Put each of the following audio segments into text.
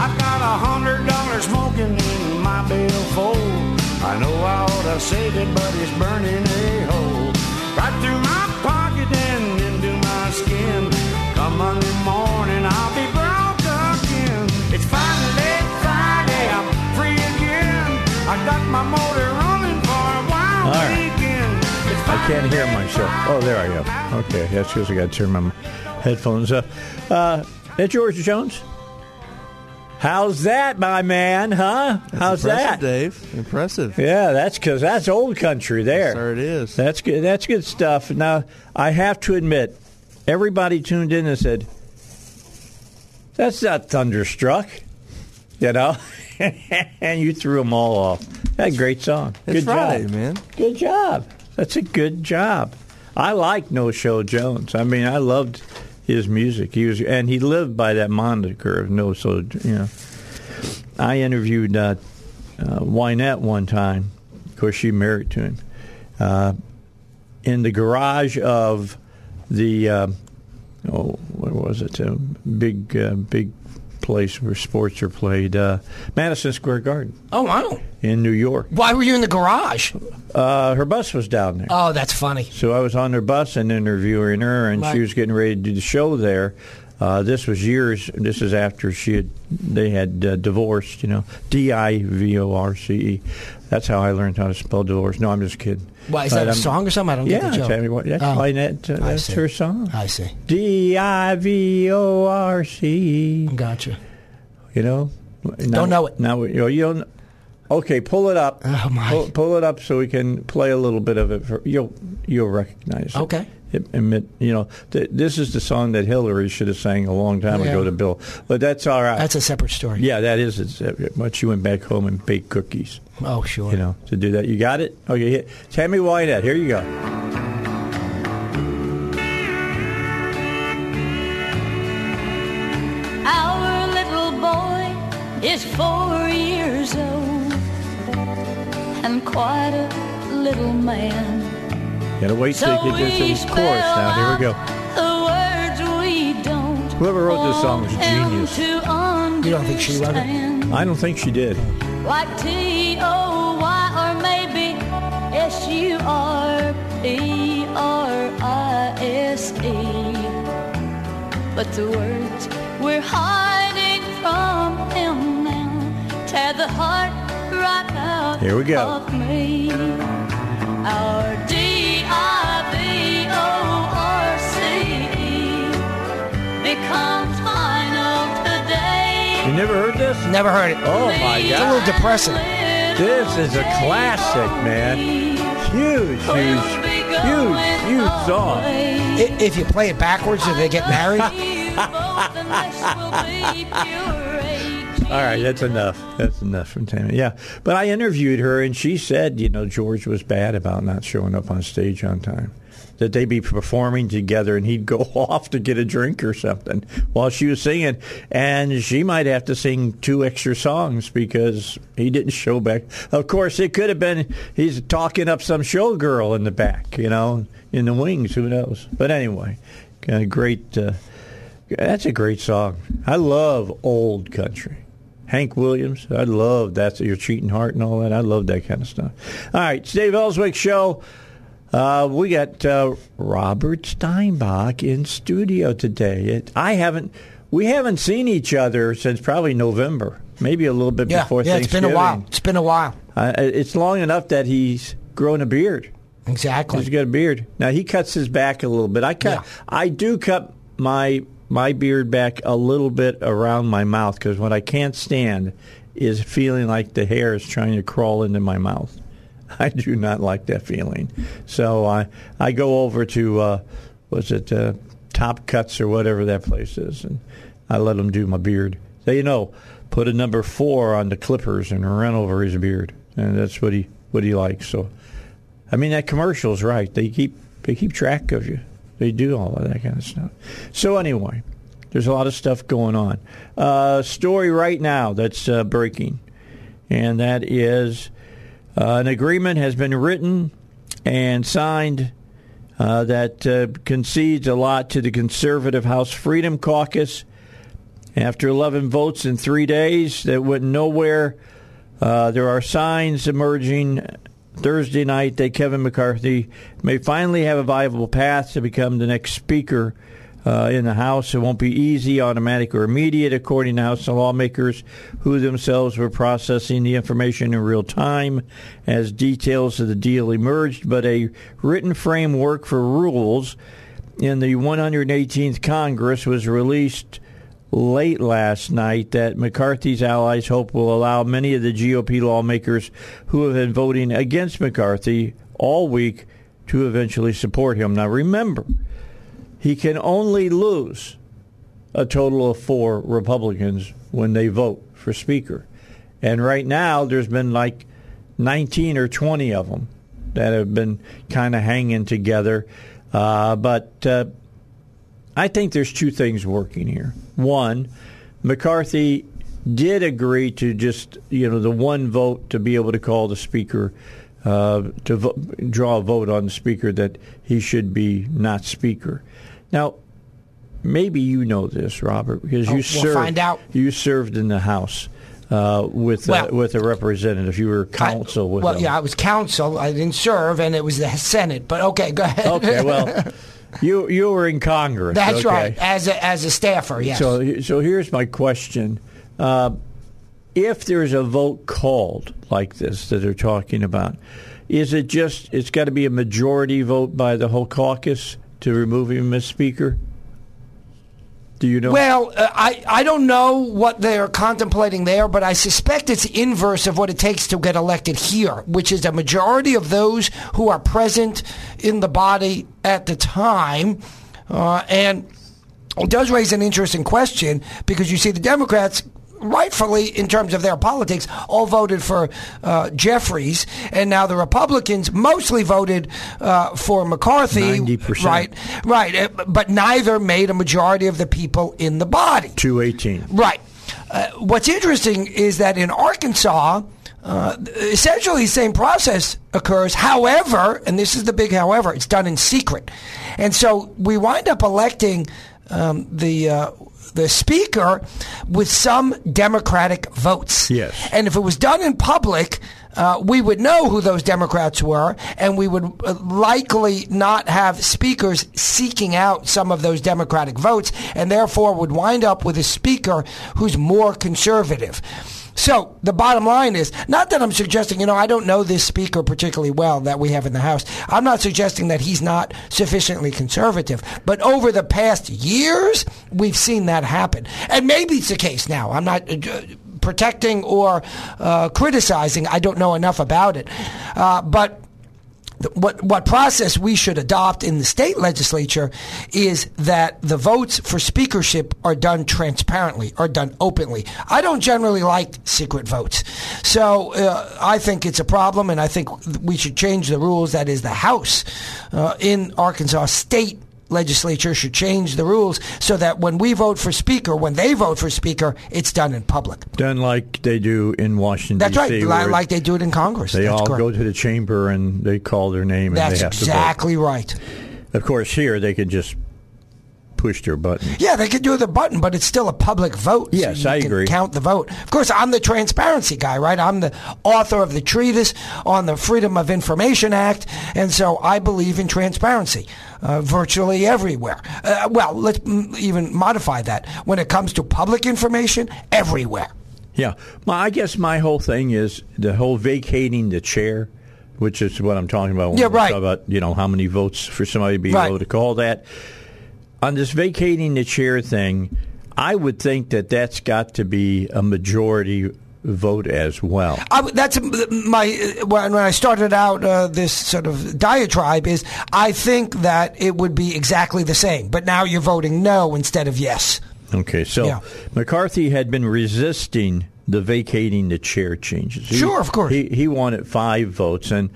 I've got a hundred dollars smoking in my billfold. I know I ought to save it, but it's burning a hole right through my pocket and into my skin. Come Monday morning, I'll be broke again. It's finally Friday, I'm free again. I got my motor running for a wild All right. I can't hear myself. Oh, there I go. Okay, that's because I got to turn my headphones up. Uh, that George Jones? How's that, my man? Huh? How's Impressive, that? Dave? Impressive. Yeah, that's because that's old country there. Sir, it is. That's good. That's good stuff. Now, I have to admit, everybody tuned in and said, "That's not thunderstruck," you know, and you threw them all off. That great song. It's good Friday, job, man. Good job. That's a good job. I like No Show Jones. I mean, I loved his music. He was, and he lived by that moniker of No Show. You know, I interviewed uh, uh, Wynette one time. Of course, she married to him. Uh, in the garage of the uh, oh, what was it? A big, uh, big place where sports are played, uh, Madison Square Garden Oh wow! in New York. Why were you in the garage? Uh, her bus was down there. Oh, that's funny. So I was on her bus and interviewing her, and Right. she was getting ready to do the show there. Uh, this was years. This is after she had they had uh, divorced. You know, D I V O R C E. That's how I learned how to spell divorce. No, I'm just kidding. Why is But that a I'm- song or something? I don't Yeah, get the joke. What- that's Oh, why that, uh, that's her song. I see. D I V O R C. Gotcha. You know, Don't know it. Now you know you don't. Okay, pull it up. Oh, my. Pull, pull it up so we can play a little bit of it. For, you'll you'll recognize it. Okay. It- you know, th- this is the song that Hillary should have sang a long time Yeah. ago to Bill, but that's all right. That's a separate story. yeah, that is. It's, uh, but you went back home and baked cookies. Oh, sure. You know, to do that. You got it. Okay, here, Tammy Wynette. Here you go. Our little boy is four years old and quite a little man. Got to wait till So you get we this in chorus. Now here we go. Whoever wrote this song was want him genius. You don't think she wrote it? I don't think she did. Like T O Y or maybe S U R P R I S E. But the words we're hiding from him now tear the heart right out Here we go. of me. Our D I becomes final today. You never heard this? Never heard it. Oh my god. It's a little depressing. This is a classic, man. Huge, huge, huge, huge song. I- If you play it backwards, do they get married? All right, that's enough. That's enough from Tammy. Yeah, but I interviewed her, and she said, you know, George was bad about not showing up on stage on time. That they'd be performing together, and he'd go off to get a drink or something while she was singing, and she might have to sing two extra songs because he didn't show back. Of course, it could have been he's talking up some showgirl in the back, you know, in the wings. Who knows? But anyway, great. Uh, that's a great song. I love old country. Hank Williams. I love that. Your cheating heart and all that. I love that kind of stuff. All right, Dave Elswick show. Uh, we got uh, Robert Steinbuch in studio today. It, I haven't. We haven't seen each other since probably November, maybe a little bit Yeah, before yeah. It's been a while. It's been a while. Uh, it's long enough that he's grown a beard. Exactly. He's got a beard. Now he cuts his back a little bit. I cut. Yeah. I do cut my my beard back a little bit around my mouth because what I can't stand is feeling like the hair is trying to crawl into my mouth. I do not like that feeling. So I I go over to uh, was it uh, Top Cuts or whatever that place is, and I let them do my beard. Say, you know, put a number four on the clippers and run over his beard, and that's what he what he likes. So, I mean, that commercial's right. They keep they keep track of you. They do all of that kind of stuff. So anyway, there's a lot of stuff going on. Uh, story right now that's uh, breaking, and that is uh, an agreement has been written and signed uh, that uh, concedes a lot to the conservative House Freedom Caucus. After 11 votes in three days that went nowhere, uh, there are signs emerging Thursday night that Kevin McCarthy may finally have a viable path to become the next Speaker uh, in the House. It won't be easy, automatic, or immediate, according to House lawmakers who themselves were processing the information in real time as details of the deal emerged. But a written framework for rules in the 118th Congress was released late last night that McCarthy's allies hope will allow many of the GOP lawmakers who have been voting against McCarthy all week to eventually support him. Now, remember, he can only lose a total of four Republicans when they vote for Speaker. And right now, there's been like 19 or 20 of them that have been kind of hanging together. Uh, but uh, I think there's two things working here. One, McCarthy did agree to just, you know, the one vote to be able to call the Speaker. Uh, to vo- draw a vote on the speaker that he should be not speaker. Now, maybe you know this, Robert, because you Oh, we'll served. You served in the House uh, with Well, uh, with a representative. You were counsel I, with well, them. yeah, I was counsel. I didn't serve, and it was the Senate. But okay, go ahead. Okay, well, you you were in Congress. that's okay? right. As a as a staffer, yes. So, so here's my question: uh, If there's a vote called like this that they're talking about, is it just it's got to be a majority vote by the whole caucus to remove him as Speaker? Do you know? Well, uh, I, I don't know what they're contemplating there, but I suspect it's inverse of what it takes to get elected here, which is a majority of those who are present in the body at the time. Uh, and it does raise an interesting question because you see the Democrats rightfully, in terms of their politics, all voted for uh, Jeffries, and now the Republicans mostly voted uh, for McCarthy. 90%. Right, right, uh, but neither made a majority of the people in the body. two eighteen. Right. Uh, what's interesting is that in Arkansas, uh, essentially the same process occurs. However, and this is the big however, it's done in secret. And so we wind up electing um, the. Uh, the speaker with some Democratic votes. Yes. And if it was done in public, uh, we would know who those Democrats were, and we would uh, likely not have speakers seeking out some of those Democratic votes, and therefore would wind up with a speaker who's more conservative. So the bottom line is not that I'm suggesting, you know, I don't know this speaker particularly well that we have in the House. I'm not suggesting that he's not sufficiently conservative, but over the past years, we've seen that happen. And maybe it's the case now. I'm not. Uh, protecting or uh, criticizing. I don't know enough about it. Uh, but what what process we should adopt in the state legislature is that the votes for speakership are done transparently, are done openly. I don't generally like secret votes, so uh, I think it's a problem, and I think we should change the rules. That is, the House uh, in Arkansas State legislature should change the rules so that when we vote for speaker, when they vote for speaker, it's done in public. Done like they do in Washington. That's right, DC, like they do it in Congress. They That's all correct. go to the chamber and they call their name and That's they have exactly right. Of course, here they can just push their button. Yeah, they could do the button, but it's still a public vote. so Yes, you I can agree. Count the vote. Of course, I'm the transparency guy, right? I'm the author of the treatise on the Freedom of Information Act, and so I believe in transparency uh, virtually everywhere. Uh, well, let's even modify that. When it comes to public information, everywhere. Yeah, my, I guess my whole thing is the whole vacating the chair, which is what I'm talking about. When Yeah, right. Talk about you know how many votes for somebody to be Right. able to call that. on this vacating the chair thing, I would think that that's got to be a majority vote as well. I, that's my when I started out uh, this sort of diatribe is I think that it would be exactly the same, but now you're voting no instead of yes. Okay, so Yeah. McCarthy had been resisting the vacating the chair changes. He- Sure, of course. He he wanted five votes, and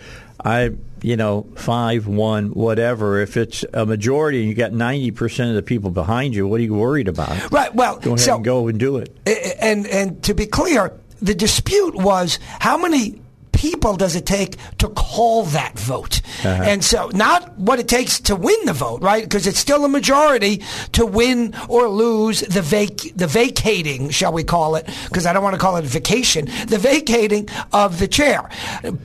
I, you know, five, one, whatever. If it's a majority and you got ninety percent of the people behind you, what are you worried about? Right. Well, Go ahead so and go and do it. and and to be clear, the dispute was how many people does it take to call that vote? Uh-huh. And so not what it takes to win the vote, right? Because it's still a majority to win or lose the vac- the vacating, shall we call it? Because I don't want to call it a vacation. The vacating of the chair.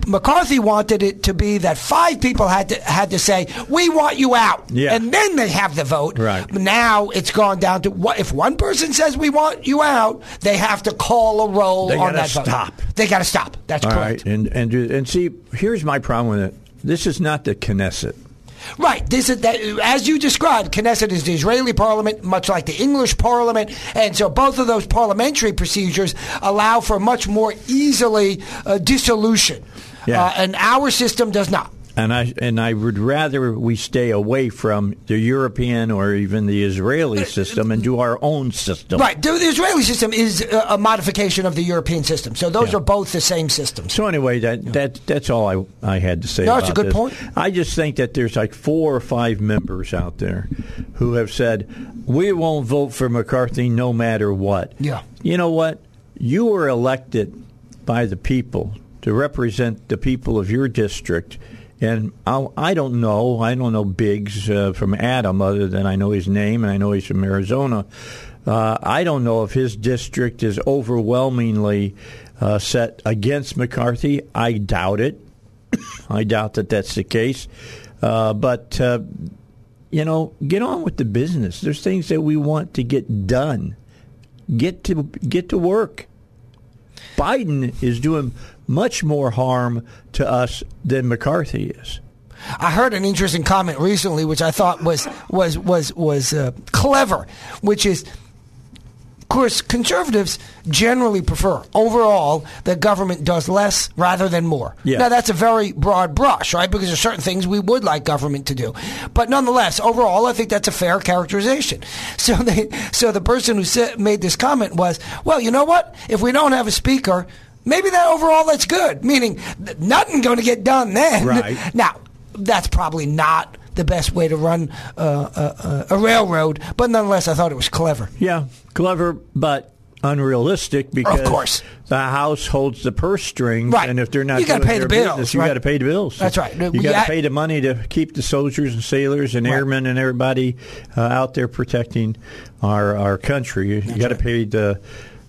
McCarthy wanted it to be that five people had to had to say, "We want you out," Yeah. and then they have the vote. Right. Now it's gone down to what if one person says we want you out, they have to call a roll They on gotta vote. stop. They got to stop. That's All correct. right, and and do- and see, here's my problem with it. This is not the Knesset. Right. This is that, as you described. Knesset is the Israeli parliament, much like the English parliament, and so both of those parliamentary procedures allow for much more easily uh, dissolution. Yeah. Uh, and our system does not. And I and I would rather we stay away from the European or even the Israeli uh, system and do our own system. Right. The, the Israeli system is a, modification of the European system. So those Yeah. are both the same systems. So anyway, that that that's all I I had to say. No, it's a good this. point. I just think that there's like four or five members out there who have said we won't vote for McCarthy no matter what. Yeah. You know what? You were elected by the people to represent the people of your district. And I, I don't know. I don't know Biggs uh, from Adam, other than I know his name and I know he's from Arizona. Uh, I don't know if his district is overwhelmingly uh, set against McCarthy. I doubt it. I doubt that that's the case. Uh, but uh, you know, get on with the business. There's things that we want to get done. Get to get to work. Biden is doing much more harm to us than McCarthy is. I heard an interesting comment recently, which I thought was was was was uh, clever, which is. Of course, conservatives generally prefer overall that government does less rather than more. Yeah. Now, that's a very broad brush, right? Because there's certain things we would like government to do. But nonetheless, overall, I think that's a fair characterization. So, they, so the person who said, made this comment was, well, you know what? If we don't have a speaker, maybe that overall that's good. Meaning, th- nothing going to get done then. Right. Now, that's probably not the best way to run uh, uh, uh, a railroad, but nonetheless, I thought it was clever. Yeah, clever, but unrealistic because course. the House holds the purse strings, Right. and if they're not You gotta doing pay the bills, business, you right? got to pay the bills. That's right. You got I- to pay the money to keep the soldiers and sailors and Right. airmen and everybody uh, out there protecting our our country. You, got to right. pay the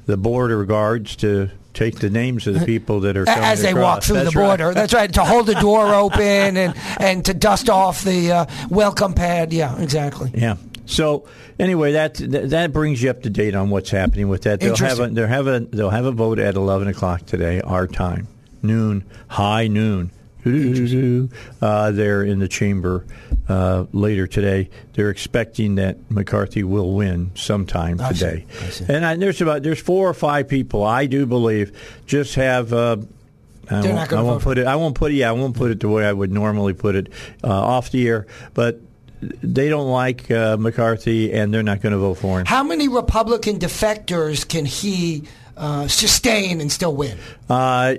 the border guards to take the names of the people that are coming as they across. walk through That's the right. border. That's right. To hold the door open and, and to dust off the uh, welcome pad. Yeah, exactly. Yeah. So anyway, that that that brings you up to date on what's happening with that. They'll have a they'll have a they'll have a vote at eleven o'clock today, our time, noon, high noon. Uh, they're in the chamber uh, later today. They're expecting that McCarthy will win sometime I see. today. I see. And I, there's about there's four or five people I do believe just have. Uh, I They're won't, I won't put it. I won't put it. Yeah, I won't put it the way I would normally put it uh, off the air. But they don't like uh, McCarthy, and they're not going to vote for him. How many Republican defectors can he uh, sustain and still win? Uh,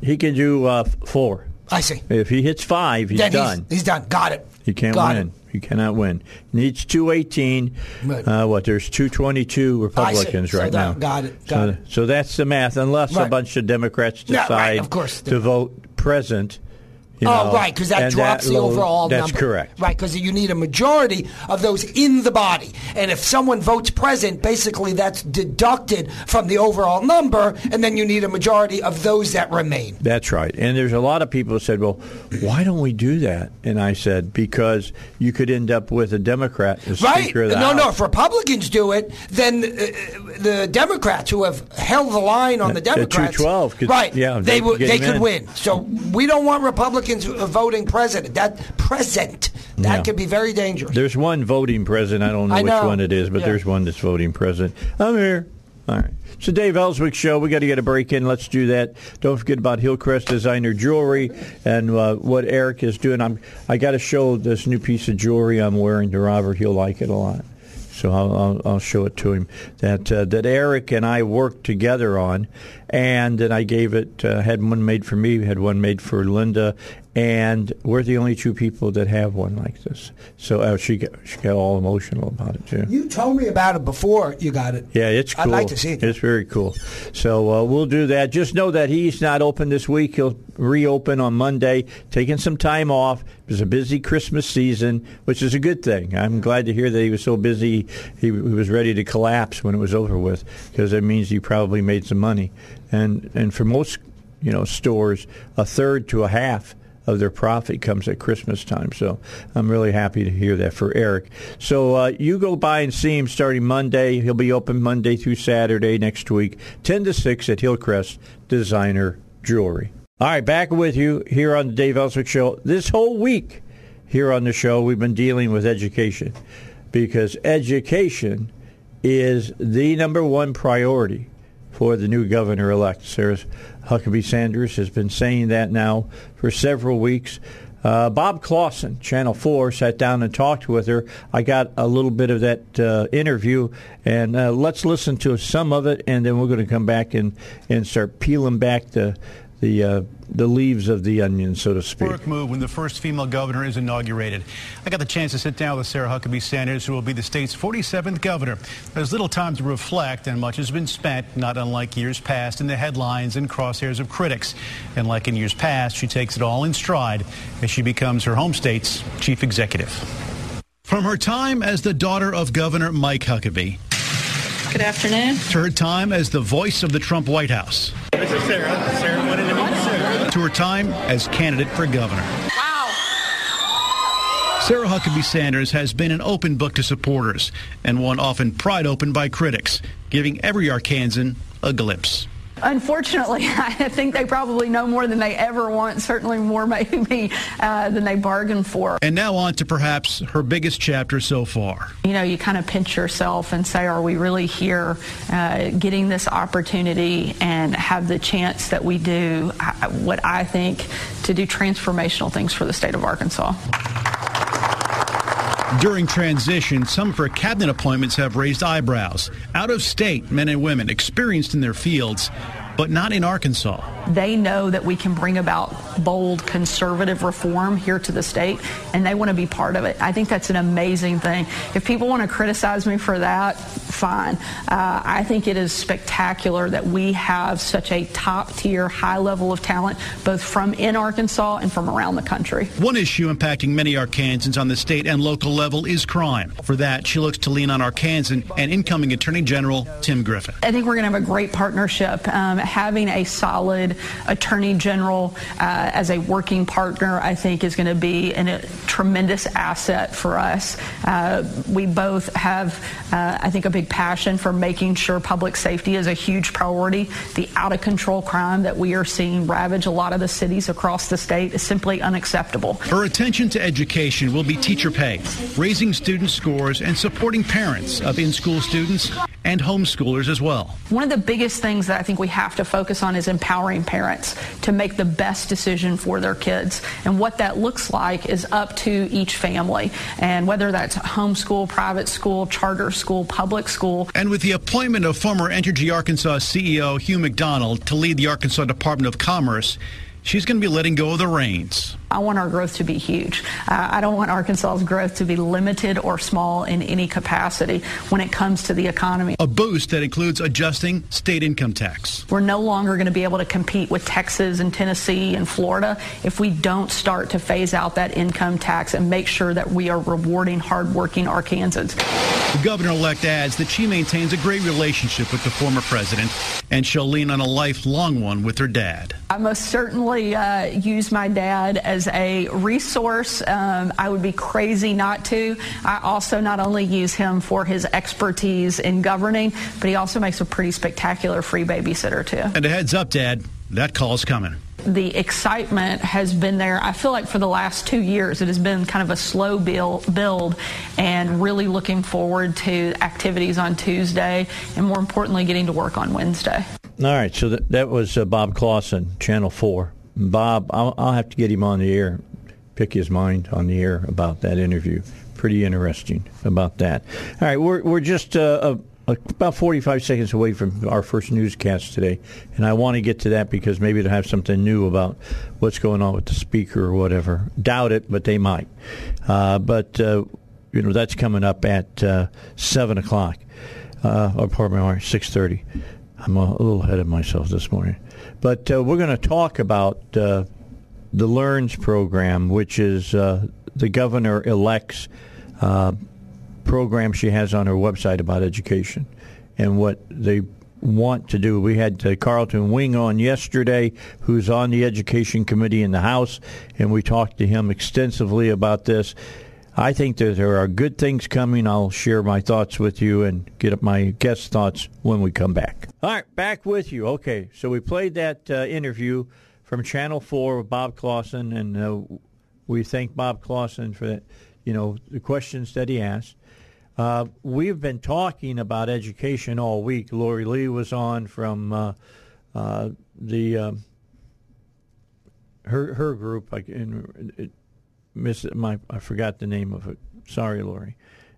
he can do uh, four. I see. If he hits five, he's then done. He's, he's done. Got it. he can't Got win. It. He cannot win. Needs two eighteen. Right. Uh, what? There's two twenty two Republicans So right that- now. got it, got so, it. so that's the math. Unless a bunch of Democrats Yeah, decide right, of course. to vote present. You oh, know, right, because that drops the low- overall That's number. That's correct. Right, because you need a majority of those in the body. And if someone votes present, basically that's deducted from the overall number, and then you need a majority of those that remain. That's right. And there's a lot of people who said, well, why don't we do that? And I said, because you could end up with a Democrat as Right? Speaker of the No, House. no. If Republicans do it, then uh, the Democrats who have held the line on the Yeah, the Democrats, 212 could- right? yeah, they they would could they could in. win. So we don't want Republicans Republicans voting president. That present that Yeah. could be very dangerous. There's one voting president. I don't know I which know. one it is, but Yeah. there's one that's voting president. I'm here. All right. So Dave Elswick Show. We got to get a break in. Let's do that. Don't forget about Hillcrest Designer Jewelry and uh, what Eric is doing. I'm. I got to show this new piece of jewelry I'm wearing to Robert. He'll like it a lot. So I'll, I'll, I'll show it to him that uh, that Eric and I worked together on, and then I gave it uh, had one made for me, had one made for Linda, and we're the only two people that have one like this. So uh, she got, she got all emotional about it too. You told me about it before you got it. Yeah, it's cool. I'd like to see it. It's very cool. So uh, we'll do that. Just know that he's not open this week. He'll reopen on Monday, taking some time off. It was a busy Christmas season, which is a good thing. I'm glad to hear that he was so busy he, he was ready to collapse when it was over with, because it means he probably made some money. And and for most you know stores, a third to a half of their profit comes at Christmas time. So I'm really happy to hear that for Eric. So uh, you go by and see him starting Monday. He'll be open Monday through Saturday next week, 10 to 6 at Hillcrest Designer Jewelry. All right, back with you here on the Dave Elswick Show. This whole week here on the show, we've been dealing with education because education is the number one priority for the new governor elect. Sarah Huckabee Sanders has been saying that now for several weeks. Uh, Bob Clausen, Channel 4, sat down and talked with her. I got a little bit of that uh, interview, and uh, let's listen to some of it, and then we're going to come back and, and start peeling back the the uh, the leaves of the onion, so to speak. Historic move when the first female governor is inaugurated. I got the chance to sit down with Sarah Huckabee Sanders, who will be the state's 47th governor. There's little time to reflect, and much has been spent, not unlike years past, in the headlines and crosshairs of critics. And like in years past, she takes it all in stride as she becomes her home state's chief executive. From her time as the daughter of Governor Mike Huckabee Good afternoon. to her time as the voice of the Trump White House. This is Sarah. Sarah wanted to meet Sarah. To her time as candidate for governor. Sarah Huckabee Sanders has been an open book to supporters and one often pried open by critics, giving every Arkansan a glimpse. Unfortunately, I think they probably know more than they ever want, certainly more maybe uh, than they bargained for. And now on to perhaps her biggest chapter so far. You know, you kind of pinch yourself and say, are we really here uh, getting this opportunity and have the chance that we do uh, what I think to do transformational things for the state of Arkansas? During transition, some of her cabinet appointments have raised eyebrows. Out of state men and women experienced in their fields, but not in Arkansas. They know that we can bring about bold conservative reform here to the state, and they want to be part of it. I think that's an amazing thing. If people want to criticize me for that, fine. Uh, I think it is spectacular that we have such a top tier, high level of talent, both from in Arkansas and from around the country. One issue impacting many Arkansans on the state and local level is crime. For that, she looks to lean on Arkansan and incoming Attorney General Tim Griffin. I think we're going to have a great partnership. Um, having a solid attorney general uh, as a working partner, I think, is going to be an, a tremendous asset for us. Uh, we both have, uh, I think, a big passion for making sure public safety is a huge priority. The out of control crime that we are seeing ravage a lot of the cities across the state is simply unacceptable. Her attention to education will be teacher pay, raising student scores, and supporting parents of in school students and homeschoolers as well. One of the biggest things that I think we have to focus on is empowering parents to make the best decision for their kids. And what that looks like is up to each family. And whether that's homeschool, private school, charter school, public school. And with the appointment of former Entergy Arkansas CEO Hugh McDonald to lead the Arkansas Department of Commerce, she's going to be letting go of the reins. I want our growth to be huge. Uh, I don't want Arkansas's growth to be limited or small in any capacity when it comes to the economy. A boost that includes adjusting state income tax. We're no longer going to be able to compete with Texas and Tennessee and Florida if we don't start to phase out that income tax and make sure that we are rewarding hardworking Arkansans. The governor-elect adds that she maintains a great relationship with the former president, and she'll lean on a lifelong one with her dad. I most certainly uh, use my dad as a resource. Um, I would be crazy not to. I also not only use him for his expertise in governing, but he also makes a pretty spectacular free babysitter too. And a heads up, Dad, that call's coming. the excitement has been there. I feel like for the last two years, it has been kind of a slow build, and really looking forward to activities on Tuesday and more importantly, getting to work on Wednesday. All right, so that, that was uh, Bob Clausen, Channel 4. Bob, I'll, I'll have to get him on the air, pick his mind on the air about that interview. Pretty interesting about that. All right, we're, we're just uh, about 45 seconds away from our first newscast today, and I want to get to that because maybe they'll have something new about what's going on with the speaker or whatever. Doubt it, but they might. Uh, but uh, you know that's coming up at uh, seven o'clock, uh, or pardon six thirty. I'm a little ahead of myself this morning, but uh, we're going to talk about uh, the Learns program, which is uh, the governor elects program she has on her website about education and what they want to do. We had uh, Carlton Wing on yesterday, who's on the Education Committee in the House, and we talked to him extensively about this. I think that there are good things coming. I'll share my thoughts with you and get up my guest thoughts when we come back. All right, back with you. Okay, so we played that uh, interview from Channel 4 with Bob Clausen, and uh, we thank Bob Clausen for that, you know, the questions that he asked. Uh, we've been talking about education all week. Lori Lee was on from uh, uh, the um, her her group. I it, miss my I forgot the name of it. Sorry, Lori.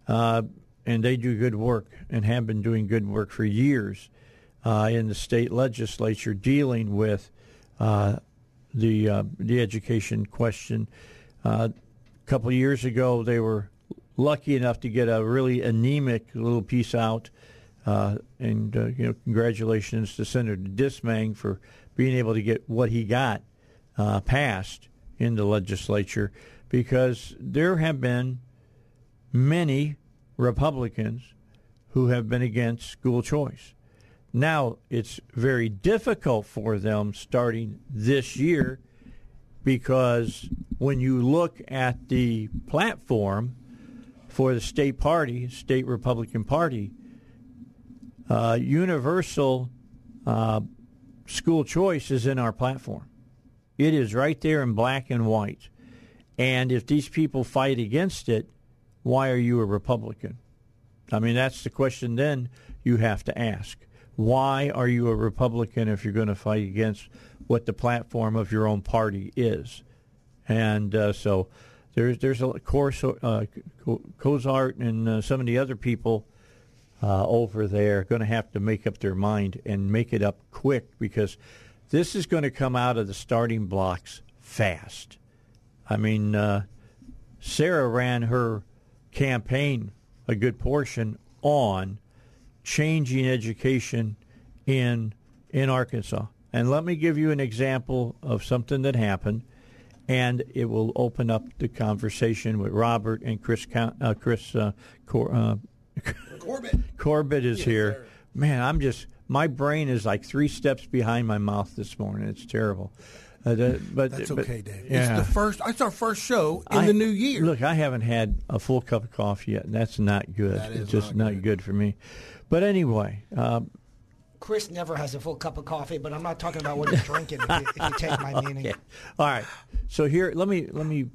Uh, and they do good work and have been doing good work for years uh, in the state legislature dealing with uh, the the education question. a couple years ago, they were lucky enough to get a really anemic little piece out. Uh, and uh, you know, congratulations to Senator Dismang for being able to get what he got uh, passed in the legislature, because there have been many Republicans who have been against school choice. Now it's very difficult for them starting this year because when you look at the platform for the state party, state Republican Party, uh, universal uh, school choice is in our platform. It is right there in black and white. And if these people fight against it, why are you a Republican? I mean, that's the question then you have to ask. Why are you a Republican if you're going to fight against what the platform of your own party is? And uh, so there's there's a course uh, Cozart and uh, some of the other people uh, over there going to have to make up their mind and make it up quick because this is going to come out of the starting blocks fast. I mean, uh, Sarah ran her campaign a good portion on changing education in in Arkansas. And let me give you an example of something that happened and it will open up the conversation with Robert and Chris. Uh, Chris uh, Cor- uh, Corbett. Corbett is yes, here. Sir. Man, I'm just my brain is like three steps behind my mouth this morning. It's terrible. Uh, but that's but, okay, Dave. Yeah. It's the first. It's our first show in I, the new year. Look, I haven't had a full cup of coffee yet, and that's not good. That it's just not good. not good. for me. But anyway, uh, Chris never has a full cup of coffee, but I'm not talking about what he's drinking. If you, if you take my meaning. All right. So here, let me let me.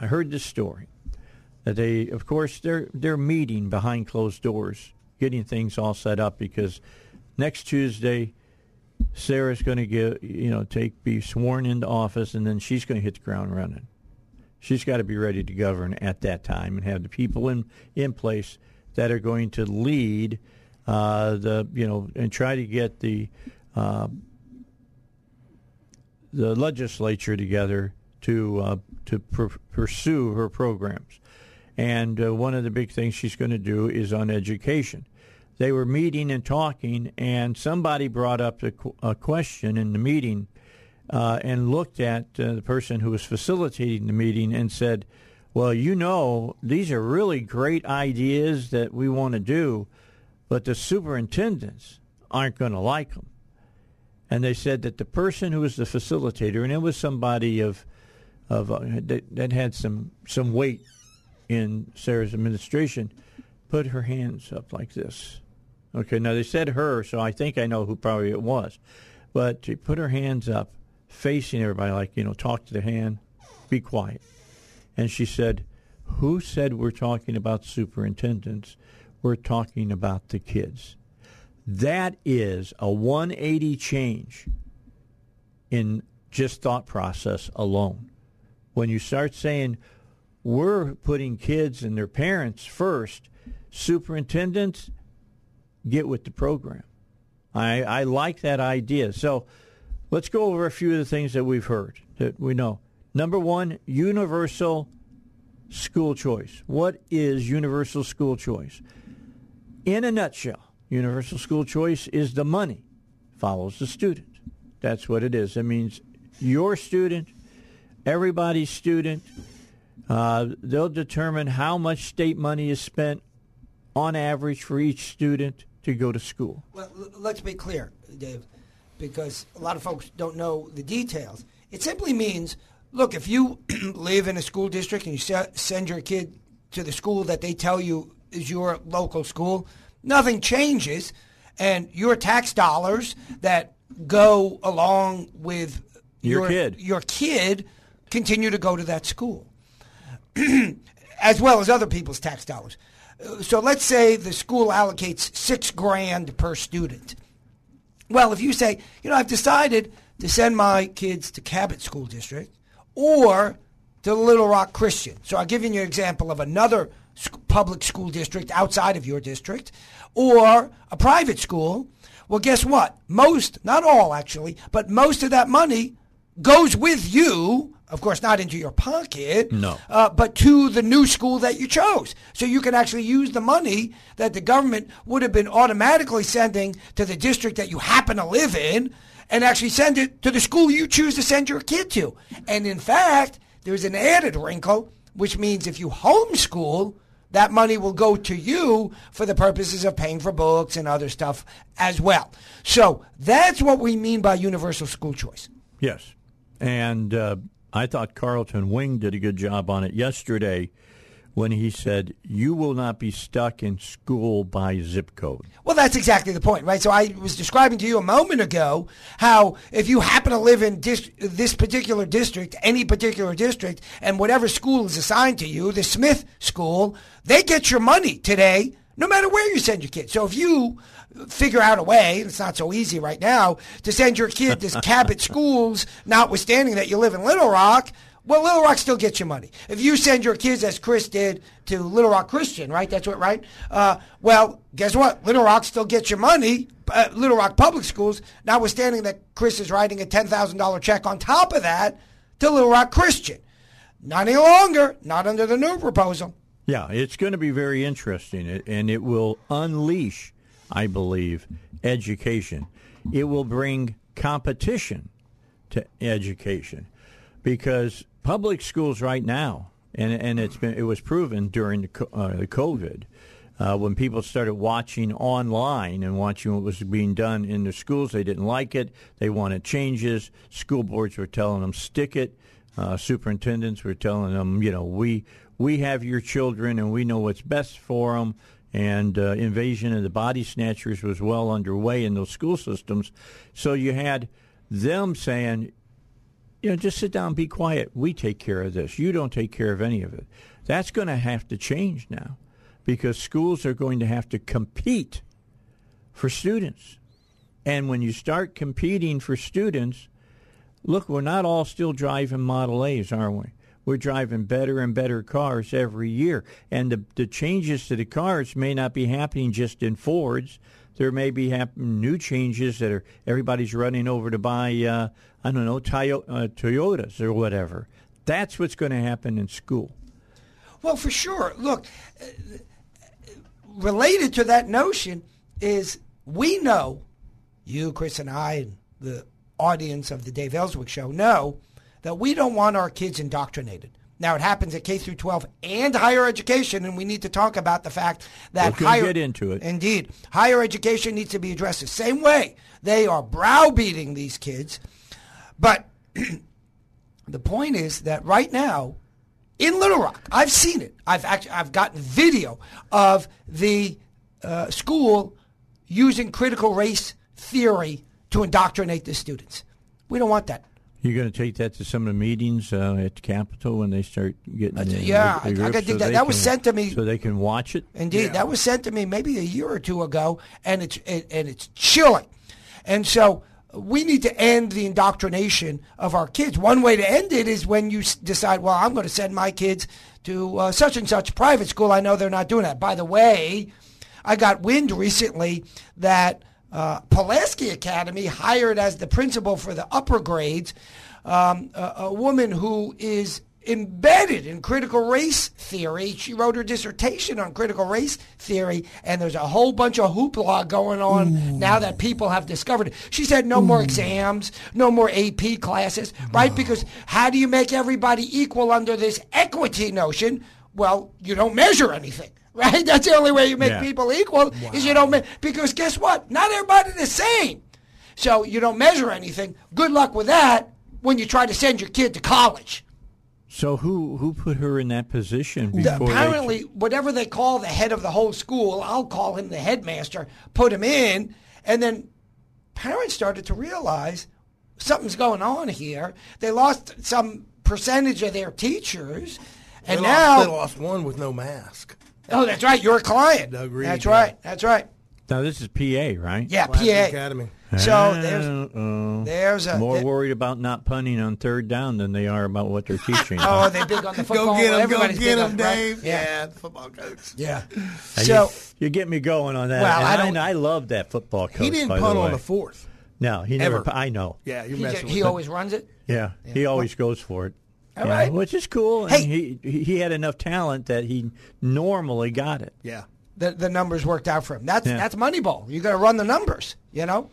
I heard this story that they, of course, they're they're meeting behind closed doors, getting things all set up because next Tuesday, Sarah's going to get you know take be sworn into office, and then she's going to hit the ground running. She's got to be ready to govern at that time and have the people in in place that are going to lead uh, the you know and try to get the uh, the legislature together to uh, to pr- pursue her programs. And uh, one of the big things she's going to do is on education. They were meeting and talking, and somebody brought up a, qu- a question in the meeting uh, and looked at uh, the person who was facilitating the meeting and said, Well, you know, these are really great ideas that we want to do, but the superintendents aren't going to like them. And they said that the person who was the facilitator, and it was somebody of, of uh, that, that had some some weight in Sarah's administration, put her hands up like this. Okay, now they said her, so I think I know who probably it was. But she put her hands up facing everybody, like, you know, talk to the hand, be quiet. And she said, Who said we're talking about superintendents? We're talking about the kids. That is a 180 change in just thought process alone. When you start saying, we're putting kids and their parents first, superintendents get with the program. I, I like that idea. So let's go over a few of the things that we've heard that we know. Number one, universal school choice. What is universal school choice? In a nutshell, universal school choice is the money follows the student. That's what it is. It means your student, everybody's student. Uh, they'll determine how much state money is spent on average for each student to go to school. Well, let's be clear, Dave, because a lot of folks don't know the details. It simply means look, if you live in a school district and you send your kid to the school that they tell you is your local school, nothing changes. And your tax dollars that go along with your, your kid, your kid continue to go to that school, as well as other people's tax dollars. So let's say the school allocates six grand per student. Well, if you say, you know, I've decided to send my kids to Cabot School District or to Little Rock Christian. So I'll give you an example of another public school district outside of your district or a private school. Well, guess what? Most, not all actually, but most of that money goes with you of course, not into your pocket, no, uh, but to the new school that you chose. So you can actually use the money that the government would have been automatically sending to the district that you happen to live in, and actually send it to the school you choose to send your kid to. And in fact, there's an added wrinkle, which means if you homeschool, that money will go to you for the purposes of paying for books and other stuff as well. So that's what we mean by universal school choice. Yes. And uh, I thought Carlton Wing did a good job on it yesterday when he said, You will not be stuck in school by zip code. Well, that's exactly the point, right? So I was describing to you a moment ago how if you happen to live in dis- this particular district, any particular district, and whatever school is assigned to you, the Smith School, they get your money today no matter where you send your kid. So if you figure out a way, it's not so easy right now, to send your kid to Cabot schools, notwithstanding that you live in Little Rock, well, Little Rock still gets your money. If you send your kids, as Chris did, to Little Rock Christian, right? That's what, right? Uh, well, guess what? Little Rock still gets your money. Uh, Little Rock Public Schools, notwithstanding that Chris is writing a $10,000 check on top of that to Little Rock Christian. Not any longer, not under the new proposal. Yeah, it's going to be very interesting, and it will unleash, I believe, education. It will bring competition to education because public schools right now, and and it's been it was proven during the, uh, COVID. Uh, when people started watching online and watching what was being done in the schools, they didn't like it. They wanted changes. School boards were telling them stick it. Uh, superintendents were telling them, you know, we we have your children and we know what's best for them. And uh, invasion of the body snatchers was well underway in those school systems. So you had them saying, you know, just sit down, be quiet. We take care of this. You don't take care of any of it. That's going to have to change now because schools are going to have to compete for students. And when you start competing for students, look, we're not all still driving Model A's, are we? we're driving better and better cars every year. And the, the changes to the cars may not be happening just in Fords. There may be new changes that are everybody's running over to buy, uh, I don't know, uh, Toyotas or whatever. That's what's going to happen in school. Well, for sure. Look, related to that notion is we know, you, Chris, and I, and the audience of the Dave Elswick Show know that we don't want our kids indoctrinated. Now it happens at K through 12 and higher education, and we need to talk about the fact that we'll higher get into it. Indeed, higher education needs to be addressed the same way. They are browbeating these kids, but the point is that right now in Little Rock, I've seen it. I've actually I've gotten video of the uh, school using critical race theory to indoctrinate the students. We don't want that. You're going to take that to some of the meetings uh, at the Capitol when they start getting. Uh, yeah, I, I got to so that. That was sent to me so they can watch it. Indeed, yeah. that was sent to me maybe a year or two ago, and it's it, and it's chilling. And so we need to end the indoctrination of our kids. One way to end it is when you decide, well, I'm going to send my kids to uh, such and such private school. I know they're not doing that. By the way, I got wind recently that uh, Pulaski Academy hired as the principal for the upper grades um, a, a woman who is embedded in critical race theory. She wrote her dissertation on critical race theory, and there's a whole bunch of hoopla going on Ooh. now that people have discovered it. She said no Ooh. more exams, no more AP classes, right? Because how do you make everybody equal under this equity notion? Well, you don't measure anything. Right? That's the only way you make yeah. people equal wow. is you don't me- because guess what? Not everybody the same. So you don't measure anything. Good luck with that when you try to send your kid to college. So who who put her in that position? Before Apparently, they... whatever they call the head of the whole school, I'll call him the headmaster. Put him in, and then parents started to realize something's going on here. They lost some percentage of their teachers, and they now lost, they lost one with no mask. Oh, that's right. You're a client. Doug Reed, that's yeah. right. That's right. Now this is PA, right? Yeah, PA Academy. So there's there's a more worried about not punting on third down than they are about what they're teaching. oh, are they big on the football? go get them, go get them, Dave. Right? Yeah. yeah, the football coach. Yeah. So you, you, get me going on that. Well, I, don't, I, I love that football coach. He didn't punt the on the fourth. No, he never. Ever. I know. Yeah, you're messing. He, he always runs it. Yeah, yeah. he always goes for it. All yeah, right. which is cool. Hey, he he had enough talent that he normally got it. Yeah the, the numbers worked out for him. That's yeah. that's Moneyball. You got to run the numbers, you know.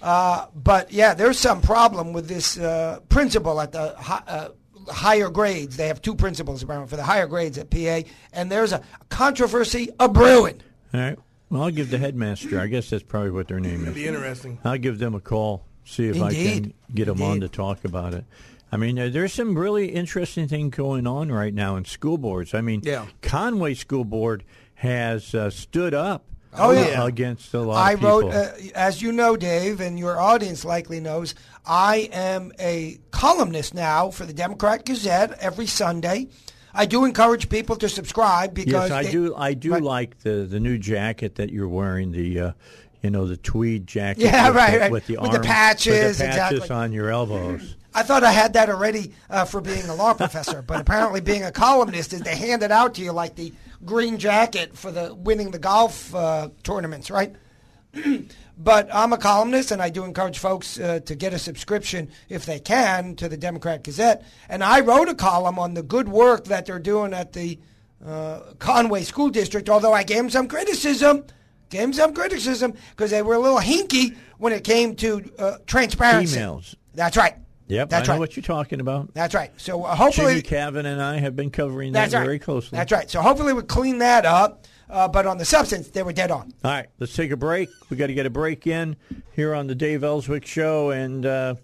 Uh, but yeah, there's some problem with this uh, principal at the hi, uh, higher grades. They have two principals apparently for the higher grades at PA, and there's a controversy a brewing. All right. Well, I'll give the headmaster. I guess that's probably what their name That'd is. Be interesting. I'll give them a call. See if Indeed. I can get them Indeed. on to talk about it. I mean, there's some really interesting things going on right now in school boards. I mean, yeah. Conway School Board has uh, stood up oh, yeah. against a lot I of people. wrote, uh, as you know, Dave, and your audience likely knows, I am a columnist now for the Democrat Gazette every Sunday. I do encourage people to subscribe because yes, I they, do. I do like the the new jacket that you're wearing. The uh, you know the tweed jacket. Yeah, with right, the, right. With the, with arm, the patches, with the patches exactly. on your elbows. I thought I had that already uh, for being a law professor, but apparently being a columnist is they hand it out to you like the green jacket for the winning the golf uh, tournaments, right? but I'm a columnist, and I do encourage folks uh, to get a subscription if they can to the Democrat Gazette. And I wrote a column on the good work that they're doing at the uh, Conway School District. Although I gave them some criticism, gave them some criticism because they were a little hinky when it came to uh, transparency. Emails. That's right. Yep, that's I know what you're talking about. That's right. So uh, hopefully, Jimmy Cavan and I have been covering that right. very closely. That's right. So hopefully we'll clean that up. Uh, but on the substance, they were dead on. All right, let's take a break. We got to get a break in here on the Dave Elswick Show, and uh,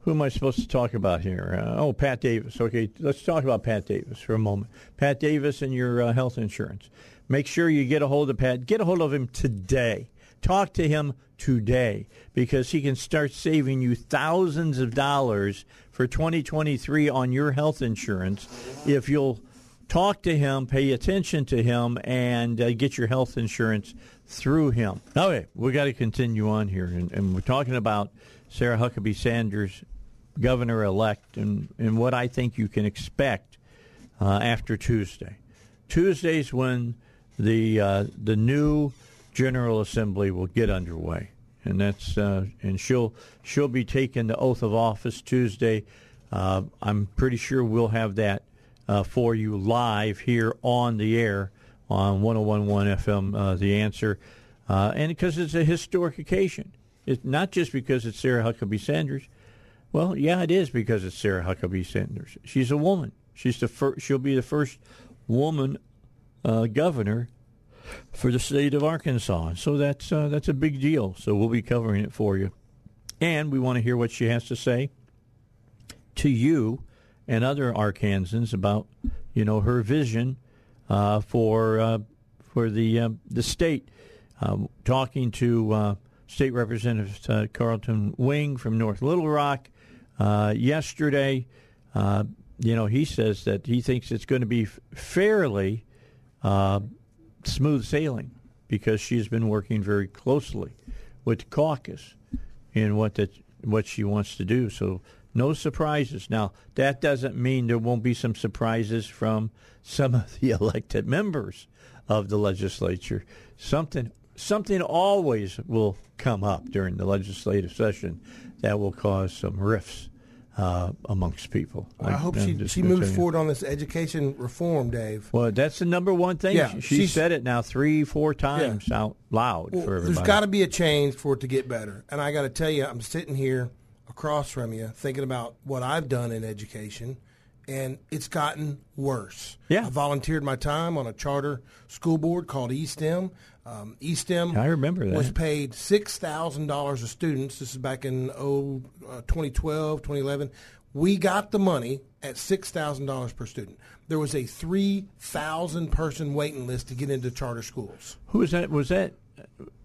who am I supposed to talk about here? Uh, oh, Pat Davis. Okay, let's talk about Pat Davis for a moment. Pat Davis and your uh, health insurance. Make sure you get a hold of Pat. Get a hold of him today. Talk to him today because he can start saving you thousands of dollars for 2023 on your health insurance if you'll talk to him, pay attention to him, and uh, get your health insurance through him. Okay, we got to continue on here, and, and, we're talking about Sarah Huckabee Sanders, governor elect, and, and what I think you can expect uh, after Tuesday. Tuesday's when the uh, the new General Assembly will get underway, and that's uh, and she'll she'll be taking the oath of office Tuesday. Uh, I'm pretty sure we'll have that uh, for you live here on the air on 101.1 FM. Uh, the answer, uh, and because it's a historic occasion, it's not just because it's Sarah Huckabee Sanders. Well, yeah, it is because it's Sarah Huckabee Sanders. She's a woman. She's the first. She'll be the first woman uh, governor for the state of Arkansas. So that's uh, that's a big deal. So we'll be covering it for you, and we want to hear what she has to say to you and other Arkansans about you know her vision uh, for uh, for the uh, the state. Um, talking to uh, State Representative uh, Carlton Wing from North Little Rock. Yesterday, you know, he says that he thinks it's going to be fairly smooth sailing because she's been working very closely with the caucus in what that what she wants to do. So no surprises. Now that doesn't mean there won't be some surprises from some of the elected members of the legislature. Something something always will come up during the legislative session that will cause some rifts uh, amongst people. I, I, hope she she moves forward on this education reform, Dave. Well, that's the number one thing. Yeah, she, she said it now three, four times yeah. out loud well, for everybody. There's got to be a change for it to get better. And I got to tell you, I'm sitting here across from you thinking about what I've done in education, and it's gotten worse. Yeah, I volunteered my time on a charter school board called ESTEM. Um, ESTEM I remember that. was paid $6,000 a student. This is back in oh, uh, 2012, 2011. We got the money at $6,000 per student. There was a 3,000 person waiting list to get into charter schools. Who was that? Was that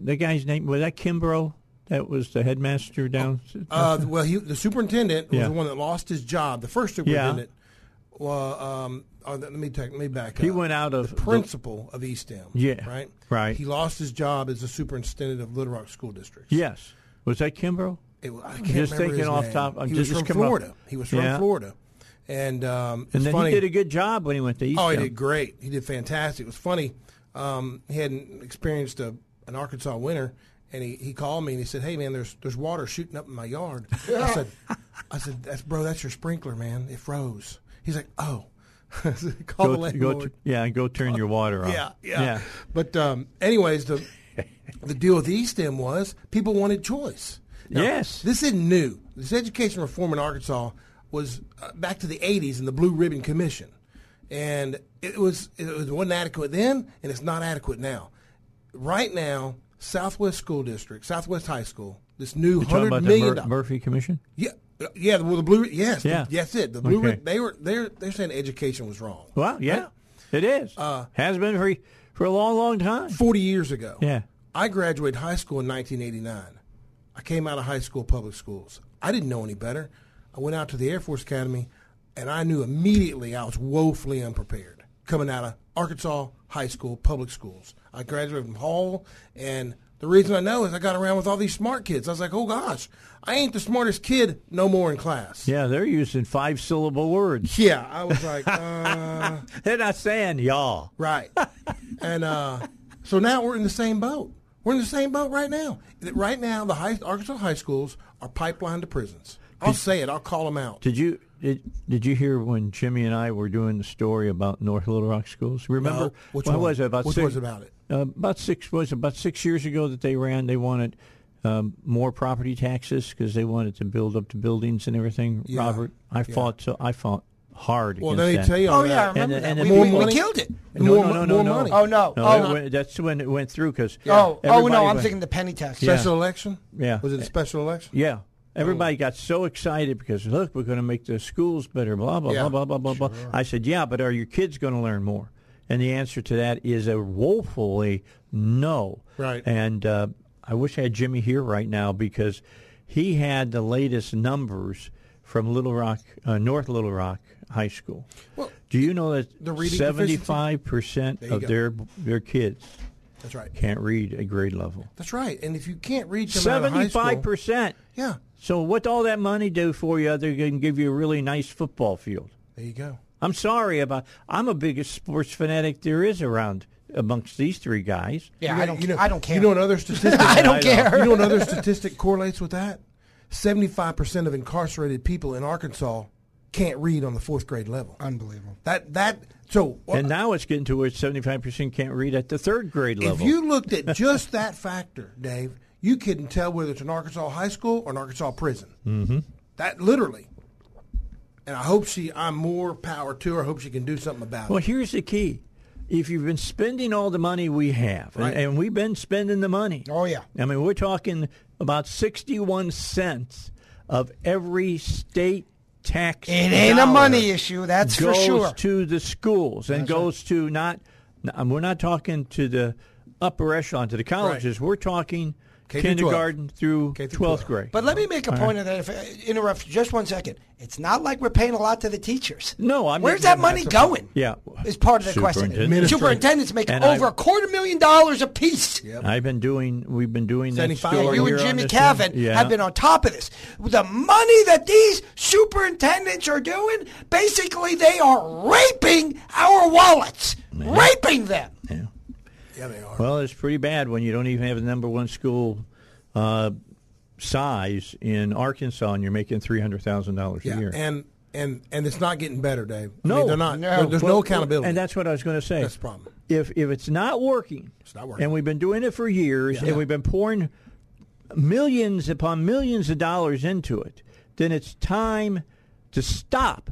the guy's name? Was that Kimbrough? That was the headmaster down. Uh, well, he, the superintendent was yeah. the one that lost his job. The first superintendent. Yeah. Well, um, oh, let me take let me back. He went out of the principal the, of ESTEM. Yeah, right. Right. He lost his job as the superintendent of Little Rock School District. Yes. Was that Kimbrough? It, I can't just thinking his off name. top. I'm he just, was from Florida. Up. He was from yeah. Florida, and um, and then funny. he did a good job when he went to ESTEM. Oh, he did great. He did fantastic. It was funny. Um, he hadn't experienced a, an Arkansas winter, and he, he called me and he said, "Hey man, there's there's water shooting up in my yard." I said, "I said that's bro, that's your sprinkler, man. It froze." He's like, "Oh." Call go, the landlord. Go yeah, go turn your water off. Yeah, yeah. yeah. But um, anyways, the the deal with ESTEM was people wanted choice. Now, yes, this isn't new. This education reform in Arkansas was uh, back to the '80s in the Blue Ribbon Commission, and it was it was wasn't adequate then, and it's not adequate now. Right now, Southwest School District, Southwest High School, this new You're hundred million Mur- Murphy Commission. Yeah, yeah, well, the blue. Yes, yeah, the, yes, it. The blue. Okay. They were they're they're saying education was wrong. Well, yeah, right? it is. Uh, Has been for for a long, long time. Forty years ago. Yeah, I graduated high school in 1989. I came out of high school public schools. I didn't know any better. I went out to the Air Force Academy, and I knew immediately I was woefully unprepared coming out of Arkansas high school public schools. I graduated from Hall, and the reason I know is I got around with all these smart kids. I was like, oh gosh, I ain't the smartest kid no more in class. Yeah, they're using five syllable words. Yeah, I was like, uh, they're not saying y'all. Right. and uh, so now we're in the same boat. We're in the same boat right now. Right now, the high, Arkansas high schools are pipelined to prisons. I'll did, say it. I'll call them out. Did you did, did you hear when Jimmy and I were doing the story about North Little Rock schools? Remember? No. Which one? was it? About Which six, was about it? Uh, about six was about six years ago that they ran. They wanted um, more property taxes because they wanted to build up the buildings and everything. Yeah. Robert, I yeah. fought so I fought hard. Well, let me that. tell you. oh that. yeah, I remember and, and, that. And we, we, we, killed it. No, more, no, no, more no, money. Oh no, no oh, went, that's when it went through because yeah. oh oh no, I'm went, thinking the penny tax. Special election. Yeah, was it a special election? Yeah. Everybody got so excited because look, we're going to make the schools better. Blah blah yeah. blah blah blah blah. Sure. I said, yeah, but are your kids going to learn more? And the answer to that is a woefully no. Right. And uh, I wish I had Jimmy here right now because he had the latest numbers from Little Rock, uh, North Little Rock High School. Well, do you know that seventy-five percent of go. their their kids that's right can't read a grade level? That's right. And if you can't read seventy-five percent, yeah. So what all that money do for you other than give you a really nice football field? There you go. I'm sorry about. I'm a biggest sports fanatic there is around amongst these three guys. Yeah, you I don't. You know, I don't care. You know another statistic. I don't care. You know another statistic correlates with that. Seventy-five percent of incarcerated people in Arkansas can't read on the fourth grade level. Unbelievable. That that so. Uh, and now it's getting to where seventy-five percent can't read at the third grade level. If you looked at just that factor, Dave, you couldn't tell whether it's an Arkansas high school or an Arkansas prison. Mm-hmm. That literally. And I hope she. I'm more power to her. I hope she can do something about well, it. Well, here's the key if you've been spending all the money we have, right. and, and, we've been spending the money. Oh yeah. I mean, we're talking about sixty-one cents of every state tax. It ain't a money issue, that's for sure. Goes to the schools and that's goes right. to not. We're not talking to the upper echelon to the colleges. Right. We're talking K kindergarten through K through 12th 12. grade. But let me make a point of that. If I interrupt just one second, it's not like we're paying a lot to the teachers. No, I'm Where's that money that's a- going? Yeah. is part of the question. Superintendent. Superintendents make And over I've- a quarter million dollars apiece. I've been doing. We've been doing that 75. story You and Jimmy this Cavitt thing. Yeah. have been on top of this. The money that these superintendents are doing, basically, they are raping our wallets, raping them. Yeah. Yeah, they are. Well, it's pretty bad when you don't even have the number one school uh, size in Arkansas, and you're making three hundred thousand dollars yeah, a year. and and and it's not getting better, Dave. I No. mean, they're not. No. There's Well, no accountability. and that's what I was going to say. That's the problem. If if it's not working, It's not working. and we've been doing it for years, Yeah. and we've been pouring millions upon millions of dollars into it, then it's time to stop.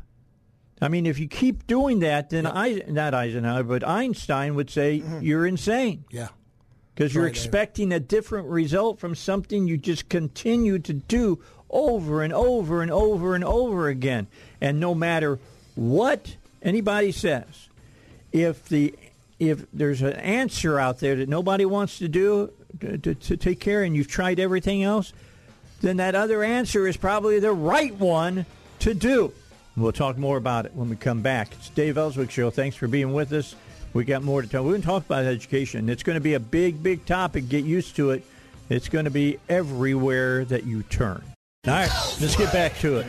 I mean, if you keep doing that, then I, not Eisenhower, but Einstein would say mm-hmm. you're insane yeah. because you're right, expecting a different result from something you just continue to do over and over and over and over again. And no matter what anybody says, if the if there's an answer out there that nobody wants to do to, to, to take care, and you've tried everything else, then that other answer is probably the right one to do. We'll talk more about it when we come back. It's Dave Elswick Show. Thanks for being with us. We got more to tell. We're going to talk about education. It's going to be a big, big topic. Get used to it. It's going to be everywhere that you turn. All right, let's get back to it.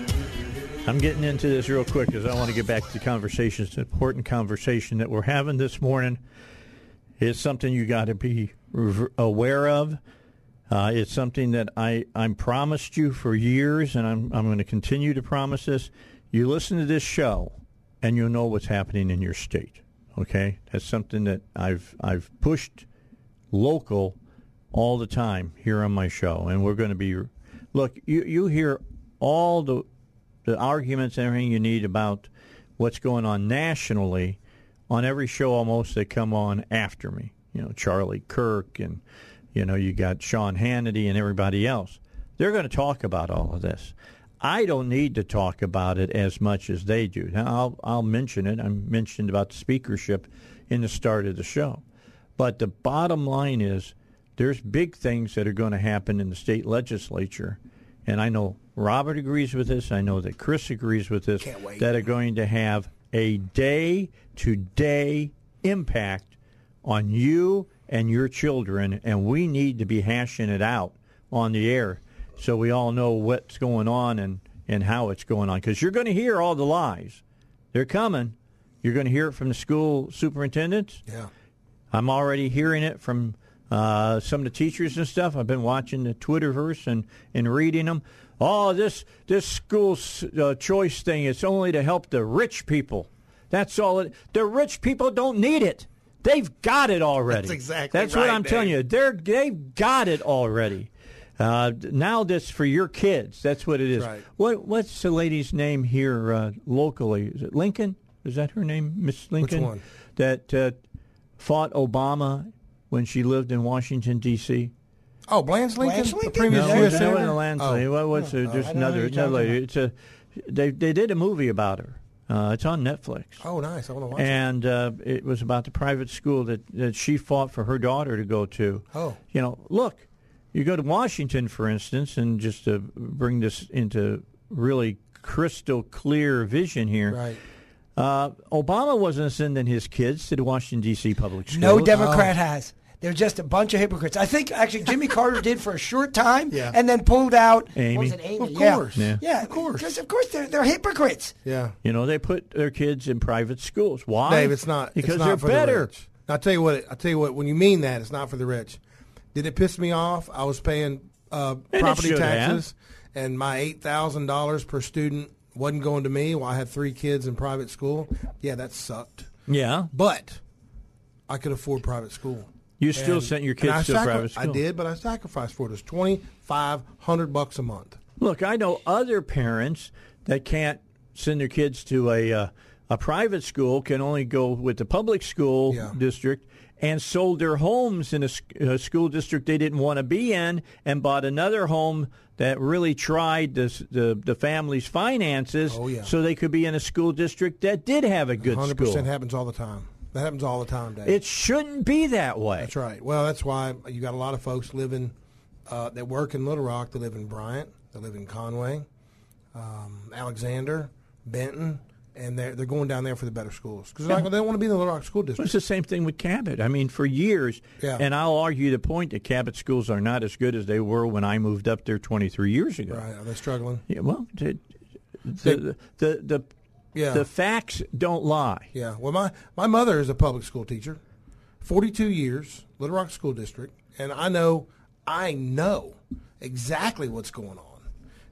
I'm getting into this real quick because I want to get back to the conversation. It's an important conversation that we're having this morning. It's something you got to be aware of. Uh, it's something that I I'm promised you for years, and I'm I'm going to continue to promise this. You listen to this show, and you'll know what's happening in your state. Okay, that's something that I've I've pushed local all the time here on my show, and we're going to be. Look, you you hear all the the arguments and everything you need about what's going on nationally on every show almost that come on after me. You know, Charlie Kirk and you know, you got Sean Hannity and everybody else. They're going to talk about all of this. I don't need to talk about it as much as they do. Now, I'll, I'll mention it. I mentioned about the speakership in the start of the show. But the bottom line is there's big things that are going to happen in the state legislature. And I know Robert agrees with this. I know that Chris agrees with this. Can't wait. That are going to have a day to day impact on you and your children. And we need to be hashing it out on the air so we all know what's going on and, and how it's going on. Because you're going to hear all the lies. They're coming. You're going to hear it from the school superintendents. Yeah. I'm already hearing it from uh, some of the teachers and stuff. I've been watching the Twitterverse and, and reading them. Oh, this this school uh, choice thing is only to help the rich people. That's all. It, the rich people don't need it. They've got it already. That's exactly That's what I'm telling you. They're they've got it already. Uh, now this for your kids. That's what it is. right. What what's the lady's name here uh, locally? Is it Lincoln? Is that her name, Miss Lincoln? one? That uh, fought Obama when she lived in Washington D.C. Oh, Blanche Lincoln, Blanche the Lincoln? previous No, U.S. that senator. wasn't. Oh. What was it? Just I another, another lady. It's a they they did a movie about her. Uh, it's on Netflix. Oh, nice. I want to watch it. and uh, it was about the private school that, that she fought for her daughter to go to. Oh. You know, look, you go to Washington, for instance, and just to bring this into really crystal clear vision here. Right. Uh, Obama wasn't sending his kids to the Washington D.C. public schools. No Democrat has. They're just a bunch of hypocrites. I think actually Jimmy Carter did for a short time, Yeah. and then pulled out. Amy. Was it, Amy? Of course. Yeah. Yeah, Of course. Because of course they're they're hypocrites. Yeah. You know, they put their kids in private schools. Why? Dave, it's not. because it's not they're for better. The rich. I'll tell you what. I'll tell you what. When you mean that, it's not for the rich. Did it piss me off? I was paying uh, property taxes, and my eight thousand dollars per student wasn't going to me while I had three kids in private school. Yeah, that sucked. Yeah, But I could afford private school. you still And- sent your kids to sacri- private school. I did, but I sacrificed for it. It was twenty five hundred bucks a month. Look, I know other parents that can't send their kids to a uh, a private school, can only go with the public school Yeah. district, and sold their homes in a, a school district they didn't want to be in, and bought another home that really tried the the, the family's finances, Oh, yeah. so they could be in a school district that did have a good Hundred school. percent happens all the time. That happens all the time, Dave. It shouldn't be that way. That's right. Well, that's why you got a lot of folks living uh, that work in Little Rock. They live in Bryant. They live in Conway, um, Alexander, Benton, and they're they're going down there for the better schools because they don't want to be in the Little Rock school Well, district. It's the same thing with Cabot. I mean, for years, Yeah. and I'll argue the point that Cabot schools are not as good as they were when I moved up there 23 years ago. Right? Are they struggling? Yeah, well, the the the, the, Yeah. the facts don't lie. Yeah. Well, my, my mother is a public school teacher, 42 years, Little Rock School District, and I know, I know exactly what's going on.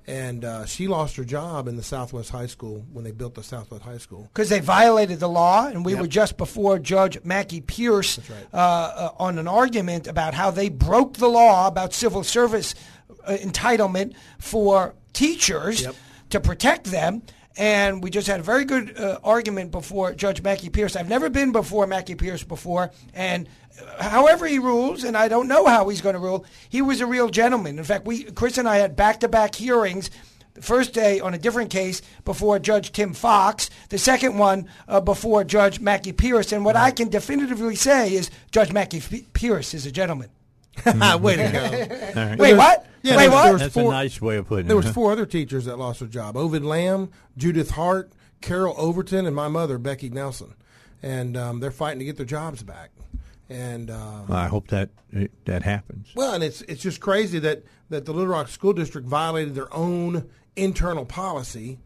And uh, she lost her job in the Southwest High School when they built the Southwest High School. because they violated the law, and we Yep. were just before Judge Mackie Pierce right. uh, uh, on an argument about how they broke the law about civil service uh, entitlement for teachers Yep. to protect them. And we just had a very good uh, argument before Judge Mackie Pierce. I've never been before Mackie Pierce before, and uh, however he rules, and I don't know how he's going to rule, he was a real gentleman. In fact, we Chris and I had back-to-back hearings the first day on a different case before Judge Tim Fox, the second one uh, before Judge Mackie Pierce. And what I can definitively say is Judge Mackie F- Pierce is a gentleman. Way to go. All right. Wait, what? Yeah, Wait, there was- what? That's four- a nice way of putting There it. was four other teachers that lost their job: Ovid Lamb, Judith Hart, Carol Overton, and my mother, Becky Nelson. And um, they're fighting to get their jobs back. And um, I hope that that happens. Well, and it's it's just crazy that that the Little Rock School District violated their own internal policy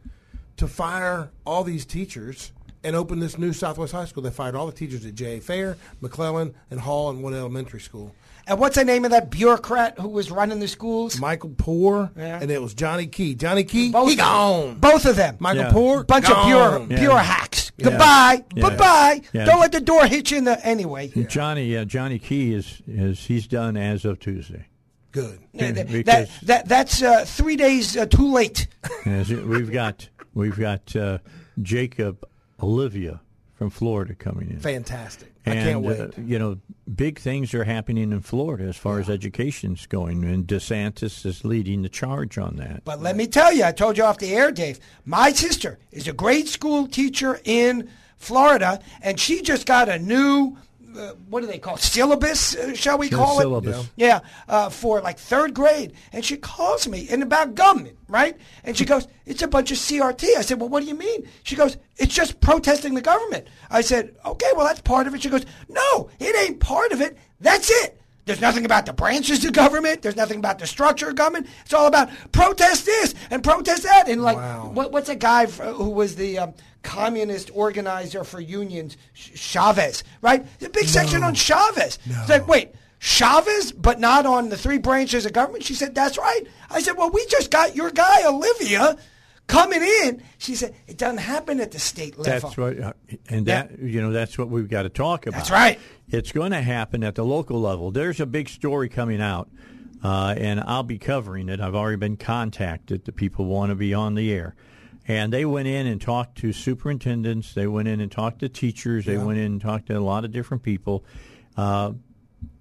to fire all these teachers and open this new Southwest High School. They fired all the teachers at J.A. Fair, McClellan, and Hall and one Elementary School. And what's the name of that bureaucrat who was running the schools? Michael Poore, Yeah. and it was Johnny Key. Johnny Key, Both he of them. gone. Both of them. Michael Yeah. Poore, Bunch of gone. pure, Yeah. pure hacks. Yeah. Goodbye. Yeah. Goodbye. Yeah. Don't let the door hit you in the anyway. Johnny, yeah, Johnny Key is is he's done as of Tuesday. Good. Yeah, that, that, that that's uh, three days uh, too late. Yes, we've got we've got uh, Jacob Oliva from Florida coming in. Fantastic. And, I can't wait. Uh, you know, big things are happening in Florida as far as education's going, and DeSantis is leading the charge on that. But let me tell you, I told you off the air, Dave. My sister is a grade school teacher in Florida, and she just got a new. Uh, what do they call it? syllabus? Uh, shall we call syllabus. it? Yeah, uh, for like third grade, and she calls me and about government, right? And she goes, "It's a bunch of CRT." I said, "Well, what do you mean?" She goes, "It's just protesting the government." I said, "Okay, well that's part of it." She goes, "No, it ain't part of it. That's it." There's nothing about the branches of government. There's nothing about the structure of government. It's all about protest this and protest that. And like, Wow. what, what's a guy f- who was the um, communist organizer for unions, Ch- Chavez, right? There's a big section on Chavez. It's like, wait, Chavez, but not on the three branches of government? She said, that's right. I said, well, we just got your guy, Oliva, coming in. She said, it doesn't happen at the state level. That's right. uh, and that you know that's what we've got to talk about. That's right. It's going to happen at the local level. There's a big story coming out, uh, and I'll be covering it. I've already been contacted. The people want to be on the air, and they went in and talked to superintendents. They went in and talked to teachers. They went in and talked to a lot of different people uh,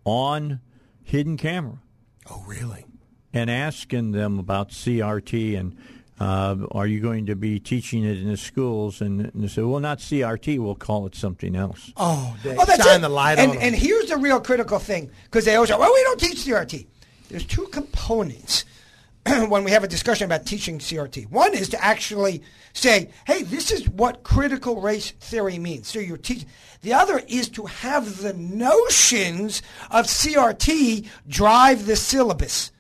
on hidden camera oh, really? and asking them about CRT and uh, are you going to be teaching it in the schools? And, and they said, well, not CRT. We'll call it something else. Oh, they Oh, that's shine it. the light and, on 'em. And here's the real critical thing, because they always say, well, we don't teach CRT. There's two components when we have a discussion about teaching CRT. One is to actually say, hey, this is what critical race theory means. So you're teaching. The other is to have the notions of CRT drive the syllabus.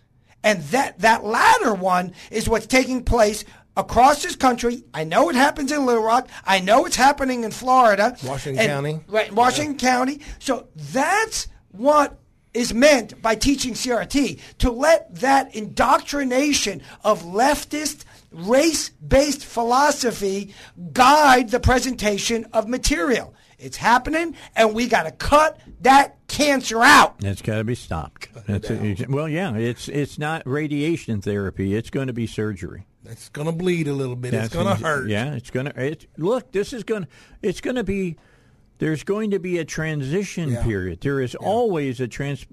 And that, that latter one is what's taking place across this country. I know it happens in Little Rock. I know it's happening in Florida. Washington And- County. Right, Washington County. So that's what is meant by teaching CRT to let that indoctrination of leftist race-based philosophy guide the presentation of material. It's happening, and we got to cut that cancer out. That's got to be stopped. That's a, well, yeah. It's it's not radiation therapy. It's going to be surgery. It's going to bleed a little bit. That's it's going to hurt. Yeah, it's going to. It, look, this is going. to It's going to be. There's going to be a transition Yeah. period. There is always a trans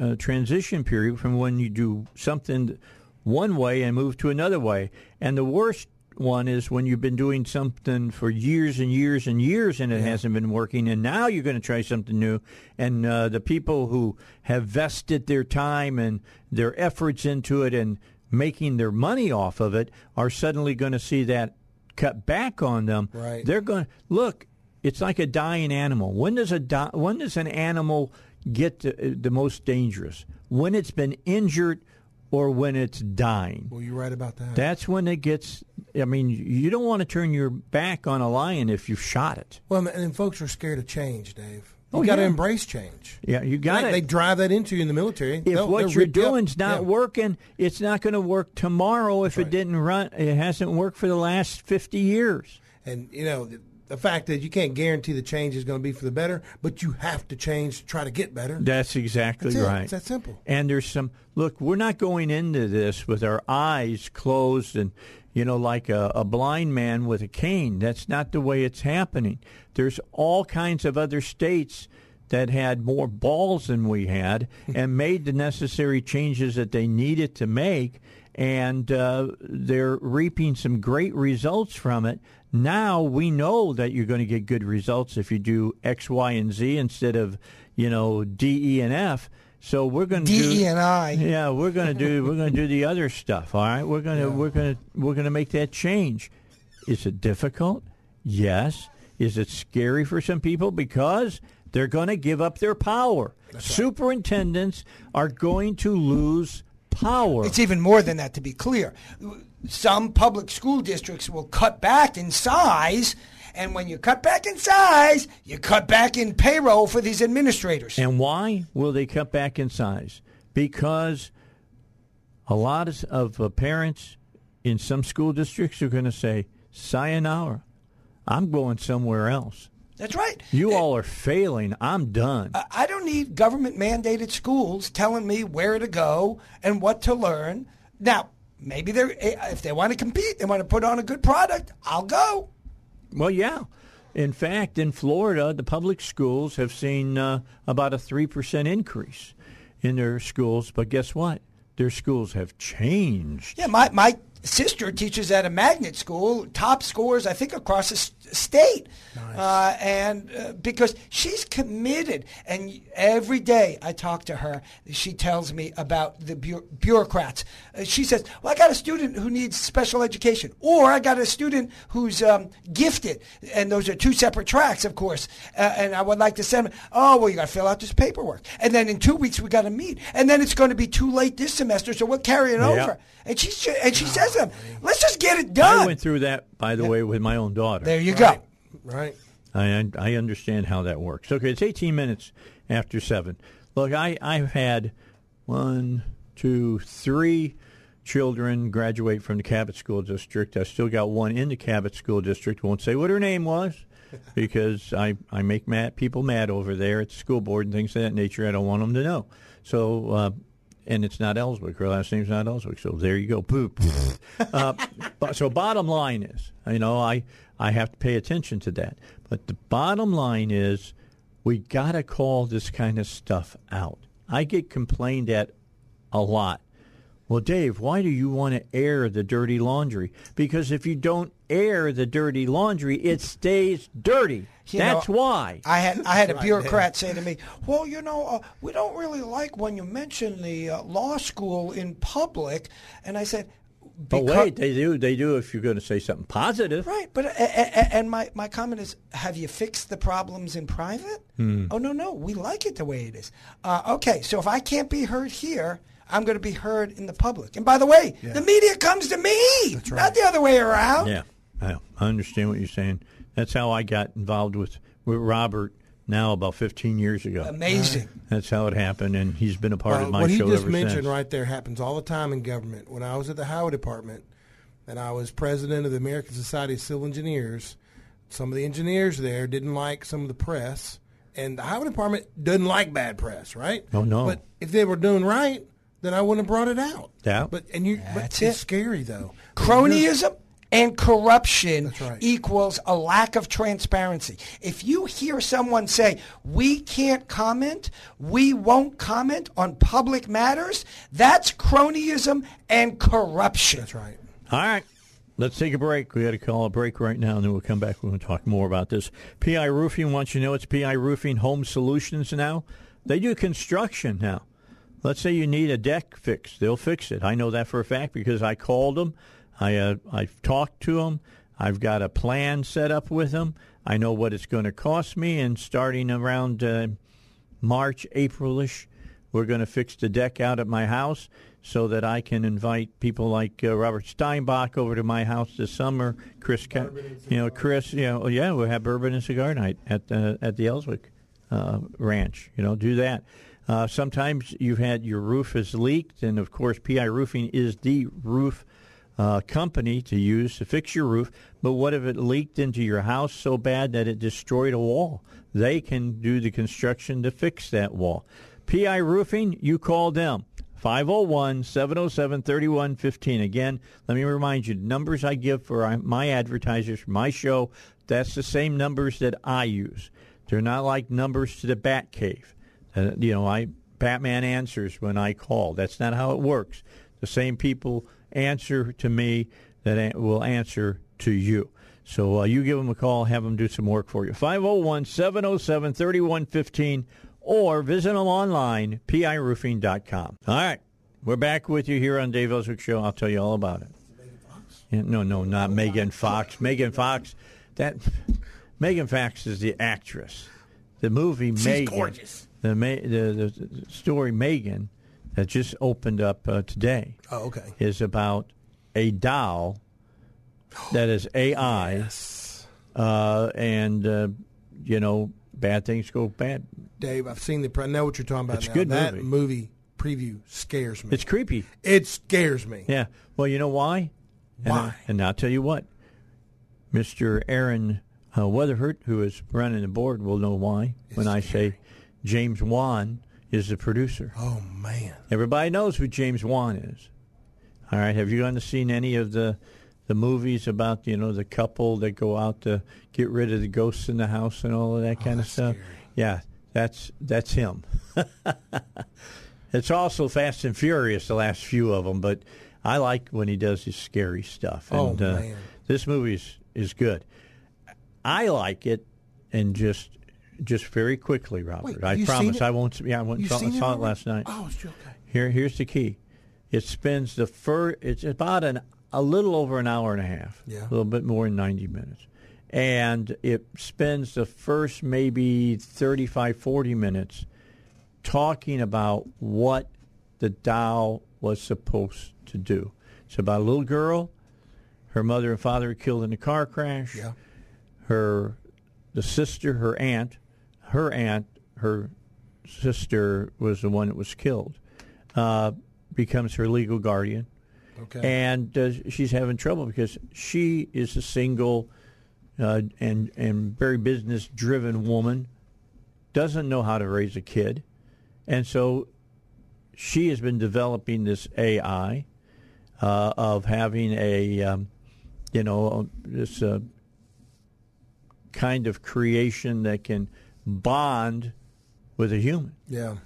uh, transition period from when you do something one way and move to another way. And the worst one is when you've been doing something for years and years and years and it hasn't been working, and now you're going to try something new. And uh, the people who have vested their time and their efforts into it and making their money off of it are suddenly going to see that cut back on them. Right. They're going to look. It's like a dying animal. When does a di- when does an animal get to, the most dangerous? When it's been injured or when it's dying. Well, you're right about that. That's when it gets. I mean, you don't want to turn your back on a lion if you've shot it. well, and, and folks are scared of change, Dave. You Oh, got to yeah. embrace change. Yeah, you got They- it. They drive that into you in the military. if They'll- what you're you up. doing's not Yeah. working, it's not going to work tomorrow if it right. didn't run. It hasn't worked for the last fifty years. And you know the, fact that you can't guarantee the change is going to be for the better, but you have to change to try to get better. That's exactly That's right. It's that simple. And there's some look. We're not going into this with our eyes closed and you know like a, a blind man with a cane. That's not the way it's happening. There's all kinds of other states that had more balls than we had and made the necessary changes that they needed to make, and uh, they're reaping some great results from it. Now we know that you're going to get good results if you do X, Y, and Z instead of you know D, E, and F. So we're going to do D, E, and I. yeah, we're going to do we're going to do the other stuff. All right, we're going to we're going to we're going to make that change. Is it difficult? Yes. Is it scary for some people because they're going to give up their power? Superintendents are going to lose power. It's even more than that, to be clear. Some public school districts will cut back in size, and when you cut back in size, you cut back in payroll for these administrators. And why will they cut back in size? Because a lot of, of uh, parents in some school districts are going to say, "Sayonara, I'm going somewhere else." That's right. You all are failing. I'm done. I don't need government mandated schools telling me where to go and what to learn. Now, maybe they're if they want to compete, they want to put on a good product. I'll go. Well, yeah. In fact, in Florida, the public schools have seen uh, about a 3% increase in their schools. But guess what? Their schools have changed. Yeah, my my sister teaches at a magnet school, top scores I think across state, uh, and uh, because she's committed, and every day I talk to her, she tells me about the bu- bureaucrats. Uh, she says, "Well, I got a student who needs special education, or I got a student who's um, gifted, and those are two separate tracks, of course. Uh, and I would like to send. Them, oh, well, you got to fill out this paperwork, and then in two weeks we got to meet, and then it's going to be too late this semester, so we'll carry it Yeah. over." And she and she says to them, "Let's just get it done." I went through that, by the way, with my own daughter. there you go. Right. I I understand how that works. Okay, it's 18 minutes after seven. Look, I I've had one, two, three children graduate from the Cabot School District. I still got one in the Cabot School District. Won't say what her name was because I I make mad people mad over there at the school board and things of that nature. I don't want them to know. So. Uh, and it's not Elswick. Her last name's not Elswick. So there you go. Poop. uh, but, so bottom line is, you know, I I have to pay attention to that. But the bottom line is, we got to call this kind of stuff out. I get complained at a lot. Well, Dave, why do you want to air the dirty laundry? Because if you don't air the dirty laundry, it stays dirty. You That's know, why. I had I had a bureaucrat say to me, "Well, you know, uh, we don't really like when you mention the uh, law school in public." And I said, But wait, they do. They do if you're going to say something positive. Right, but a- a- a- and my, my comment is: Have you fixed the problems in private? Hmm. Oh no, no, we like it the way it is. Uh, okay, so if I can't be heard here, I'm going to be heard in the public. And by the way, the media comes to me, not the other way around. Yeah, I I understand what you're saying. That's how I got involved with, with Robert now about 15 years ago. Amazing. That's how it happened, and he's been a part Well, of uh, my what he just mentioned since. right there happens all the time in government. When I was at the highway department and I was president of the American Society of Civil Engineers, some of the engineers there didn't like some of the press, and the highway department doesn't like bad press, right? Oh, no. But if they were doing right, then I wouldn't have brought it out. Yeah. But and you, but That's it's it. scary though. Cronyism and corruption right. equals a lack of transparency. If you hear someone say, we can't comment, we won't comment on public matters, that's cronyism and corruption. That's right. All right. Let's take a break. We got to call a break right now, and then we'll come back. We're going to talk more about this. PI Roofing wants you to know it's PI Roofing Home Solutions now. They do construction now. Let's say you need a deck fixed, they'll fix it. I know that for a fact because I called them. I uh, I've talked to them. I've got a plan set up with them. I know what it's going to cost me, and starting around uh, March, Aprilish, we're going to fix the deck out at my house so that I can invite people like uh, Robert Steinbuch over to my house this summer. Chris, Ca- you know, Chris, you know, yeah, we'll have bourbon and cigar night at the at the Elswick uh, Ranch. You know, do that. Uh, sometimes you've had your roof has leaked, and of course, PI Roofing is the roof uh, company to use to fix your roof. But what if it leaked into your house so bad that it destroyed a wall? They can do the construction to fix that wall. PI Roofing, you call them. 501 707 3115. Again, let me remind you numbers I give for my advertisers for my show, that's the same numbers that I use. They're not like numbers to the Bat Cave. Uh, you know, I Batman answers when I call. That's not how it works. The same people answer to me that will answer to you. So uh, you give them a call, have them do some work for you. 501 707 3115 or visit them online, piroofing.com. All right. We're back with you here on Dave Elswick Show. I'll tell you all about it. Yeah, no, no, not Megan Fox. Megan Fox. That Megan Fox is the actress. The movie She's Megan. gorgeous. The, the, the story Megan that just opened up uh, today. Oh, okay. Is about a doll that is AI, Yes. uh, and uh, you know bad things go bad. Dave, I've seen the. Pre- I know what you're talking about. It's now. good that movie. movie preview scares me. It's creepy. it scares me. Yeah. Well, you know why? And, Why? I, and I'll tell you what. Mr. Aaron uh, Weatherhurt, who is running the board, will know why when I say James Wan is the producer. Oh man. Everybody knows who James Wan is. All right. Have you gone to seen any of the the movies about you know the couple that go out to get rid of the ghosts in the house and all of that kind of stuff? scary. Yeah, that's that's him. it's also Fast and Furious, the last few of them, but I like when he does his scary stuff. Oh, And uh, man. this movie is, is good. I like it, and just just very quickly, Robert. Wait, I promise? I won't. Yeah, I You saw, saw it last night. Oh, it's okay. Here, here's the key. It spends the first. It's about an a little over an hour and a half. Yeah. A little bit more than ninety minutes, and it spends the first maybe 35, 40 minutes talking about what the doll was supposed to do. It's about a little girl. Her mother and father were killed in a car crash Yeah. her the sister her aunt her aunt her sister was the one that was killed uh, becomes her legal guardian Okay. and uh, she's having trouble because she is a single uh, and and very business driven woman doesn't know how to raise a kid and so she has been developing this AI uh, of having a um, you know this uh, kind of creation that can bond with a human. yeah.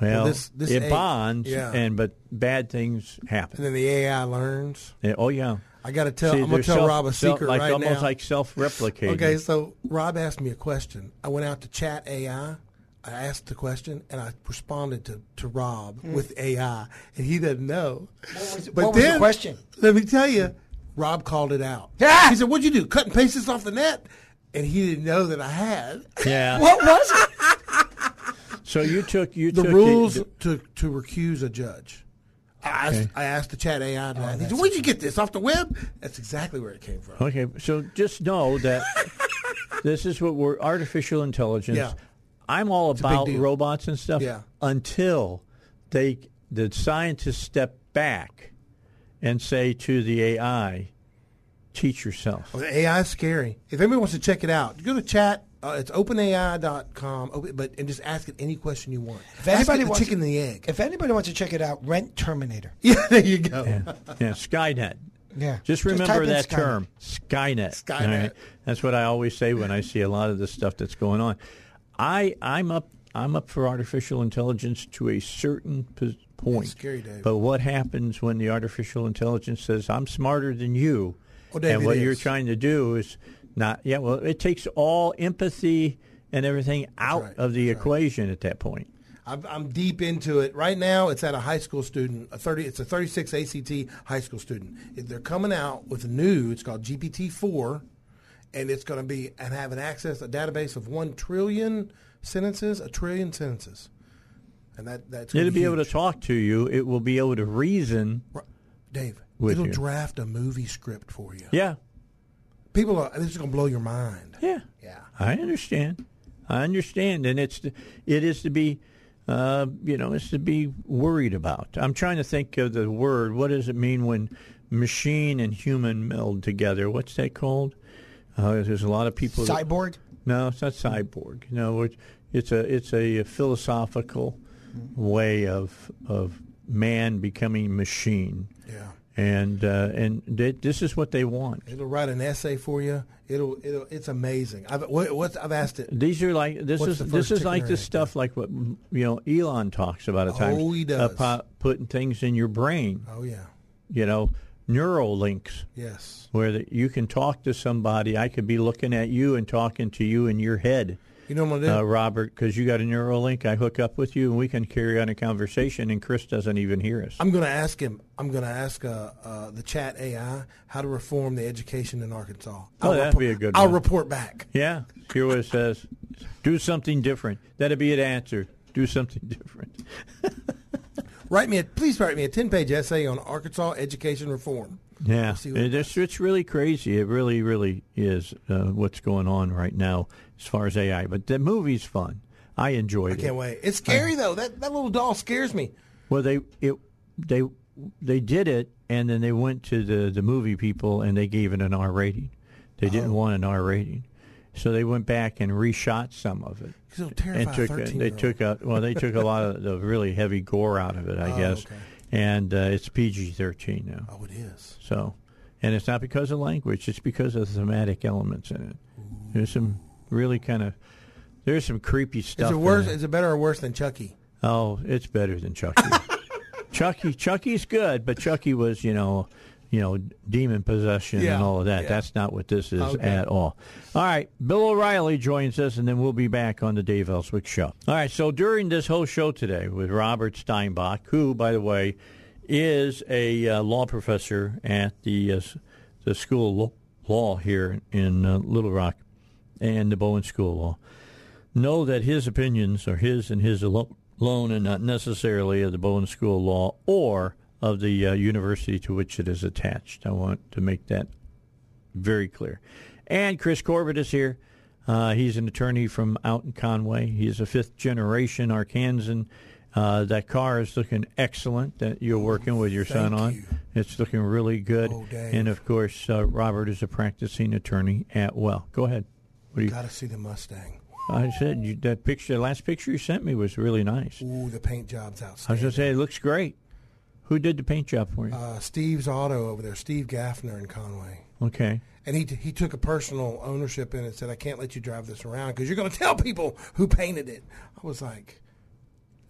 Well, this- this it A- bonds, yeah. and but bad things happen. And then the AI learns. Yeah, oh yeah, I got to tell. See, I'm going to tell self- Rob a self- secret like right almost now. like self-replicating. Okay, so Rob asked me a question. I went out to chat AI. I asked the question and I responded to, to Rob with AI, and he doesn't know. What was- but what was the then, question? Let me tell you, Rob called it out. Ah! He said, "What'd you do? Cut and paste this off the net?" And he didn't know that I had Yeah. What was it? So you took you the took rules The, to to recuse a judge. I asked, Okay. I asked the chat AI. that. Oh, he said, "Where'd you get this off the web?" That's exactly where it came from. okay, so just know that this is what we're artificial intelligence. Yeah. I'm all big about robots and stuff. Yeah. Until they the scientists step back and say to the AI, "Teach yourself." Well, AI is scary. If anybody wants to check it out, go to chat. Uh, it's openai.com, open, but and just ask it any question you want. If Ask anybody it the wants chicken to- and the egg. If anybody wants to check it out, rent Terminator. yeah, there you go. Yeah, yeah, Skynet. Yeah. Just Just remember type in that Skynet. term, Skynet. Skynet. That's what I always say when I see a lot of the stuff that's going on. I I'm up I'm up for artificial intelligence to a certain p- point. scary, Dave. But what happens when the artificial intelligence says, "I'm smarter than you," Well, Dave, and what you're trying to do is not? Yeah, well, it takes all empathy and everything out right. of the That's right. equation at that point. I'm, I'm deep into it right now. It's at a high school student, a 30. It's a 36 ACT high school student. They're coming out with a new. It's called GPT four, and it's going to be and have an access a database of one trillion sentences, a trillion sentences, and that that's It'll be able to talk to you. It will be able to reason. Ri- Dave, with it'll you. draft a movie script for you. Yeah, People are. This is going to blow your mind. yeah, Yeah. I understand. I understand, and it's to, it is to be, uh, you know, it's to be worried about. I'm trying to think of the word. What does it mean when machine and human meld together? What's that called? Uh, there's a lot of people. that- Cyborg. no, it's not cyborg. No, it, it's a it's a philosophical way of of man becoming machine, Yeah. And uh, and they, this is what they want. It'll write an essay for you. It'll. It'll. It's amazing. I've. What, what's, I've asked it. These are like this What's is the this is like the egg? stuff like what you know Elon talks about at times. Oh, he does. About putting things in your brain. Oh yeah. You know, neural links Yes. where that you can talk to somebody. I could be looking at you and talking to you in your head. You know what I'm uh, Robert, because you got a neural link. I hook up with you, and we can carry on a conversation, and Chris doesn't even hear us. I'm going to ask him. I'm going to ask uh, uh, the chat AI how to reform the education in Arkansas. Oh, that'd report- be a good I'll one. report back. yeah, here what it says: do something different. That'd be an answer. Do something different. Write me. A, please write me a 10 page essay on Arkansas education reform. Yeah, it's, it's really crazy. It really, really is uh, what's going on right now as far as AI. But the movie's fun. I enjoyed it. I can't wait. It's scary though. That that little doll scares me. Well, they it they they did it, and then they went to the the movie people, and they gave it an R rating. They didn't Oh. want an R rating, so they went back and reshot some of it'll terrify and took a a- 13 they took a well they took a lot of the really heavy gore out of it, I Oh, guess, okay. and uh, it's PG thirteen now. Oh, it is. So, and it's not because of language; it's because of the thematic elements in it. There's some really kind of there's some creepy stuff. Is it worse? it. Is it better or worse than Chucky? Oh, it's better than Chucky. Chucky, Chucky's good, but Chucky was, you know, you know, demon possession Yeah, and all of that. yeah. That's not what this is Okay. at all. All right, Bill O'Reilly joins us, and then we'll be back on the Dave Elswick Show. All right, so during this whole show today with Robert Steinbuch, who, by the way, is a uh, law professor at the uh, the School of Law- Law here in uh, Little Rock and the Bowen School Law know that his opinions are his and his alone and not necessarily of the Bowen School Law or of the uh, university to which it is attached. I want to make that very clear. And Chris Corbett is here. Uh, he's an attorney from out in Conway. He's a fifth generation Arkansan. Uh, that car is looking excellent that you're working with your son on. you. It's looking really good. Oh, and of course, uh, Robert is a practicing attorney at Well. Go ahead. What you? Got to see the Mustang. I said you, that picture, the last picture you sent me was really nice. Ooh, the paint job's outside. I was going to say it looks great. Who did the paint job for you? uh, Steve's Auto over there, Steve Gaffner in Conway. okay. And he he took a personal ownership in it. And said, "I can't let you drive this around because you're going to tell people who painted it." I was like,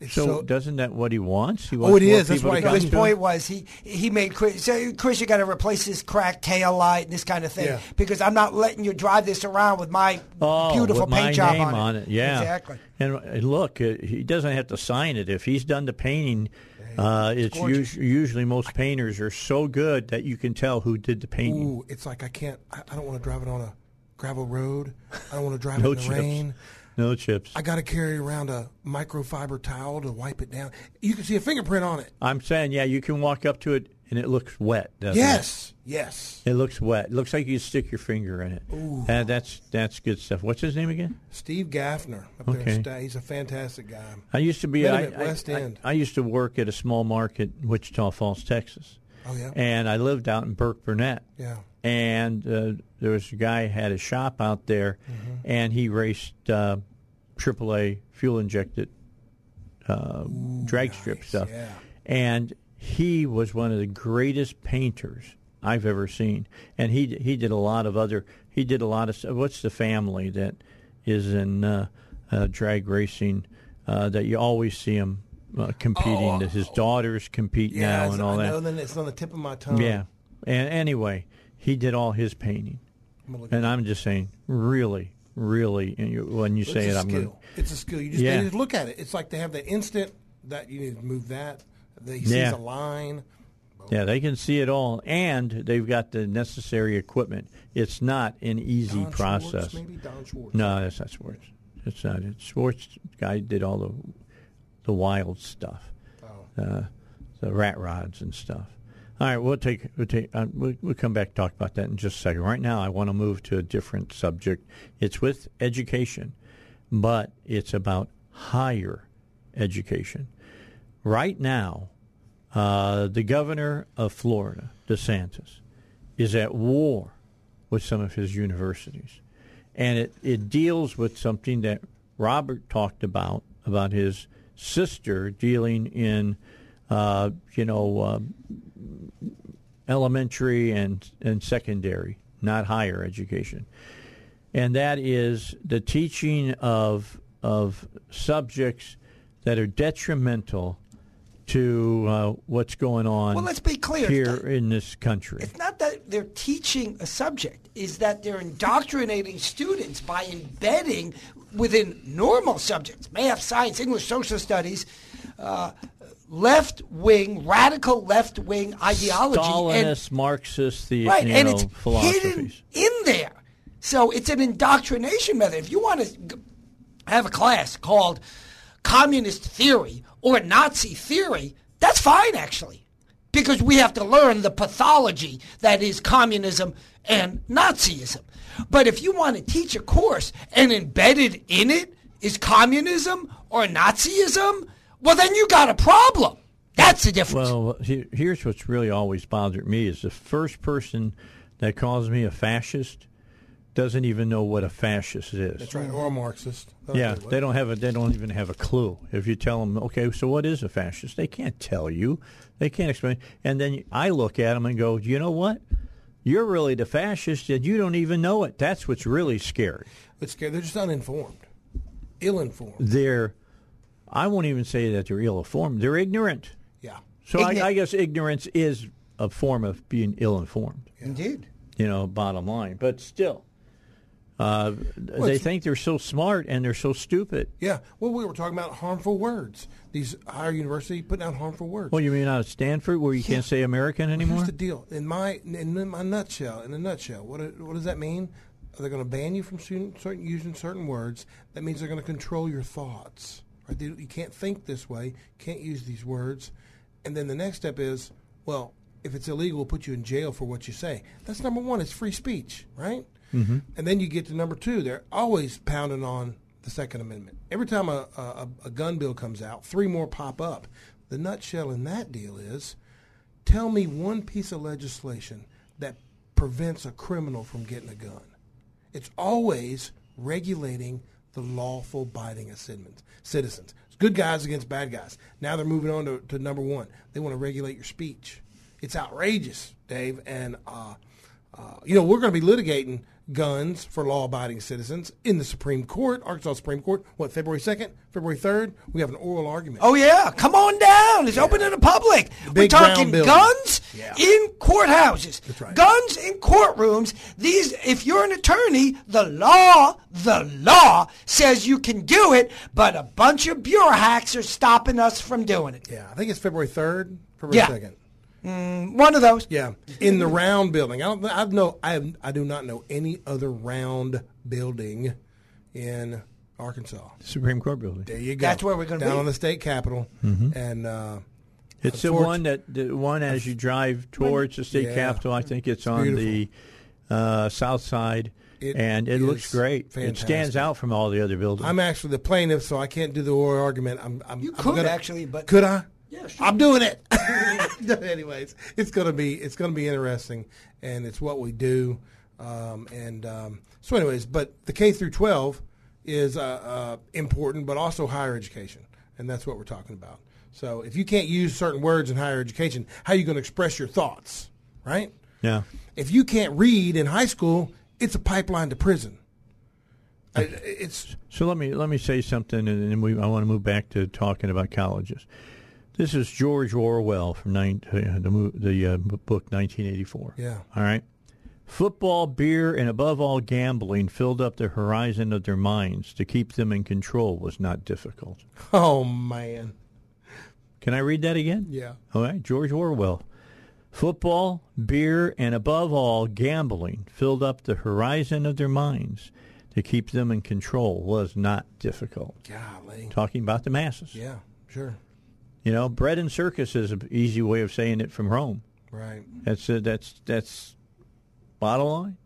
So, so, doesn't that what he wants? He Oh, wants it more is. That's why to he come got His point was he he made Chris. So Chris, you got to replace this cracked tail light and this kind of thing Yeah. because I'm not letting you drive this around with my Oh, beautiful with paint my job name on, it. Yeah, exactly. And, uh, look, uh, he doesn't have to sign it if he's done the painting. Uh, it's usually most painters are so good that you can tell who did the painting. ooh, it's like I can't. I, I don't want to drive it on a gravel road. I don't want to drive no it in the chips. rain. No chips. I got to carry around a microfiber towel to wipe it down. You can see a fingerprint on it. I'm saying, yeah, you can walk up to it and it looks wet. Doesn't it? Yes, yes. it? Looks wet. It looks like you stick your finger in it. Uh, that's that's good stuff. What's his name again? Steve Gaffner up there. Okay. in He's a fantastic guy. I used to be I, at West I- End. I, used to work at a small market, in Wichita Falls, Texas, Oh yeah, and I lived out in Burkburnett. yeah. And uh, there was a guy had a shop out there, Mm-hmm. and he raced uh, AAA fuel injected uh, drag strip stuff. yeah. And he was one of the greatest painters I've ever seen. And he he did a lot of other. He did a lot of. What's the family that is in uh, uh, drag racing uh, that you always see him uh, competing. that his daughters compete now Yeah, and all I that. know. Then it's on the tip of my tongue. Yeah. And anyway, he did all his painting, I'm gonna look and I'm just saying, really, really. You, when you It's say it, I'm skill. going. It's a skill. You just, Yeah. they just look at it. It's like they have the instant that you need to move that. They sees Yeah. a line. Yeah, they can see it all, and they've got the necessary equipment. It's not an easy Don process. Schwartz, maybe Don Schwartz. No, that's not Schwartz. It's not. It. Schwartz guy did all the the wild stuff, Oh. uh, the rat rods and stuff. All right, we'll take we'll take uh, we'll, we'll come back talk about that in just a second. Right now, I want to move to a different subject. It's with education, but it's about higher education. Right now, uh, the governor of Florida, DeSantis, is at war with some of his universities. And it, it deals with something that Robert talked about, about his sister dealing in, uh, you know, uh, elementary and, and secondary, not higher education. And that is the teaching of, of subjects that are detrimental to uh, what's going on Well, let's be clear. here in this country. It's not that they're teaching a subject, is that they're indoctrinating students by embedding within normal subjects, math, science, English, social studies, uh, left wing, radical left wing ideology. and- Stalinist, Marxist, the right, and know, it's philosophies. hidden in there. So it's an indoctrination method. If you want to have a class called communist theory or Nazi theory, that's fine actually, because we have to learn the pathology that is communism and Nazism. But if you want to teach a course and embedded in it is communism or Nazism, well then you got a problem. That's the difference. Well, here's what's really always bothered me is the first person that calls me a fascist doesn't even know what a fascist is. That's right. Or a Marxist. Yeah, Okay, they don't have a. They don't even have a clue. If you tell them, okay, so what is a fascist? They can't tell you. They can't explain. And then I look at them and go, you know what? You're really the fascist, and you don't even know it. That's what's really scary. It's scary. They're just uninformed, ill-informed. They're. I won't even say that they're ill-informed. They're ignorant. Yeah. So I, I guess ignorance is a form of being ill-informed. Indeed. You know, bottom line. But still, uh, they think they're so smart and they're so stupid. Yeah. Well, we were talking about harmful words. These higher university putting out harmful words. Well, you mean out of Stanford where you can't say American anymore? Here's the deal. In my in my nutshell, in a nutshell, what what does that mean? Are they going to ban you from certain, certain using certain words? That means they're going to control your thoughts. You can't think this way. Can't use these words. And then the next step is, well, if it's illegal, we'll put you in jail for what you say. That's number one. It's free speech, right? Mm-hmm. And then you get to number two. They're always pounding on the Second Amendment. Every time a, a, a gun bill comes out, three more pop up. The nutshell in that deal is tell me one piece of legislation that prevents a criminal from getting a gun. It's always regulating the lawful abiding of. Citizens. It's good guys against bad guys. Now they're moving on to, to number one. They want to regulate your speech. It's outrageous, Dave. And, uh, uh, you know, we're going to be litigating guns for law abiding citizens in the Supreme Court, Arkansas Supreme Court. What, February 2nd, February 3rd? We have an oral argument. Oh yeah, come on down. It's open to the public. We're talking guns Yeah. in courthouses. That's right. Guns in courtrooms. These if you're an attorney, the law, the law says you can do it, but a bunch of bureau hacks are stopping us from doing it. Yeah, I think it's February 3rd, February Yeah. 2nd. One of those. Yeah, in the round building. I don't. I know. I have, I do not know any other round building in Arkansas. Supreme Court building. There you go. That's where we're gonna down on the state capitol, and uh, It's the Unfortunate- one that the one as you drive towards the state Yeah. capitol. I think it's on beautiful. the uh, south side, It and it looks is great. It stands out from all the other buildings. I'm actually the plaintiff, so I can't do the oral argument. I'm. I'm You I'm could gonna- actually, but- could I? Yeah, sure. I'm doing it. Anyways, it's gonna be it's gonna be interesting, and it's what we do. Um, and um, so, anyways, but the K through 12 is uh, uh, important, but also higher education, and that's what we're talking about. So, if you can't use certain words in higher education, how are you going to express your thoughts, right? yeah. If you can't read in high school, it's a pipeline to prison. I, it's So let me let me say something, and then we I want to move back to talking about colleges. This is George Orwell from nine, uh, the the uh, book 1984. Yeah. All right. Football, beer, and above all gambling filled up the horizon of their minds. To keep them in control was not difficult. oh man, Can I read that again? yeah. All right, George Orwell. Football, beer, and above all, gambling filled up the horizon of their minds. To keep them in control was not difficult. Golly, Talking about the masses. yeah, sure, You know, bread and circus is an easy way of saying it from Rome. right. That's uh, that's that's bottom line.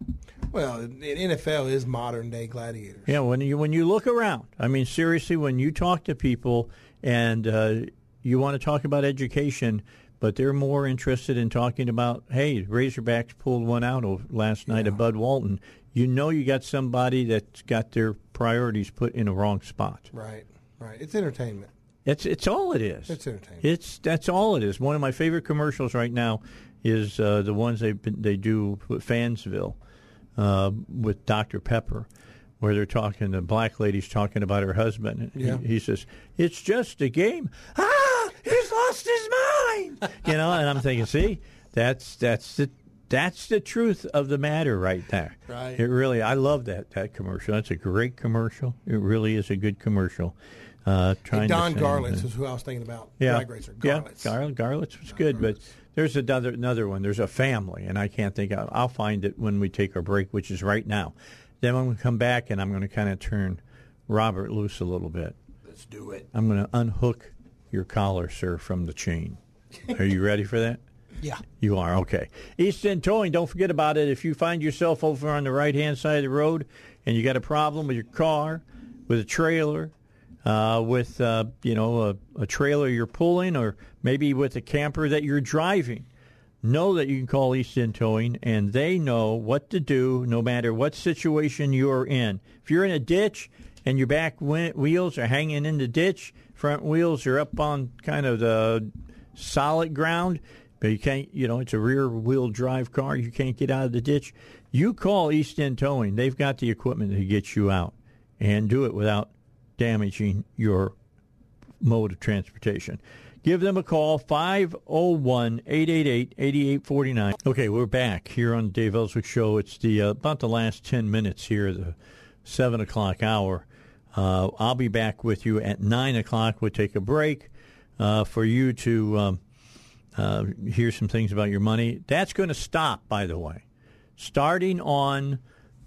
Well, the NFL is modern day gladiators. Yeah, when you when you look around, I mean, seriously, when you talk to people and uh, you want to talk about education, but they're more interested in talking about, hey, Razorbacks pulled one out of last night at Bud Walton. You know, you got somebody that's got their priorities put in a wrong spot. Right, right. It's entertainment. It's it's all it is. It's entertainment. It's that's all it is. One of my favorite commercials right now is uh, the ones they they do with Fansville uh, with Dr Pepper, where they're talking. The black lady's talking about her husband. And Yeah. he, he says, "It's just a game." Ah, he's lost his mind. you know, and I'm thinking, see, that's that's the. That's the truth of the matter right there. Right. It really, I love that that commercial. That's a great commercial. It really is a good commercial. Uh, trying to Don Garlits is who I was thinking about. yeah, Drag racer. yeah, Garlits. Gar- Garlits was good, but there's another another one. There's a family, and I can't think. Of, I'll find it when we take our break, which is right now. Then when we come back, and I'm going to kind of turn Robert loose a little bit. Let's do it. I'm going to unhook your collar, sir, from the chain. Are you ready for that? Yeah. You are okay. East End Towing. Don't forget about it. If you find yourself over on the right hand side of the road and you got a problem with your car, with a trailer, uh, with uh, you know a, a trailer you're pulling, or maybe with a camper that you're driving, know that you can call East End Towing, and they know what to do no matter what situation you're in. If you're in a ditch and your back wheels are hanging in the ditch, front wheels are up on kind of the solid ground, but you can't, you know, it's a rear wheel drive car. You can't get out of the ditch. You call East End Towing. They've got the equipment to get you out and do it without damaging your mode of transportation. Give them a call, 501 888 8849. Okay, we're back here on the Dave Elswick Show. It's the uh, about the last 10 minutes here, the 7 o'clock hour. Uh, I'll be back with you at 9 o'clock. We'll take a break uh, for you to um, uh, hear some things about your money. That's going to stop, by the way, starting on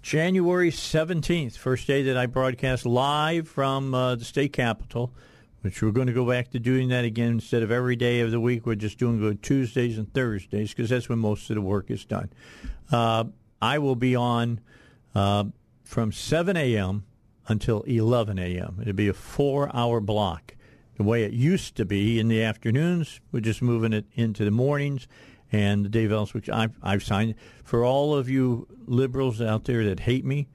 January 17th, first day that I broadcast live from uh, the state capitol, which we're going to go back to doing that again instead of every day of the week. We're just doing good Tuesdays and Thursdays because that's when most of the work is done. Uh, I will be on uh, from 7 a.m. until 11 a.m. It'll be a four-hour block. The way it used to be in the afternoons, we're just moving it into the mornings. And the Dave Elswick, I've, I've signed. For all of you liberals out there that hate me,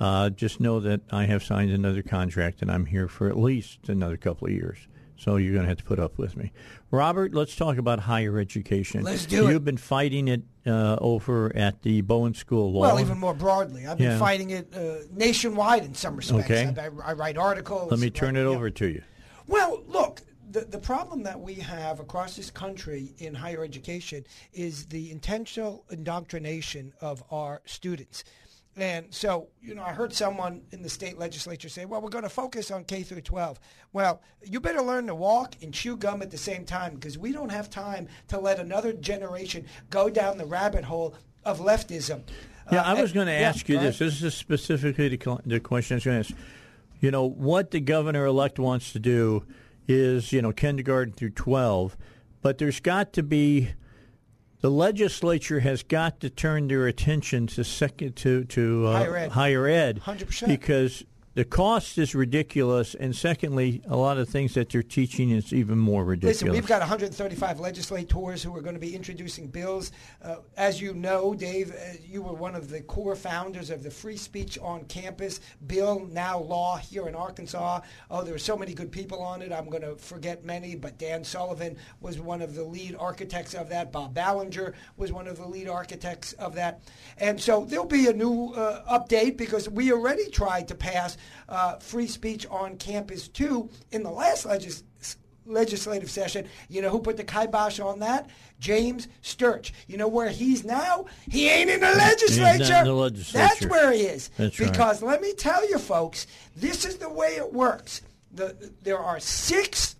uh, just know that I have signed another contract and I'm here for at least another couple of years. So you're going to have to put up with me. Robert, let's talk about higher education. Let's do it. You've been fighting it uh, over at the Bowen School of Law. Well, even more broadly, I've been Yeah. fighting it uh, nationwide in some respects. Okay. I, I, write articles. Let me turn it yeah. over to you. Well, look, the, the problem that we have across this country in higher education is the intentional indoctrination of our students. And so, you know, I heard someone in the state legislature say, well, we're going to focus on K through 12. Well, you better learn to walk and chew gum at the same time because we don't have time to let another generation go down the rabbit hole of leftism. Yeah, Uh, I was going to yeah, ask you this. ahead. This is specifically the, the question I was going to ask. You know, what the governor elect wants to do is, you know, kindergarten through 12, but there's got to be the legislature has got to turn their attention to second to to uh, Higher ed. higher ed 100%. because the cost is ridiculous, and secondly, a lot of things that they're teaching is even more ridiculous. Listen, we've got 135 legislators who are going to be introducing bills. Uh, as you know, Dave, uh, you were one of the core founders of the Free Speech on Campus bill, now law here in Arkansas. Oh, there were so many good people on it. I'm going to forget many, but Dan Sullivan was one of the lead architects of that. Bob Ballinger was one of the lead architects of that. And so there'll be a new uh, update because we already tried to pass uh, free speech on campus too in the last legis- legislative session. You know who put the kibosh on that? James Sturch. You know where he's now? He ain't in the legislature. in the legislature. That's where he is. That's right. because let me tell you, folks, this is the way it works. The, there are six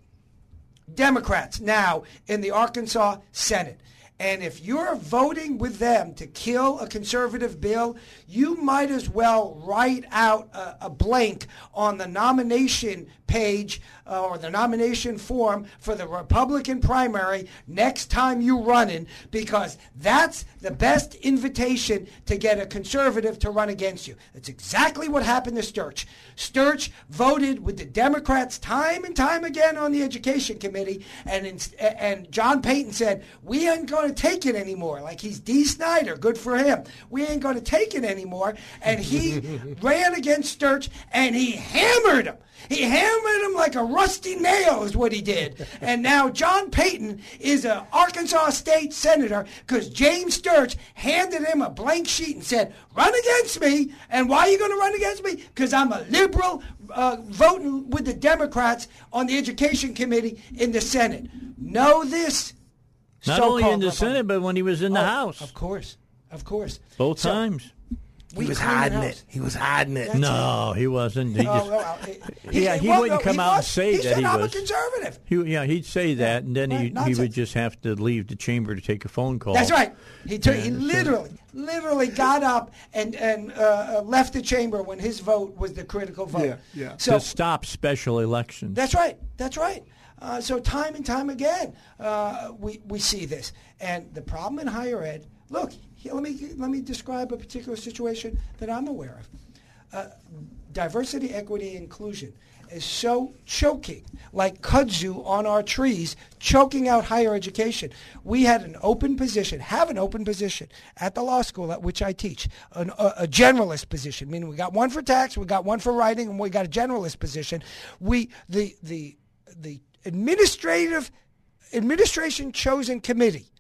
Democrats now in the Arkansas Senate. And if you're voting with them to kill a conservative bill, you might as well write out a, a blank on the nomination page uh, or the nomination form for the Republican primary next time you run in because that's the best invitation to get a conservative to run against you. That's exactly what happened to Sturch. Sturch voted with the Democrats time and time again on the Education Committee, and in, and John Payton said, "We ain't going to take it anymore." Like he's Dee Snider, good for him. We ain't going to take it anymore, and he ran against Sturch and he hammered him. He hammered him like a rusty nail, is what he did. And now John Payton is an Arkansas State Senator because James Sturch handed him a blank sheet and said, Run against me. And why are you going to run against me? Because I'm a liberal uh, voting with the Democrats on the Education Committee in the Senate. Know this. Not only in the Senate, but when he was in the Oh, House. Of course. Of course. Both So, times. We He was hiding it. He was hiding it. That's No, he wasn't. He Oh, just, well, he- Yeah, he well, wouldn't no, come out and say he that said, he was. a conservative. he, yeah, he'd say that, and then Right, he, he would just have to leave the chamber to take a phone call. That's right. He took. He literally, literally got up and and uh, uh, left the chamber when his vote was the critical vote. Yeah, yeah. So to stop special elections. that's right. That's right. Uh, so time and time again, uh, we we see this, and the problem in higher ed. Look, here, let me let me describe a particular situation that I'm aware of. Uh, diversity, equity, inclusion is so choking, like kudzu on our trees, choking out higher education. We had an open position, have an open position at the law school at which I teach, an, a, a generalist position, meaning we got one for tax, we got one for writing, and we got a generalist position. We the the the administrative administration chosen committee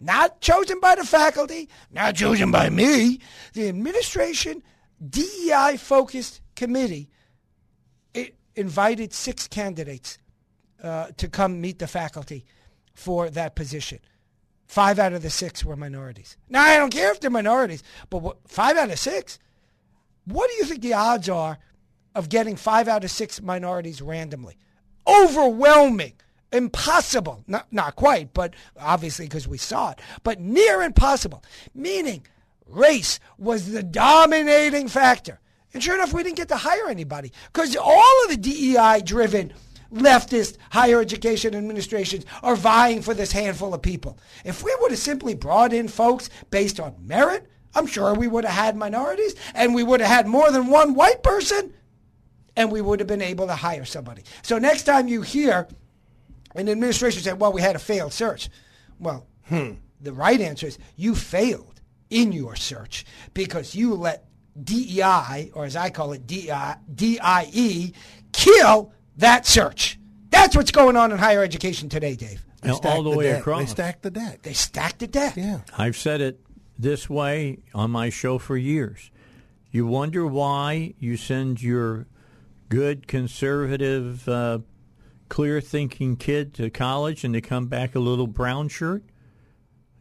not chosen by the faculty, not chosen by me. The administration DEI focused committee it invited six candidates uh, to come meet the faculty for that position. Five out of the six were minorities. Now I don't care if they're minorities, but what, five out of six. What do you think the odds are of getting five out of six minorities randomly? Overwhelming. Impossible. Not, not quite, but obviously because we saw it. But near impossible. Meaning race was the dominating factor. And sure enough, we didn't get to hire anybody because all of the DEI driven leftist higher education administrations are vying for this handful of people. If we would have simply brought in folks based on merit, I'm sure we would have had minorities and we would have had more than one white person and we would have been able to hire somebody. So next time you hear an administration said, well, we had a failed search. Well, the right answer is you failed in your search because you let DEI, or as I call it, DI, DIE, kill that search. That's what's going on in higher education today, Dave. They all stacked the way deck. across. They stacked the deck. They stacked the deck. Yeah. I've said it this way on my show for years. You wonder why you send your good, conservative, uh, clear thinking kid to college and they come back a little brown shirt?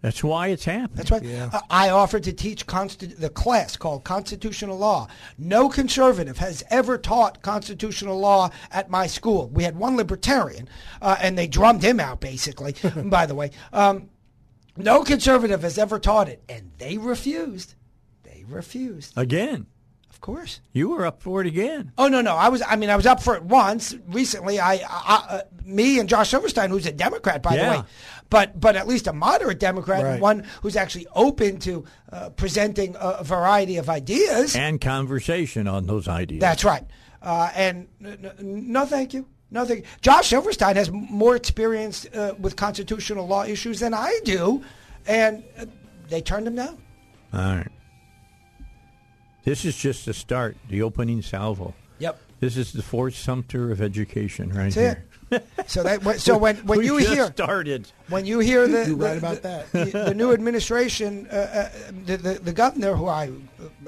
That's why it's happening. That's right. Uh, I offered to teach consti- the class called constitutional law. No conservative has ever taught constitutional law at my school. We had one libertarian, uh, and they drummed him out, basically, by the way. Um, no conservative has ever taught it, and they refused. They refused. Again, Of course. you were up for it again. Oh no, no. I was. I mean, I was up for it once recently. I, I uh, me and Josh Silverstein, who's a Democrat, by Yeah. the way, but but at least a moderate Democrat, and Right. one who's actually open to uh, presenting a variety of ideas. And conversation on those ideas. That's right. Uh, and n- n- no, thank you. No, thank you. Josh Silverstein has more experience uh, with constitutional law issues than I do, and uh, they turned him down. All right. This is just the start, the opening salvo. Yep. This is the Fort Sumter of education, right That's here. it. So that so when when we you just hear started, when you hear the You're the- right about that. the, the new administration, uh, uh, the, the the governor who I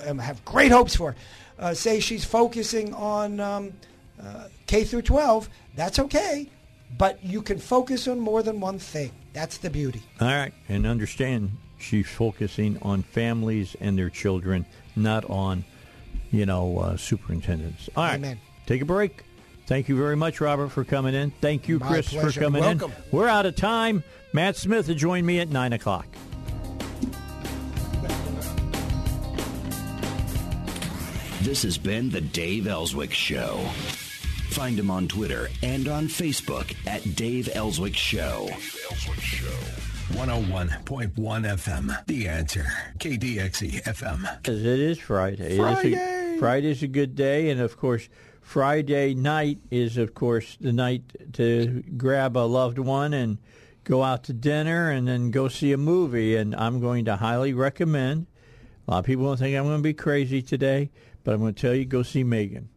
uh, um, have great hopes for, uh, say she's focusing on um, uh, K through 12. That's okay, but you can focus on more than one thing. That's the beauty. all right, and understand she's focusing on families and their children, not on, you know, uh, superintendents. All right, Amen. take a break. Thank you very much, Robert, for coming in. Thank you, My Chris, pleasure. for coming Welcome. in. We're out of time. Matt Smith will join me at nine o'clock. This has been the Dave Elswick Show. Find him on Twitter and on Facebook at Dave Elswick Show. 101.1 FM. The answer. KDXE FM. As it is Friday. It is a- Friday. Friday's a good day, and of course, Friday night is, of course, the night to grab a loved one and go out to dinner and then go see a movie. And I'm going to highly recommend. A lot of people don't think I'm going to be crazy today, but I'm going to tell you, go see Megan.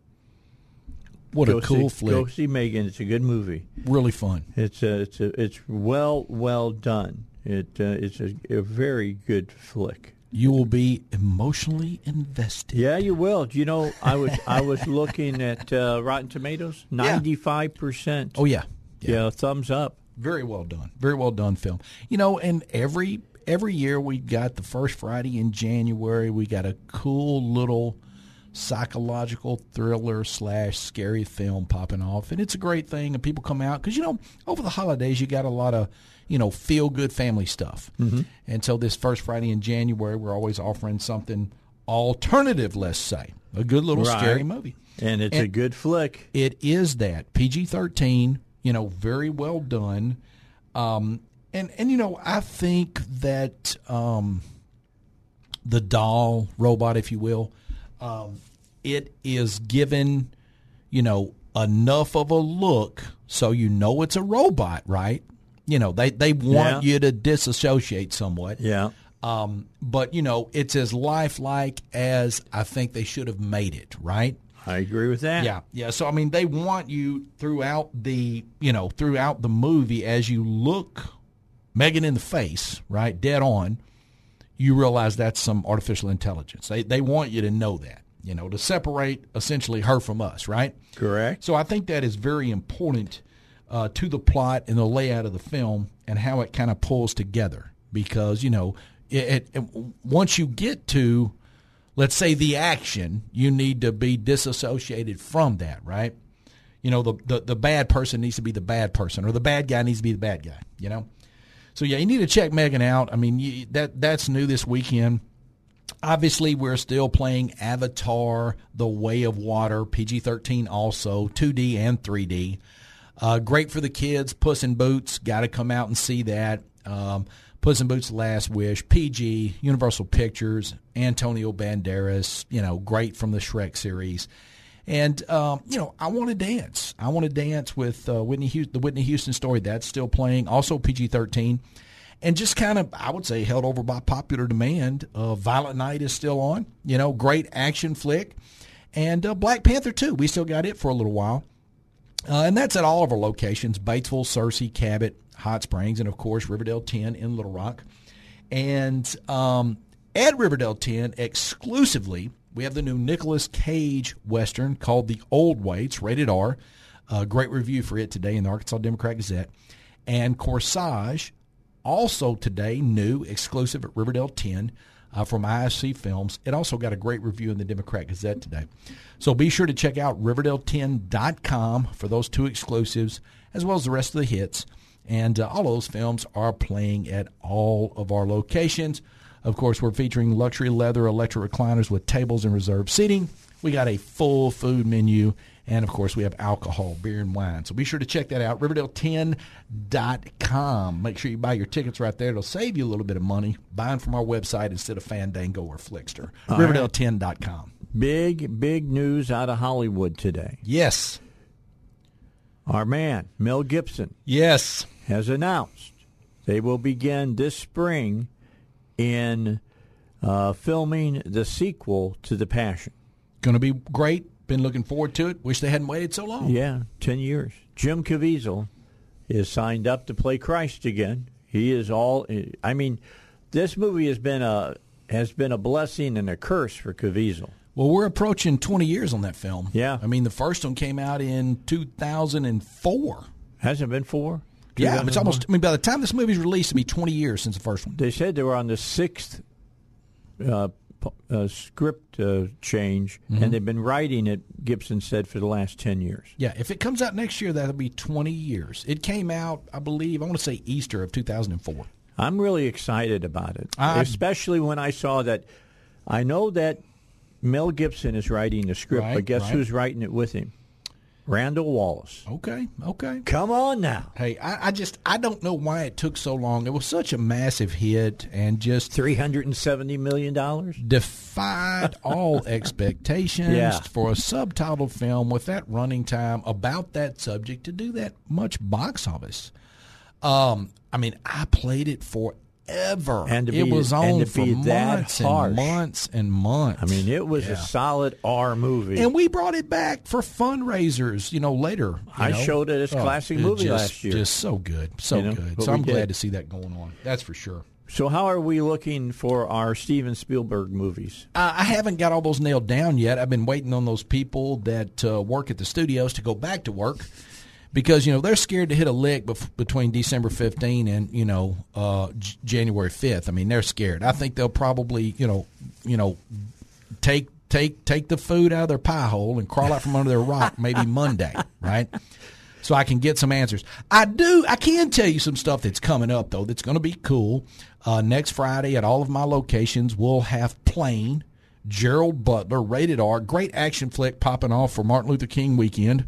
What go a cool see, flick. Go see Megan. It's a good movie. Really fun. It's a, it's a, it's well well done. It uh, it's a, a very good flick. You will be emotionally invested. Yeah, you will. You know, I was I was looking at uh, Rotten Tomatoes, ninety five percent. Oh yeah. yeah, thumbs up. Very well done. Very well done film. You know, and every every year we got the first Friday in January. We got a cool little psychological thriller slash scary film popping off, and it's a great thing. And people come out because you know over the holidays you got a lot of you know feel good family stuff, mm-hmm. and so this first Friday in January we're always offering something alternative. Let's say a good little Right. scary movie. And it's a good flick. It is that PG thirteen. You know, very well done. Um, and and you know, I think that um, the doll robot, if you will, um, it is given you know enough of a look so you know it's a robot, right? You know, they they want Yeah. you to disassociate somewhat. Yeah. Um, but you know, it's as lifelike as I think they should have made it, right? I agree with that. Yeah, yeah. So I mean, they want you throughout the you know throughout the movie as you look Megan in the face, right, dead on. You realize that's some artificial intelligence. They they want you to know that, you know, to separate essentially her from us, right? Correct. So I think that is very important uh, to the plot and the layout of the film and how it kind of pulls together because you know it, it, it- once you get to let's say the action you need to be disassociated from that right you know the, the the bad person needs to be the bad person or the bad guy needs to be the bad guy you know so yeah you need to check Megan out I mean you, that that's new this weekend Obviously, we're still playing Avatar: The Way of Water, PG-13, also 2D and 3D. Uh, great for the kids. Puss in Boots, got to come out and see that. Um, Puss in Boots: Last Wish, PG, Universal Pictures, Antonio Banderas. You know, great from the Shrek series. And um, you know, I want to dance. I want to dance with uh, Whitney, Houston, the Whitney Houston story. That's still playing. Also PG-13 and just kind of I would say held over by popular demand. Uh, Violent Night is still on, you know, great action flick, and uh, Black Panther too. We still got it for a little while, uh, and that's at all of our locations: Batesville, Searcy, Cabot, Hot Springs, and of course Riverdale 10 in Little Rock. And um, at Riverdale 10 exclusively, we have the new Nicolas Cage western called The Old Way. Rated R. Uh, great review for it today in the Arkansas Democrat Gazette. And Corsage, also today, new, exclusive at Riverdale 10 uh, from IFC Films. It also got a great review in the Democrat Gazette today. So be sure to check out Riverdale10.com for those two exclusives, as well as the rest of the hits. And uh, all those films are playing at all of our locations. Of course, we're featuring luxury leather electric recliners with tables and reserved seating. We got a full food menu. And of course, we have alcohol, beer, and wine. So be sure to check that out. Riverdale10.com. Make sure you buy your tickets right there. It'll save you a little bit of money buying from our website instead of Fandango or Flixster. All right. Riverdale10.com. Big, big news out of Hollywood today. Yes. Our man, Mel Gibson, Yes. has announced they will begin this spring in uh, filming the sequel to The Passion. Going to be great. Been looking forward to it. Wish they hadn't waited so long. Yeah, 10 years. Jim Caviezel is signed up to play Christ again. He is all I mean, this movie has been a has been a blessing and a curse for Caviezel. Well, we're approaching 20 years on that film. Yeah. I mean, the first one came out in 2004. Hasn't it been four? Yeah, it's almost. I mean, by the time this movie's released, it'll be 20 years since the first one. They said they were on the sixth uh, uh, script uh, change, Mm-hmm. and they've been writing it. Gibson said for the last ten years. Yeah, if it comes out next year, that'll be 20 years. It came out, I believe, I want to say Easter of 2004. I'm really excited about it, I- especially when I saw that. I know that Mel Gibson is writing the script, Right, but guess right. who's writing it with him? Randall Wallace. Okay, okay. Come on now. Hey, I, I just I don't know why it took so long. It was such a massive hit and just Three hundred and seventy million dollars. defied all expectations Yeah. for a subtitled film with that running time about that subject to do that much box office. Um, I mean, I played it forever, And to it be- was and on to for be that months harsh. and months and months. I mean, it was Yeah. a solid R movie. And we brought it back for fundraisers, you know, later. you I know. showed it as classic movie just, last year. Just so good, so You know, good. So I'm did. glad to see that going on. That's for sure. so, how are we looking for our Steven Spielberg movies? Uh, I haven't got all those nailed down yet. I've been waiting on those people that uh, work at the studios to go back to work because you know they're scared to hit a lick bef- between December 15 and you know uh, J- January 5th. I mean, they're scared. I think they'll probably you know you know take take take the food out of their pie hole and crawl out from under their rock maybe Monday, right? so I can get some answers. I do. I can tell you some stuff that's coming up though. That's going to be cool. Uh, next Friday at all of my locations, we'll have Plane, Gerald Butler, rated R, great action flick popping off for Martin Luther King weekend,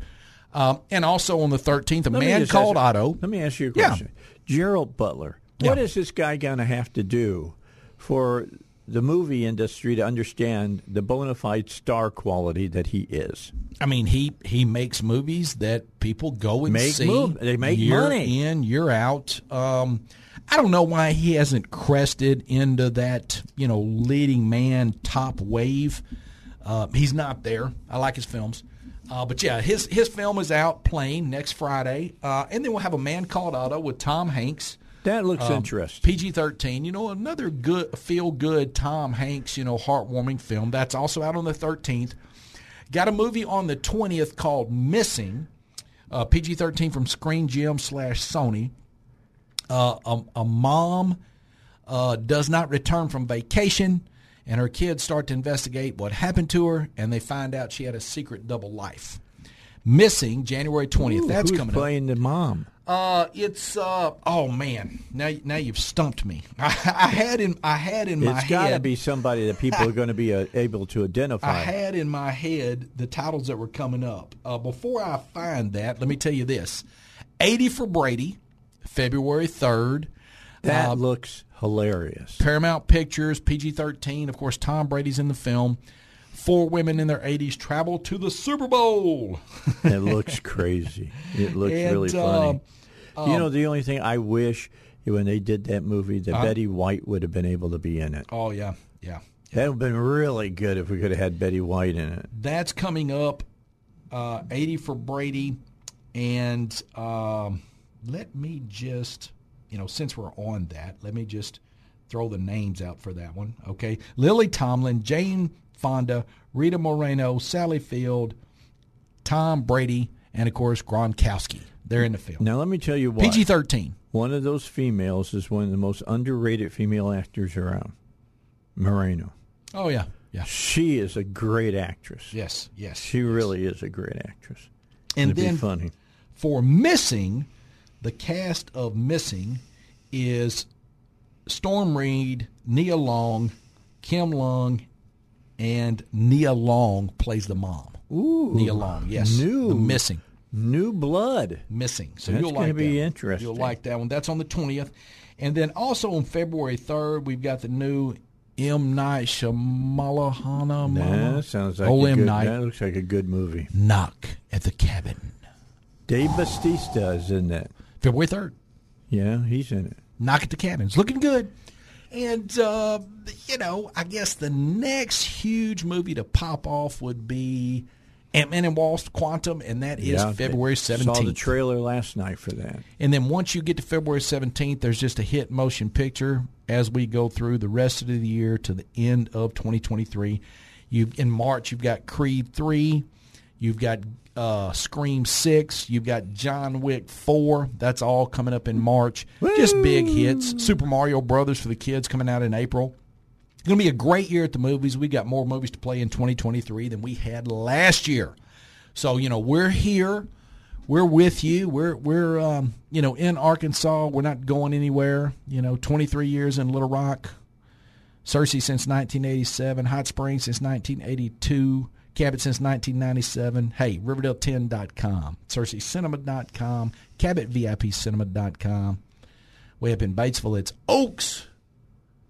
um, and also on the 13th, a Let man called ask- Otto. Let me ask you a Yeah. question. Gerald Butler. What Yeah. is this guy going to have to do for the movie industry to understand the bona fide star quality that he is? I mean, he he makes movies that people go and Make see. mov- they make year money. in, year out. Um, I don't know why he hasn't crested into that you know leading man top wave. Uh, he's not there. I like his films. Uh, but yeah, his his film is out playing next Friday, uh, and then we'll have a man called Otto with Tom Hanks. That looks Um, interesting. PG thirteen. You know, another good feel good Tom Hanks. You know, heartwarming film. That's also out on the thirteenth. Got a movie on the twentieth called Missing. Uh, PG thirteen from Screen Gem slash Sony. Uh, a, a mom uh, does not return from vacation, and her kids start to investigate what happened to her, and they find out she had a secret double life. Missing January twentieth. That's who's coming up. playing the mom. Uh, it's uh oh man, now now you've stumped me. I, I had in I had in my It's got to be somebody that people are going to be uh, able to identify. I had in my head the titles that were coming up. Uh, before I find that, let me tell you this: eighty for Brady, February third. that Uh, looks hilarious. Paramount Pictures, PG thirteen. Of course, Tom Brady's in the film. Four women in their eighties travel to the Super Bowl. it looks crazy. It looks And, really funny. um, you know, the only thing I wish when they did that movie that Uh-huh. Betty White would have been able to be in it. Oh yeah, yeah. That would have been really good if we could have had Betty White in it. That's coming up. Uh, 80 for Brady. And um, let me just, you know, since we're on that, let me just throw the names out for that one. Okay. Lily Tomlin, Jane Fonda, Rita Moreno, Sally Field, Tom Brady, and of course Gronkowski. They're in the film. Now, let me tell you what. PG 13. One of those females is one of the most underrated female actors around. Moreno. Oh, yeah. Yeah. She is a great actress. Yes. Yes. She really is a great actress. And It'd then be funny. for Missing, the cast of Missing is Storm Reid, Nia Long, Kim Long, and Nia Long plays the mom. Ooh, Nia Long, yes. new. The Missing. New blood. Missing. So That's you'll like be that one. interesting. You'll like that one. That's on the 20th. And then also on February 3rd, we've got the new M Night Shyamalahana. That sounds like Old a M good, Night. That looks like a good movie. Knock at the Cabin. Dave Bautista is in that. February third. Yeah, he's in it. Knock at the Cabin. It's looking good. And uh, you know, I guess the next huge movie to pop off would be Ant Man and Wasp: Quantum, and that is Yeah, February Saw the trailer last night for that. And then once you get to February 17th, there's just a hit motion picture as we go through the rest of the year to the end of 2023. You in March you've got Creed 3, you've got uh, Scream 6, you've got John Wick 4. That's all coming up in March. Just big hits. Super Mario Brothers for the kids coming out in April. It's going to be a great year at the movies. We got more movies to play in 2023 than we had last year. So, you know, we're here. We're with you. We're we're um, you know, in Arkansas. We're not going anywhere. You know, 23 years in Little Rock. Searcy since 1987, Hot Springs since 1982, Cabot since 1997. Hey, Riverdale10.com, SearcyCinema.com, CabotVIPCinema.com. Way up in Batesville, it's Oaks,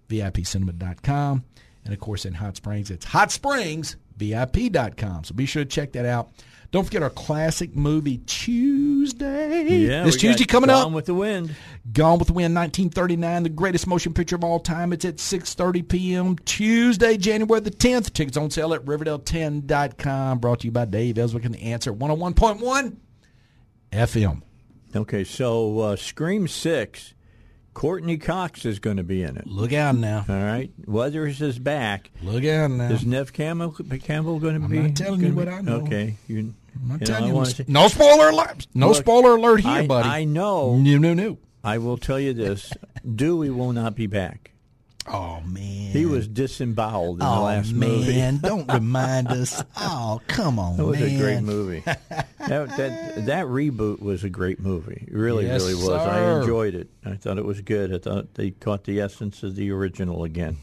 VIPCinema.com. And of course, in Hot Springs, it's Hot Springs, VIP.com. So be sure to check that out. Don't forget our classic movie Tuesday. Yeah, this Tuesday coming Gone up. with the Wind. Gone with the Wind, 1939, the greatest motion picture of all time. It's at 6.30 p.m. Tuesday, January the 10th. Tickets on sale at Riverdale10.com. Brought to you by Dave Elswick and The Answer, 101.1 FM. Okay, so uh, Scream Six, Courteney Cox is going to be in it. Look out now. All right, Weathers is back. Look out now. Is Neve Campbell, Campbell going to I'm be? not telling you what be- I know. Okay, you. I'm not you know, telling I you. say- No spoiler alert. No Look, spoiler alert here, I, buddy. I know. No, no, no. I will tell you this: Dewey will not be back. Oh, man. He was disemboweled in the Oh, last man. movie. Don't remind us. Oh, come on, That was man. a great movie. that, that that reboot was a great movie. It really, Yes, really was. sir. I enjoyed it. I thought it was good. I thought they caught the essence of the original again.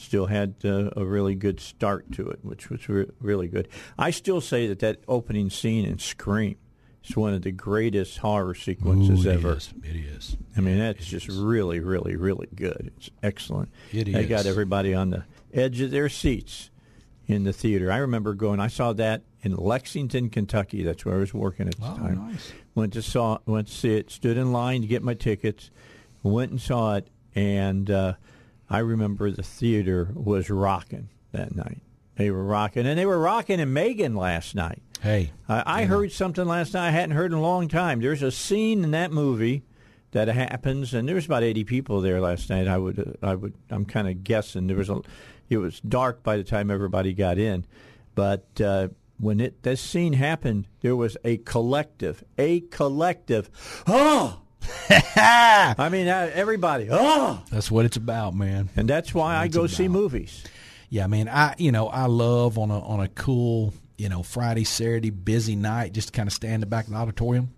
Still had uh, a really good start to it, which was re- really good. I still say that that opening scene in Scream is one of the greatest horror sequences Ooh, it ever. is. It is. I mean, that's just really, really, really good. It's excellent. It They got everybody on the edge of their seats in the theater. I remember going. I saw that in Lexington, Kentucky. That's where I was working at the Oh, time. nice. Went to saw, went to see it. Stood in line to get my tickets. Went and saw it, and uh, I remember the theater was rocking that night. They were rocking, and they were rocking in Megan last night. Hey, I, I heard something last night I hadn't heard in a long time. There's a scene in that movie that happens, and there was about 80 people there last night. I would, uh, I would, I'm kind of guessing there was a, it was dark by the time everybody got in, but uh, when it this scene happened, there was a collective, a collective, oh. I mean, uh, everybody, oh, that's what it's about, man. and that's why I That's go see movies. Yeah, man. I you know I love on a on a cool you know Friday Saturday busy night just to kind of stand in the back of the auditorium.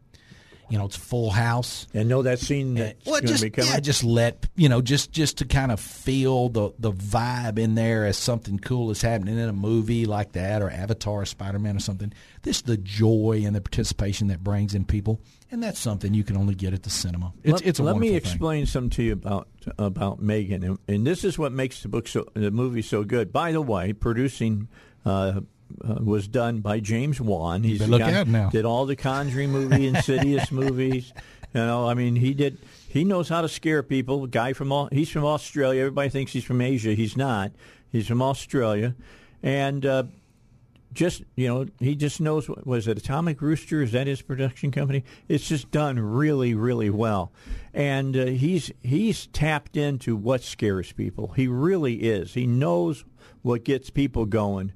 You know, it's full house. And know that scene that's well, going just to be coming. yeah, just let you know, just just to kind of feel the the vibe in there as something cool is happening in a movie like that, or Avatar, or Spider Man, or something. This the joy and the participation that brings in people, and that's something you can only get at the cinema. It's let, it's a let me wonderful thing. explain something to you about about Megan, and, and this is what makes the book so the movie so good. By the way, producing. Uh, uh, was done by James Wan. He's look guy out now. Did all the Conjuring movie, Insidious movies. You know, I mean, he did. He knows how to scare people. Guy from all, he's from Australia. Everybody thinks he's from Asia. He's not. He's from Australia, and uh, just you know, he just knows. what Was it Atomic Rooster? Is that his production company? It's just done really, really well, and uh, he's he's tapped into what scares people. He really is. He knows what gets people going.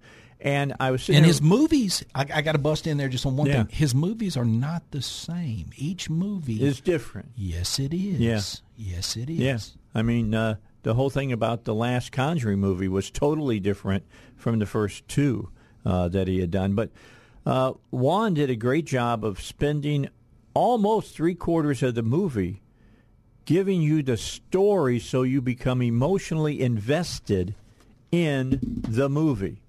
And I was sitting And there- his movies, I, I got to bust in there just on one Yeah. thing. His movies are not the same. Each movie is different. Yes, it is. Yeah. Yes, it is. Yeah, I mean, uh, the whole thing about the last Conjuring movie was totally different from the first two uh, that he had done. But uh, Wan did a great job of spending almost three quarters of the movie giving you the story so you become emotionally invested in the movie.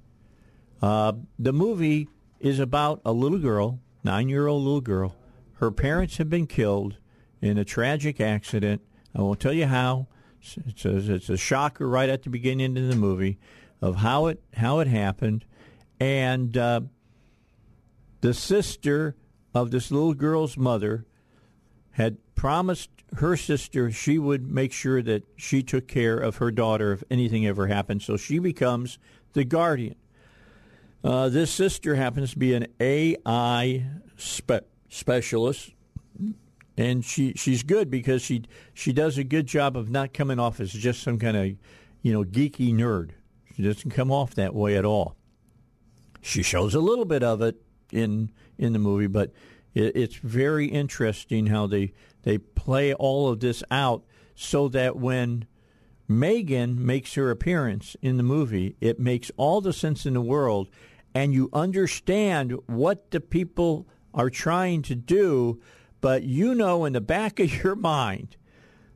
Uh, the movie is about a little girl, nine-year-old little girl. Her parents have been killed in a tragic accident. I won't tell you how. It's a, it's a shocker right at the beginning of the movie of how it how it happened, and uh, the sister of this little girl's mother had promised her sister she would make sure that she took care of her daughter if anything ever happened. So she becomes the guardian. Uh, this sister happens to be an AI spe- specialist, and she she's good because she she does a good job of not coming off as just some kind of you know geeky nerd. She doesn't come off that way at all. She shows a little bit of it in in the movie, but it, it's very interesting how they they play all of this out so that when Megan makes her appearance in the movie, it makes all the sense in the world, and you understand what the people are trying to do, but you know in the back of your mind,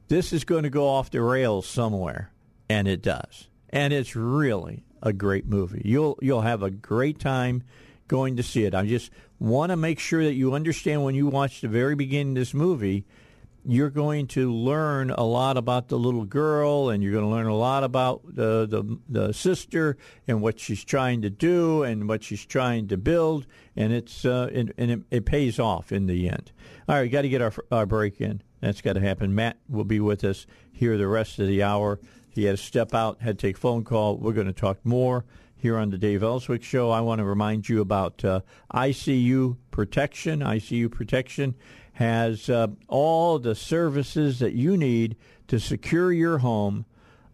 this is going to go off the rails somewhere, and it does. And it's really a great movie. You'll you'll have a great time going to see it. I just want to make sure that you understand when you watch the very beginning of this movie you're going to learn a lot about the little girl, and you're going to learn a lot about the, the the sister and what she's trying to do and what she's trying to build, and it's uh, and, and it, it, pays off in the end. All right, got to get our our break in. That's got to happen. Matt will be with us here the rest of the hour. He had to step out, had to take a phone call. We're going to talk more here on the Dave Elswick Show. I want to remind you about uh, ICU protection. ICU protection has uh, all the services that you need to secure your home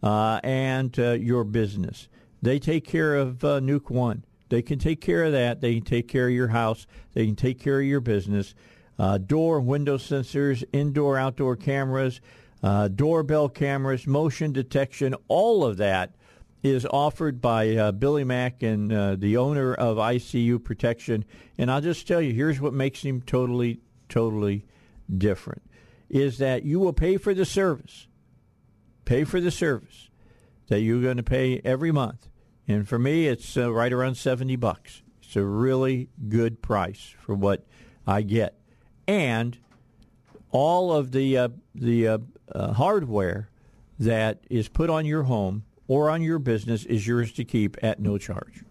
uh, and uh, your business. They take care of uh, Nuke One. They can take care of that. They can take care of your house. They can take care of your business. Uh, door, window sensors, indoor, outdoor cameras, uh, doorbell cameras, motion detection, all of that is offered by uh, Billy Mack and uh, the owner of ICU Protection. And I'll just tell you, here's what makes him totally totally different is that you will pay for the service, pay for the service that you're going to pay every month. And for me, it's uh, right around 70 bucks. It's a really good price for what I get. And all of the uh, the uh, uh hardware that is put on your home or on your business is yours to keep at no charge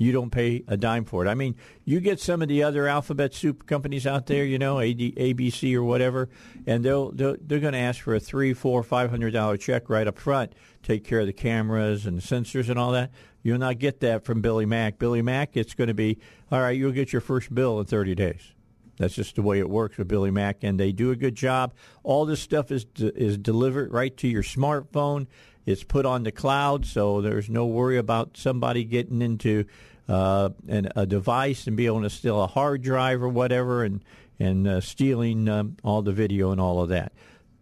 you don't pay a dime for it. I mean, you get some of the other alphabet soup companies out there, you know, AD, ABC or whatever, and they'll, they'll they're going to ask for a three, four, five hundred dollar check right up front, take care of the cameras and sensors and all that. You'll not get that from Billy Mack. Billy Mack, it's going to be all right. You'll get your first bill in thirty days. That's just the way it works with Billy Mack, and they do a good job. All this stuff is is delivered right to your smartphone. It's put on the cloud, so there's no worry about somebody getting into uh, and a device and be able to steal a hard drive or whatever and and uh, stealing um, all the video and all of that.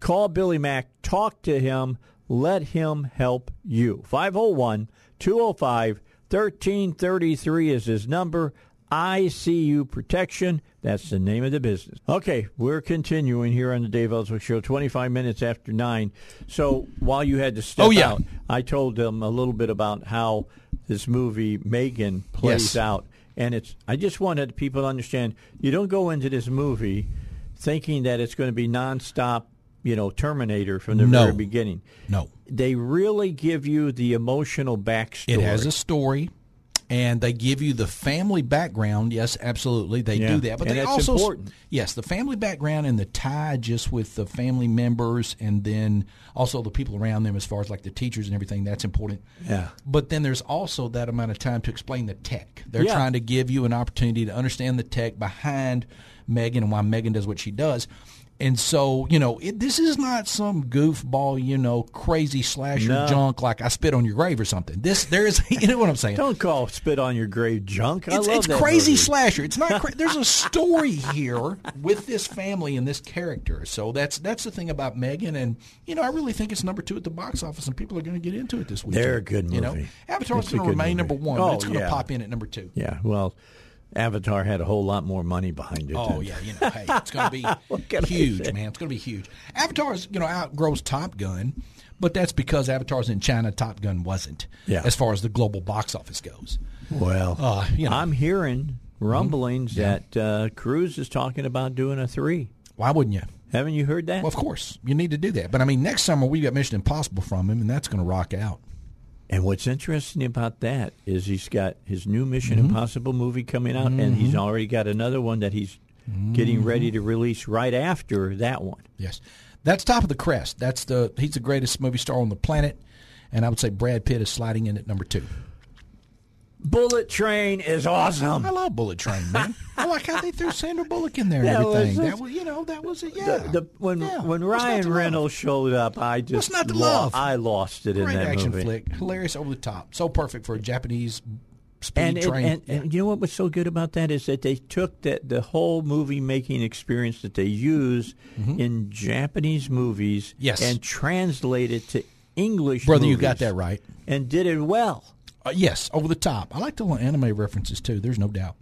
Call Billy Mack, talk to him, let him help you. 501 205 1333 is his number. ICU Protection. That's the name of the business. Okay, we're continuing here on the Dave Elswick Show, 25 minutes after 9. So while you had to step oh, yeah. out, I told them a little bit about how this movie Megan plays yes. out. And it's I just wanted people to understand you don't go into this movie thinking that it's going to be nonstop, you know, Terminator from the no. very beginning. No. They really give you the emotional backstory. It has a story and they give you the family background. Yes, absolutely, they yeah. do that. But and they also, important. yes, the family background and the tie just with the family members, and then also the people around them, as far as like the teachers and everything. That's important. Yeah. But then there's also that amount of time to explain the tech. They're yeah. trying to give you an opportunity to understand the tech behind Megan and why Megan does what she does. And so, you know, it, this is not some goofball, you know, crazy slasher no. junk like I spit on your grave or something. This, there's, you know what I'm saying? Don't call spit on your grave junk. I it's, love it's that crazy movie. slasher. It's not. Cra- there's a story here with this family and this character. So that's that's the thing about Megan, and you know, I really think it's number two at the box office, and people are going to get into it this week. They're a good movie. You know, Avatar's going to remain movie. number one, Oh, but it's going to yeah. pop in at number two. Yeah, well, Avatar had a whole lot more money behind it. Oh yeah, you know, hey, it's going to be huge, man. It's going to be huge. Avatar's, you know, outgrows Top Gun, but that's because Avatar's in China. Top Gun wasn't. Yeah. As far as the global box office goes. Well, Uh, you know. I'm hearing rumblings Yeah. that uh, Cruise is talking about doing a three. Why wouldn't you? Haven't you heard that? Well, of course, you need to do that. But I mean, next summer we got Mission Impossible from him, and that's going to rock out. And what's interesting about that is he's got his new Mission Mm-hmm. Impossible movie coming out, and he's already got another one that he's getting Mm-hmm. ready to release right after that one. Yes, that's top of the crest. That's the he's the greatest movie star on the planet, and I would say Brad Pitt is sliding in at number two. Bullet Train is awesome. I love Bullet Train, man. I like how they threw Sandra Bullock in there and That everything. just- that was, you know, that was it. Yeah. The, the, when Yeah. when Ryan? Reynolds showed up, I just What's not lo- love? I lost it Great in that action movie. flick, hilarious over the top, so perfect for a Japanese speed And, train. and, Yeah. and you know what was so good about that is that they took that the whole movie making experience that they use in Japanese movies Mm-hmm. Yes. and translated to English Brother, you got that right. and did it well. Uh, yes, over the top. I like the little anime references too. There's no doubt.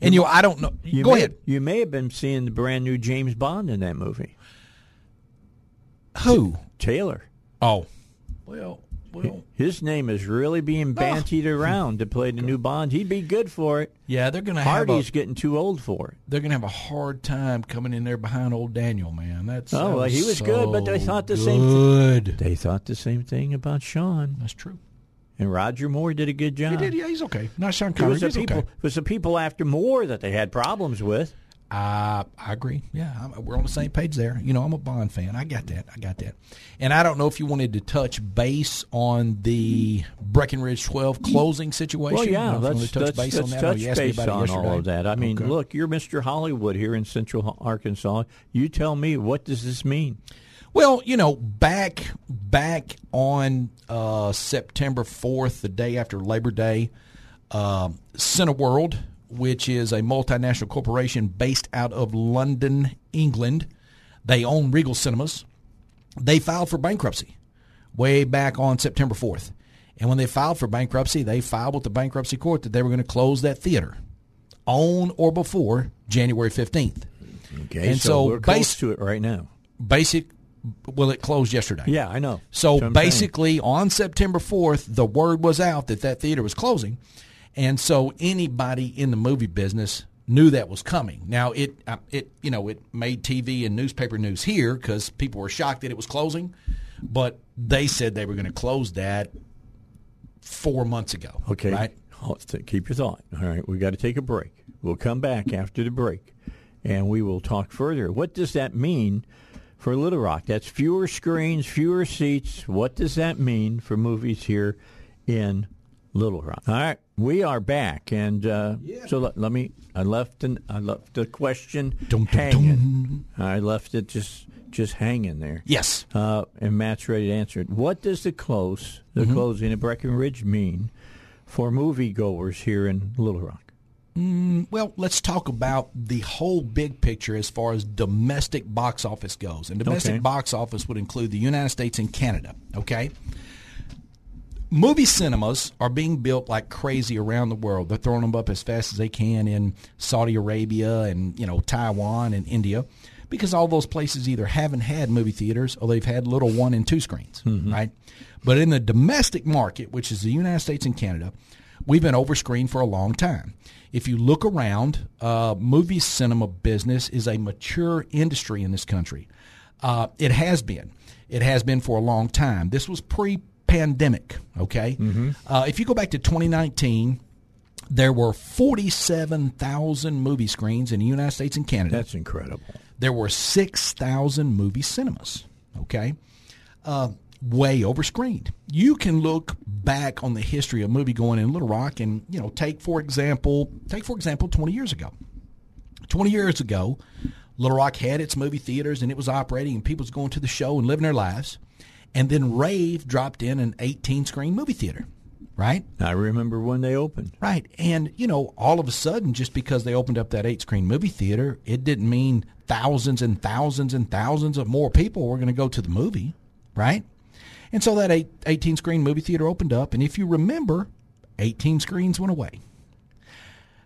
And you know, I don't know. You Go may, ahead. You may have been seeing the brand new James Bond in that movie. Who? Taylor. Oh, well, well, His name is really being bantied around to play the new Bond. He'd be good for it. yeah, they're gonna have a, Hardy's getting too old for it. they're gonna have a hard time coming in there behind old Daniel, man. That's Oh, that well, he was so good, but they thought the same Good. They thought the same thing about Sean. That's true. And Roger Moore did a good job. He did. Yeah, he's okay. Not Sean It was, the people, okay. it was the people after Moore that they had problems with. Uh, I agree. Yeah, I'm, we're on the same page there. You know, I'm a Bond fan. I got that. I got that. And I don't know if you wanted to touch base on the Breckenridge 12 closing situation. Well, yeah, know, if you let's, to touch let's, base let's on that. Touch you base on all of that. I mean, Okay. look, you're Mr. Hollywood here in Central Arkansas. You tell me, what does this mean? Well, you know, back back on uh, September fourth, the day after Labor Day, uh, Cineworld, which is a multinational corporation based out of London, England, they own Regal Cinemas. They filed for bankruptcy way back on September fourth, and when they filed for bankruptcy, they filed with the bankruptcy court that they were going to close that theater on or before January fifteenth. Okay, And so, so we're close base- to it right now. Basic, well, it closed yesterday. Yeah, I know. So That's saying. basically, on September 4th, the word was out that that theater was closing. And so anybody in the movie business knew that was coming. Now, it, uh, it you know, it made TV and newspaper news here because people were shocked that it was closing. But they said they were going to close that four months ago. Okay. Right? Keep your thought. All right. we got to take a break. We'll come back after the break and we will talk further. What does that mean for Little Rock? That's fewer screens, fewer seats. What does that mean for movies here in Little Rock? All right. We are back. And uh, so let, let me, I left, an, I left the question Dum, dum, hanging. I left it just, just hanging there. Yes. Uh, and Matt's ready to answer it. What does the close, the Mm-hmm. closing of Breckenridge mean for moviegoers here in Little Rock? Mm, well, let's talk about the whole big picture as far as domestic box office goes. And domestic Okay. box office would include the United States and Canada, okay? Movie cinemas are being built like crazy around the world. They're throwing them up as fast as they can in Saudi Arabia and, you know, Taiwan and India because all those places either haven't had movie theaters or they've had little one and two screens, mm-hmm. right? But in the domestic market, which is the United States and Canada, we've been overscreened for a long time. If you look around, uh, movie cinema business is a mature industry in this country. Uh, it has been. It has been for a long time. This was pre-pandemic. Okay. Uh, if you go back to 2019, there were 47,000 movie screens in the United States and Canada That's incredible. there were 6,000 movie cinemas, okay? Uh, way overscreened. You can look back on the history of movie going in Little Rock and, you know, take for example, take for example 20 years ago. 20 years ago, Little Rock had its movie theaters and it was operating and people was going to the show and living their lives. And then Rave dropped in an 18 screen movie theater, right? I remember when they opened. Right. And, you know, all of a sudden, just because they opened up that eight screen movie theater, it didn't mean thousands and thousands and thousands of more people were going to go to the movie, right? And so that eight, 18 screen movie theater opened up. And if you remember, 18 screens went away.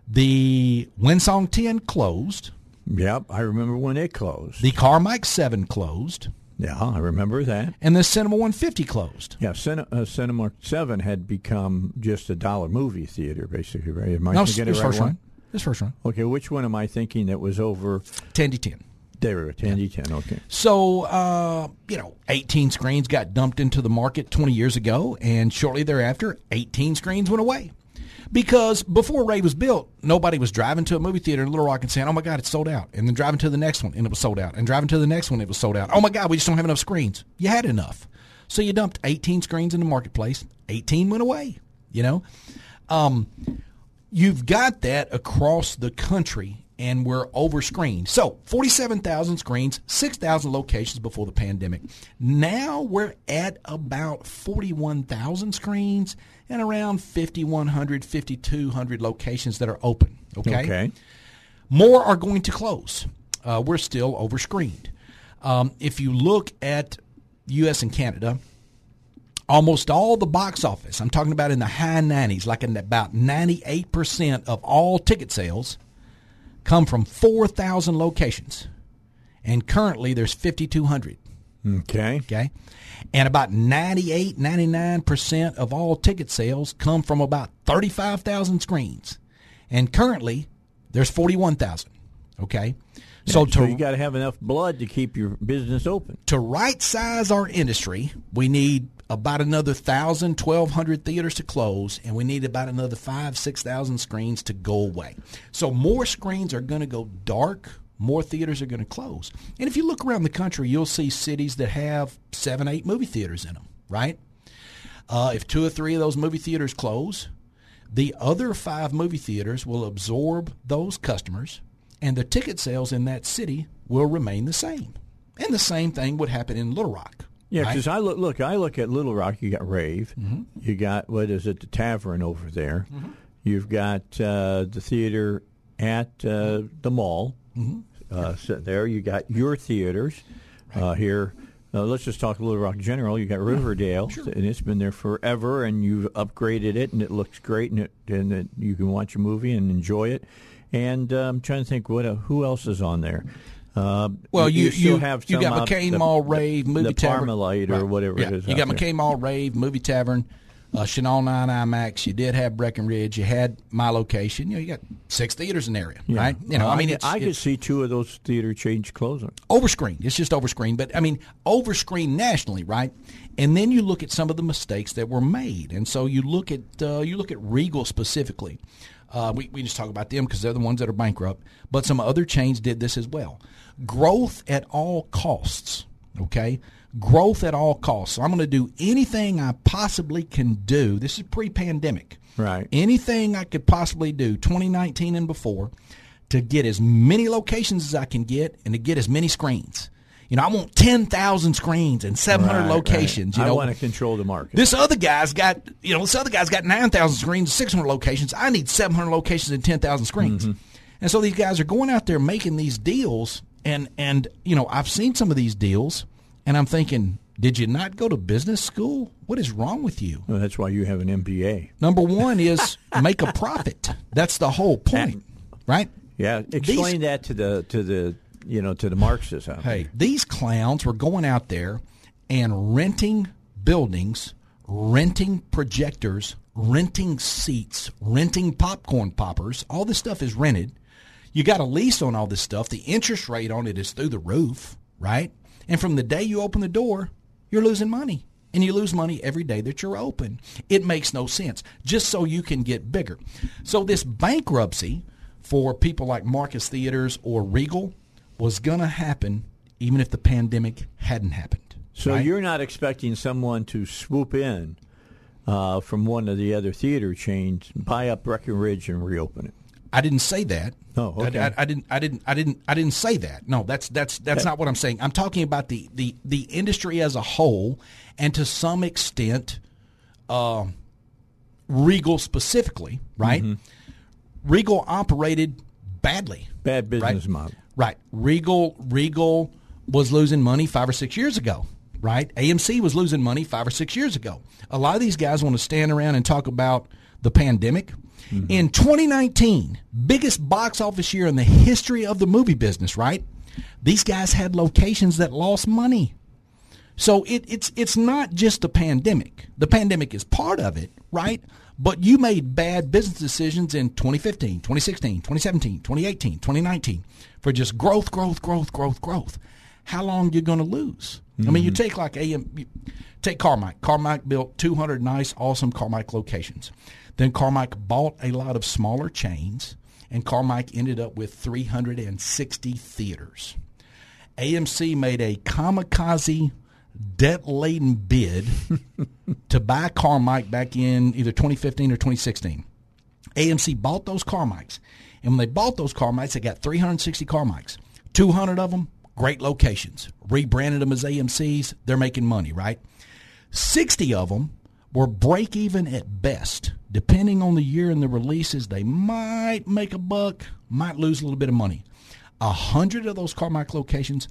The Winsong 10 closed. Yep, I remember when it closed. The Carmike 7 closed. yeah, I remember that. And the Cinema 150 closed. Yeah, Cine, uh, Cinema Seven had become just a dollar movie theater, basically, right? Am I No, thinking this it right first one? one. This first one. Okay, which one am I thinking that was over? 10 to 10. They were 10 to 10, okay. So, uh, you know, 18 screens got dumped into the market 20 years ago, and shortly thereafter, 18 screens went away. Because before Ray was built, nobody was driving to a movie theater in Little Rock and saying, oh my God, it's sold out. And then driving to the next one, and it was sold out. And driving to the next one, it was sold out. Oh my God, we just don't have enough screens. You had enough. So you dumped 18 screens in the marketplace, 18 went away, you know? Um, you've got that across the country and we're over screened. So 47,000 screens, 6,000 locations before the pandemic. Now we're at about 41,000 screens and around 5,100, 5,200 locations that are open. Okay. Okay. More are going to close. Uh, we're still over screened. Um, if you look at U.S. and Canada, almost all the box office, I'm talking about in the high 90s, like in about 98% of all ticket sales come from 4,000 locations. And currently there's 5,200. Okay. Okay. And about 98, 99% of all ticket sales come from about 35,000 screens. And currently there's 41,000. Okay. So, so you got to have enough blood to keep your business open. To right size our industry, we need about another thousand, twelve hundred theaters to close, and we need about another five, six thousand screens to go away. So more screens are going to go dark. More theaters are going to close. And if you look around the country, you'll see cities that have seven, eight movie theaters in them. Right? Uh, if two or three of those movie theaters close, the other five movie theaters will absorb those customers, and the ticket sales in that city will remain the same. And the same thing would happen in Little Rock. Yeah, right? because I look, look, I look at Little Rock. You got Rave. Mm-hmm. You got what is it? The Tavern over there. You've got uh, the theater at uh, the mall. Mm-hmm. Uh, sitting there. You got your theaters uh, here. Uh, let's just talk Little Rock General. You got Riverdale, and it's been there forever, and you've upgraded it, and it looks great, and, it, and it, you can watch a movie and enjoy it. And uh, I'm trying to think what uh, who else is on there. Uh, Well, you still you, have you got McCain the- Mall Rave Movie the Tavern or Right. whatever Yeah. it is. You got. McCain Mall Rave Movie Tavern, uh, Chenal Nine IMAX. You did have Breckenridge. You had my location. You know, you got six theaters in the area, Yeah. right? You know, Well, I mean, I, it's, I could it's see two of those theater chains closing. Overscreen. It's just overscreen, but I mean, overscreen nationally, right? And then you look at some of the mistakes that were made, and so you look at uh, you look at Regal specifically. Uh, we we just talk about them because they're the ones that are bankrupt, but some other chains did this as well. Growth at all costs. Okay, growth at all costs. So I'm going to do anything I possibly can do. This is pre-pandemic. Right. Anything I could possibly do, 2019 and before, to get as many locations as I can get and to get as many screens. You know, I want 10,000 screens and 700 Right, locations. right. You know, I want to control the market. this other guy's got, you know, this other guy's got 9,000 screens, 600 locations. I need 700 locations and 10,000 screens. Mm-hmm. And so these guys are going out there making these deals. And, and, you know, I've seen some of these deals and I'm thinking, did you not go to business school? What is wrong with you? Well, that's why you have an MBA. Number one is make a profit. That's the whole point, right? Yeah, explain that to the to the you know to the Marxists out Hey, these clowns were going out there and renting buildings, renting projectors, renting seats, renting popcorn poppers. All this stuff is rented. You got a lease on all this stuff. The interest rate on it is through the roof, right? And from the day you open the door, you're losing money. And you lose money every day that you're open. It makes no sense, just so you can get bigger. So this bankruptcy for people like Marcus Theaters or Regal was going to happen even if the pandemic hadn't happened. So right? you're not expecting someone to swoop in uh, from one of the other theater chains, buy up Breckenridge, and reopen it. I didn't say that. Oh, okay. I, I, I didn't. I didn't. I didn't. I didn't say that. No, that's that's that's That- not what I'm saying. I'm talking about the the the industry as a whole, and to some extent, um, Regal specifically, right? Regal operated badly. Bad business right? model. Right. Regal Regal was losing money five or six years ago. Right. AMC was losing money five or six years ago. A lot of these guys want to stand around and talk about the pandemic. Mm-hmm. In 2019, biggest box office year in the history of the movie business, right? These guys had locations that lost money. So it, it's it's not just the pandemic. The pandemic is part of it, right? But you made bad business decisions in 2015, 2016, 2017, 2018, 2019 for just growth, growth, growth, growth, growth. How long you going to lose? I mean, you mm-hmm. take like AM, take Carmike. Carmike built 200 nice, awesome Carmike locations. Then Carmike bought a lot of smaller chains, and Carmike ended up with 360 theaters. AMC made a kamikaze debt laden bid to buy Carmike back in either 2015 or 2016. AMC bought those Carmikes. And when they bought those Carmikes, they got 360 Carmikes. 200 of them, great locations. Rebranded them as AMCs. They're making money, right? 60 of them were break even at best. Depending on the year and the releases, they might make a buck, might lose a little bit of money. A hundred of those Carmike locations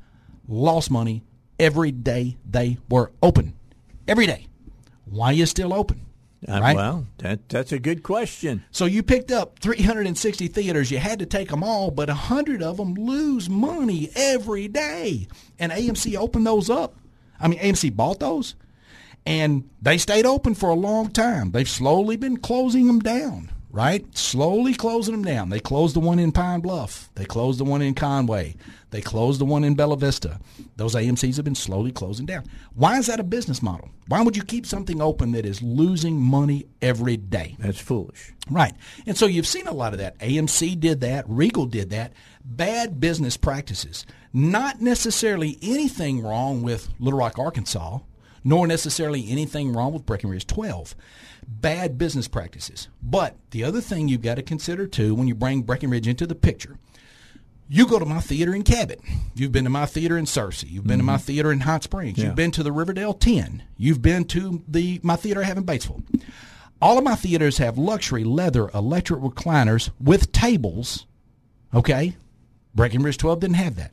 lost money every day they were open. Every day. Why are you still open? Uh, Right? Well, that that's a good question. So you picked up 360 theaters. You had to take them all, but 100 of them lose money every day. And AMC opened those up. I mean, AMC bought those, and they stayed open for a long time. They've slowly been closing them down, right? Slowly closing them down. They closed the one in Pine Bluff. They closed the one in Conway. They closed the one in Bella Vista. Those AMCs have been slowly closing down. Why is that a business model? Why would you keep something open that is losing money every day? That's foolish. Right. And so you've seen a lot of that. AMC did that. Regal did that. Bad business practices. Not necessarily anything wrong with Little Rock, Arkansas, nor necessarily anything wrong with Breckenridge 12. Bad business practices. But the other thing you've got to consider too when you bring Breckenridge into the picture, you go to my theater in Cabot. You've been to my theater in Searcy. You've been to my mm-hmm. theater in Hot Springs. Yeah. You've been to the Riverdale 10. You've been to the my theater I have in Batesville. All of my theaters have luxury leather electric recliners with tables. Okay? Breckenridge 12 didn't have that.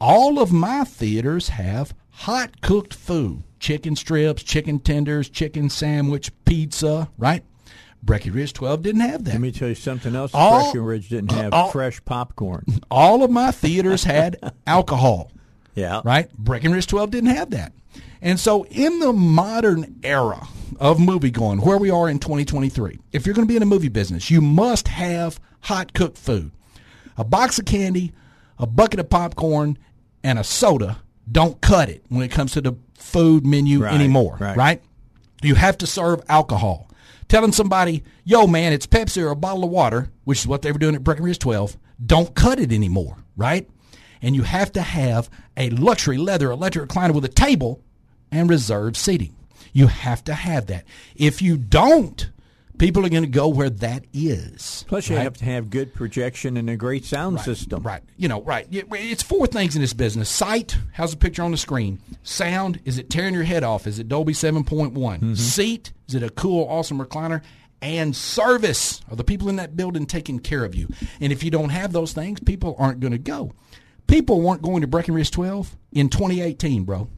All of my theaters have hot cooked food chicken strips, chicken tenders, chicken sandwich, pizza, right? Breckenridge 12 didn't have that. Let me tell you something else. All- Breckenridge didn't uh, have all- fresh popcorn. All of my theaters had alcohol. Yeah. right? Breckenridge 12 didn't have that. And so, in the modern era of movie going, where we are in 2023, if you're going to be in a movie business, you must have hot cooked food. A box of candy, a bucket of popcorn, and a soda don't cut it when it comes to the food menu Right, anymore, right. right? You have to serve alcohol. Telling somebody, yo, man, it's Pepsi or a bottle of water, which is what they were doing at Breckenridge 12, don't cut it anymore, right? And you have to have a luxury leather electric recliner with a table and reserved seating. You have to have that. If you don't, people are going to go where that is. Plus, you right? have to have good projection and a great sound system. Right. You know, right. It's four things in this business. Sight, how's the picture on the screen? Sound, is it tearing your head off? Is it Dolby 7.1? Mm-hmm. Seat, is it a cool, awesome recliner? And service, are the people in that building taking care of you? And if you don't have those things, people aren't going to go. People weren't going to Breckenridge 12 in 2018, bro.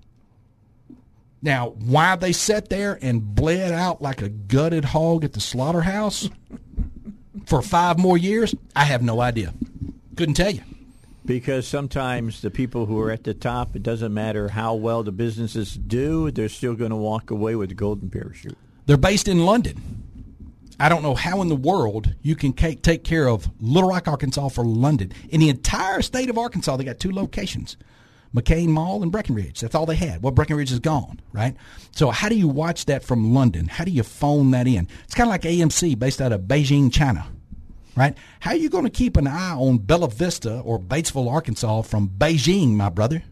Now, why they sat there and bled out like a gutted hog at the slaughterhouse for five more years, I have no idea. Couldn't tell you. Because sometimes the people who are at the top, it doesn't matter how well the businesses do, they're still going to walk away with the golden parachute. They're based in London. I don't know how in the world you can take care of Little Rock, Arkansas for London. In the entire state of Arkansas, they got two locations. McCain Mall and Breckenridge. That's all they had. Well, Breckenridge is gone, right? So how do you watch that from London? How do you phone that in? It's kind of like AMC based out of Beijing, China, right? How are you going to keep an eye on Bella Vista or Batesville, Arkansas from Beijing, my brother?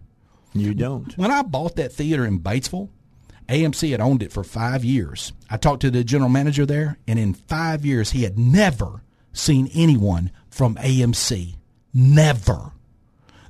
You don't. When I bought that theater in Batesville, AMC had owned it for five years. I talked to the general manager there, and in five years, he had never seen anyone from AMC. Never.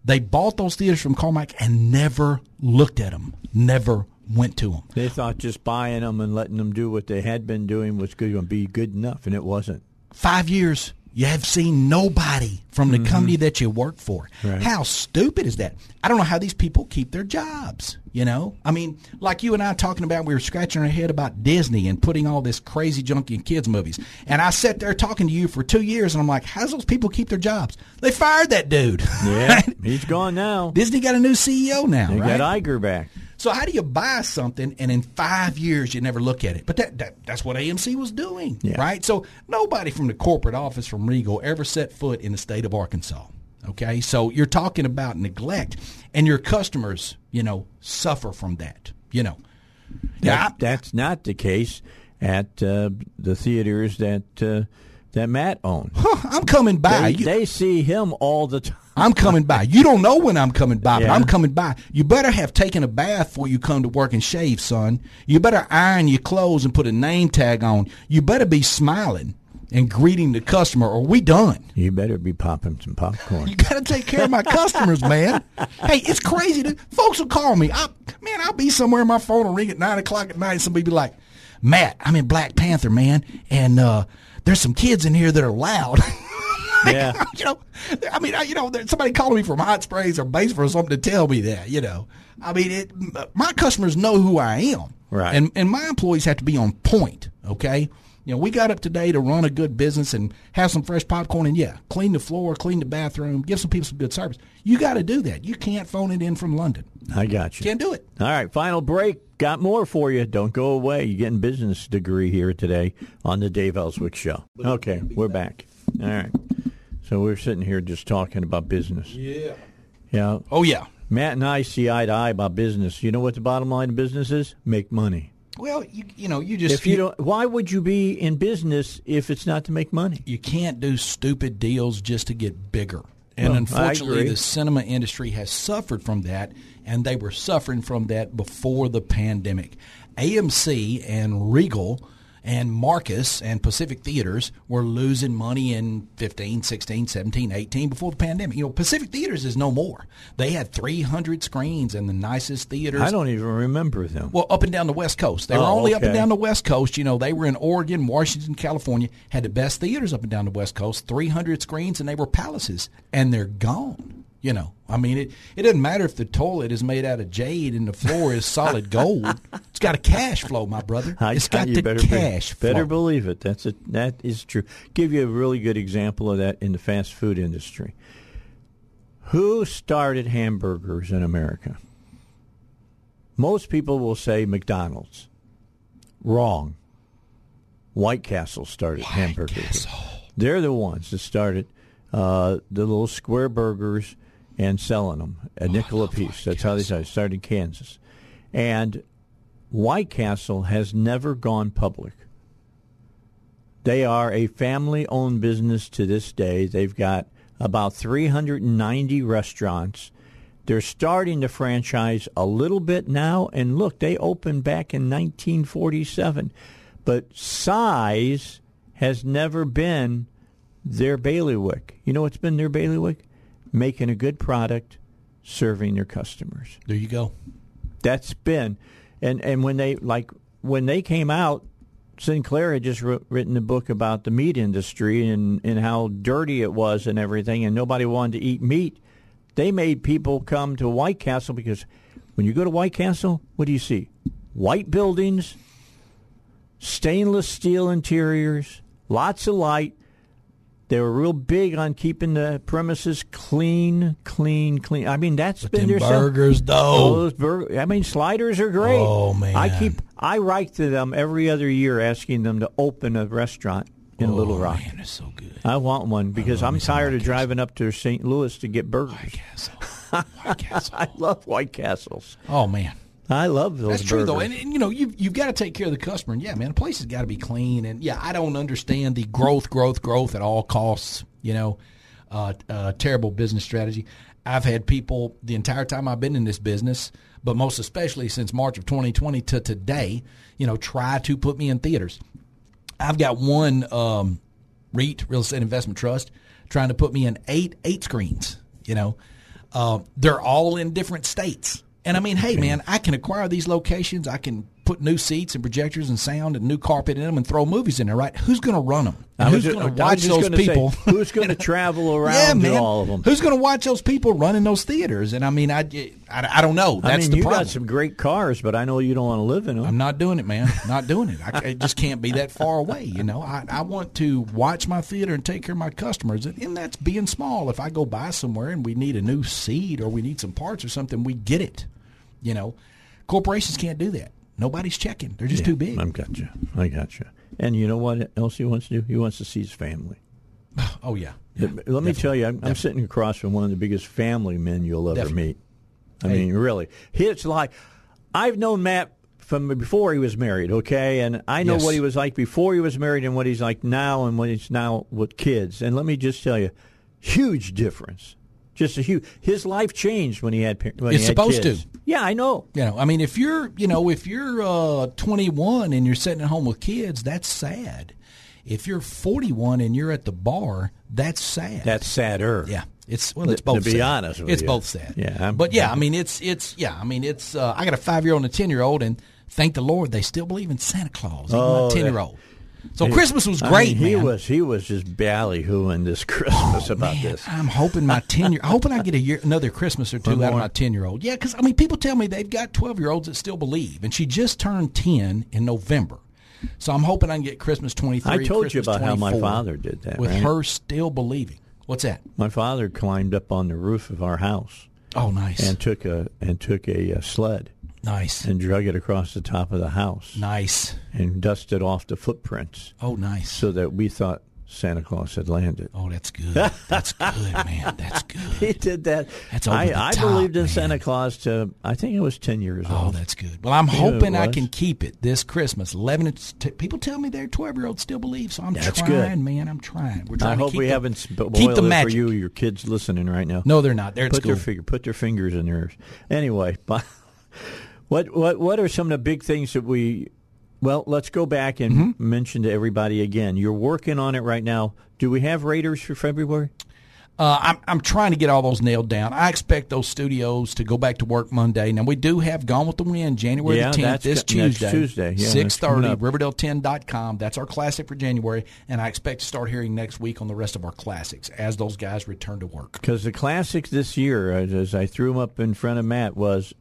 They bought those theaters from Carmike and never looked at them, never went to them. They thought just buying them and letting them do what they had been doing was going to be good enough, and it wasn't. Five years, you have seen nobody from the mm-hmm. company that you work for. Right. How stupid is that? I don't know how these people keep their jobs. You know, I mean, like you and I talking about, we were scratching our head about Disney and putting all this crazy junk in kids' movies. And I sat there talking to you for two years, and I'm like, how does those people keep their jobs? They fired that dude. Yeah, right? he's gone now. Disney got a new CEO now, They right? got Iger back. So how do you buy something and in five years you never look at it? But that, that that's what AMC was doing, Yeah. right? So nobody from the corporate office from Regal ever set foot in the state of Arkansas. Okay, so you're talking about neglect, and your customers, you know, suffer from that. You know, yeah, That, that's not the case at uh, the theaters that uh, that Matt owns. I'm coming by. They, You- they see him all the time. I'm coming by. You don't know when I'm coming by, but I'm coming by. You better have taken a bath before you come to work and shave, son. You better iron your clothes and put a name tag on. You better be smiling and greeting the customer, or we done. You better be popping some popcorn. You got to take care of my customers, man. Hey, it's crazy. That folks will call me. I, man, I'll be somewhere. and My phone will ring at nine o'clock at night. And somebody be like, "Matt, I'm in Black Panther, man, and uh, there's some kids in here that are loud." Yeah. you know, I mean, I, you know, somebody calling me from Hot Springs or Batesville or something to tell me that. You know, I mean, it, uh, my customers know who I am, Right. And and my employees have to be on point. Okay. You know, we got up today to run a good business and have some fresh popcorn and yeah, clean the floor, clean the bathroom, give some people some good service. You got to do that. You can't phone it in from London. I got you. Can't do it. All right, final break. Got more for you. Don't go away. You're getting business degree here today on the Dave Elswick Show. Okay, we're back. All right. So we're sitting here just talking about business. Yeah. Yeah. Oh yeah. Matt and I see eye to eye about business. You know what the bottom line of business is? Make money. Well, you you know, you just If you don't, why would you be in business if it's not to make money? you can't do stupid deals just to get bigger. And Well, unfortunately, the cinema industry has suffered from that, and they were suffering from that before the pandemic. AMC and Regal and Marcus and Pacific Theaters were losing money in 15, 16, 17, 18 before the pandemic. You know, Pacific Theaters is no more. They had 300 screens in the nicest theaters. I don't even remember them. Well, up and down the West Coast. They were Oh, only up and down the West Coast. You know, they were in Oregon, Washington, California, had the best theaters up and down the West Coast, 300 screens, and they were palaces, and they're gone. You know, I mean, it, it doesn't matter if the toilet is made out of jade and the floor is solid gold. It's got a cash flow, my brother. It's got the better be- cash flow. Better believe it. That's a, that is true. Give you a really good example of that in the fast food industry. Who started hamburgers in America? Most people will say McDonald's. Wrong. White Castle started hamburgers. They're the ones that started uh, the little square burgers and selling them a oh, nickel a piece. That's how they started. Started in Kansas, and White Castle has never gone public. They are a family owned business to this day. They've got about 390 restaurants. They're starting to franchise a little bit now. And look, they opened back in 1947. But size has never been their bailiwick. You know what's been their bailiwick? Making a good product, serving their customers. There you go. that's been and and when they like when they came out sinclair had just wrote, written a book about the meat industry and and how dirty it was and everything and nobody wanted to eat meat. They made people come to white castle because when you go to white castle what do you see? White buildings stainless steel interiors lots of light they were real big on keeping the premises clean, clean, clean. I mean, that's But been their burgers, though. Those burger, I mean, sliders are great. Oh, man. I keep I write to them every other year asking them to open a restaurant in oh, Little Rock. Oh, Man, it's so good. I want one because I'm tired of driving up to St. Louis to get burgers. White Castle. White Castle. I love White Castles. Oh man. I love those That's true burgers. though, and, and you know you've you've got to take care of the customer. And yeah, man, the place has got to be clean. And yeah, I don't understand the growth, growth, growth at all costs. You know, uh, uh, terrible business strategy. I've had people the entire time I've been in this business, but most especially since March of 2020 to today, you know, try to put me in theaters. I've got one um, REIT, real estate investment trust, trying to put me in eight eight screens. You know, uh, they're all in different states. And I mean, hey, man, I can acquire these locations. I can put new seats and projectors and sound and new carpet in them and throw movies in there, right? Who's going to run them? Who's going to watch those gonna say, people? who's going to travel around yeah, man. all of them? Who's going to watch those people running those theaters? And I mean, I, I, I don't know. That's I mean, the you problem. got some great cars, but I know you don't want to live in them. I'm not doing it, man. Not doing it. I, it just can't be that far away. You know, I, I want to watch my theater and take care of my customers, and, and that's being small. If I go buy somewhere and we need a new seat or we need some parts or something, we get it. You know, Corporations can't do that. Nobody's checking. They're just Yeah, too big. I got you. I got you. And you know what else he wants to do? He wants to see his family. oh yeah. Let me tell you, I'm, I'm sitting across from one of the biggest family men you'll ever Definitely. meet. I Hey. mean, really, it's like I've known Matt from before he was married. Okay, and I know Yes. what he was like before he was married and what he's like now and what he's now with kids. And let me just tell you, huge difference. Just a huge. His life changed when he had when It's he had supposed kids. to. Yeah, I know. You know, I mean, if you're, you know, if you're uh, 21 and you're sitting at home with kids, that's sad. If you're 41 and you're at the bar, that's sad. That's sadder. yeah. It's well, it's both. to be sad. honest with it's you. both sad. Yeah, I'm- but yeah, I mean, it's it's yeah, I mean, it's. Uh, I got a five year old and a ten year old, and thank the Lord they still believe in Santa Claus. Even Oh, my ten year old. So Christmas was I great, mean, he man. was he was just ballyhooing this Christmas about Man, this. I'm hoping my ten year. I'm hoping I get a year, another Christmas or two One out of my ten year old. Yeah, because I mean, people tell me they've got twelve year olds that still believe, and she just turned ten in November. So I'm hoping I can get Christmas twenty three. I told you about how my father did that, with right? her still believing. What's that? My father climbed up on the roof of our house Oh, nice, and took a and took a, uh sled nice, and drug it across the top of the house nice. and dusted off the footprints Oh, nice. so that we thought Santa Claus had landed. Oh, that's good. That's good, man. That's good. He did that. That's over I, the I top, believed in man. Santa Claus to I think I was ten years Oh, old. Oh, that's good. Well, I'm You hoping I can keep it this Christmas. Eleven. T- people tell me their twelve year olds still believe, so I'm That's trying, good. man. I'm trying. We're trying I to hope keep we the- haven't spoiled keep the it magic. for you. Your kids listening right now. No, they're not. They're put their school. finger, put their fingers in theirs. Anyway, but what what what are some of the big things that we? Well, let's go back and Mm-hmm. mention to everybody again. You're working on it right now. Do we have Raiders for February? Uh, I'm I'm trying to get all those nailed down. I expect those studios to go back to work Monday. Now we do have Gone with the Wind January Yeah, the 10th this co- Tuesday. Tuesday. Yeah, Six thirty, coming up. Riverdale10.com. That's our classic for January, and I expect to start hearing next week on the rest of our classics as those guys return to work. Because the classics this year, as, as I threw them up in front of Matt, was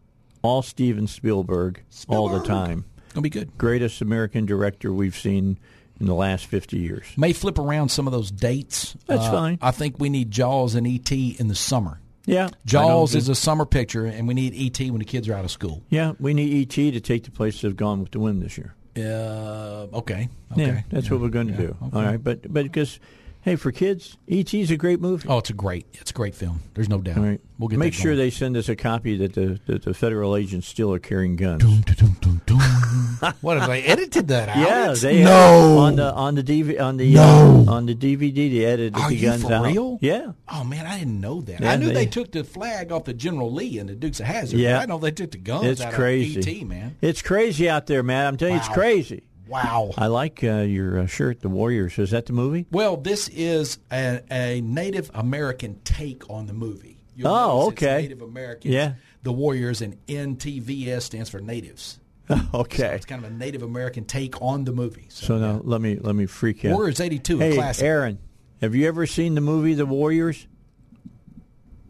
all Steven Spielberg, all the time. Gonna be good. Greatest American director we've seen in the last fifty years. May flip around some of those dates. That's Uh, fine. I think we need Jaws and ET in the summer. Yeah, Jaws is a summer picture, and we need ET when the kids are out of school. yeah. We need ET to take the place of Gone with the Wind this year. Uh, okay. Okay. Yeah, that's what we're going to Yeah, do. okay. All right, but but because hey, for kids, ET's a great movie. Oh, it's a great, it's a great film. There's no doubt. All right, We'll get make sure going. they send us a copy that the that the federal agents still are carrying guns. Dun, dun, dun, dun. what have they edited that out? Yeah, they no on the on the DV on the No. uh, on the DVD they edited Are the you guns for out. real? Yeah, Oh man, I didn't know that. Yeah, I knew they, they- took the flag off the General Lee and the Dukes of Hazzard. Yeah. I know they took the guns it's crazy. ET, man. It's crazy out there, man. I'm telling you, it's crazy. Wow. I like uh, your uh, shirt, the Warriors. Is that the movie? Well, this is a, a Native American take on the movie. You'll Oh, notice it's okay. Native Americans. Yeah. The Warriors and NTVS stands for Natives. okay. It's kind of a Native American take on the movie. So, So now let me let me freak you out. Warriors 82, a Hey, classic. Aaron, have you ever seen the movie The Warriors?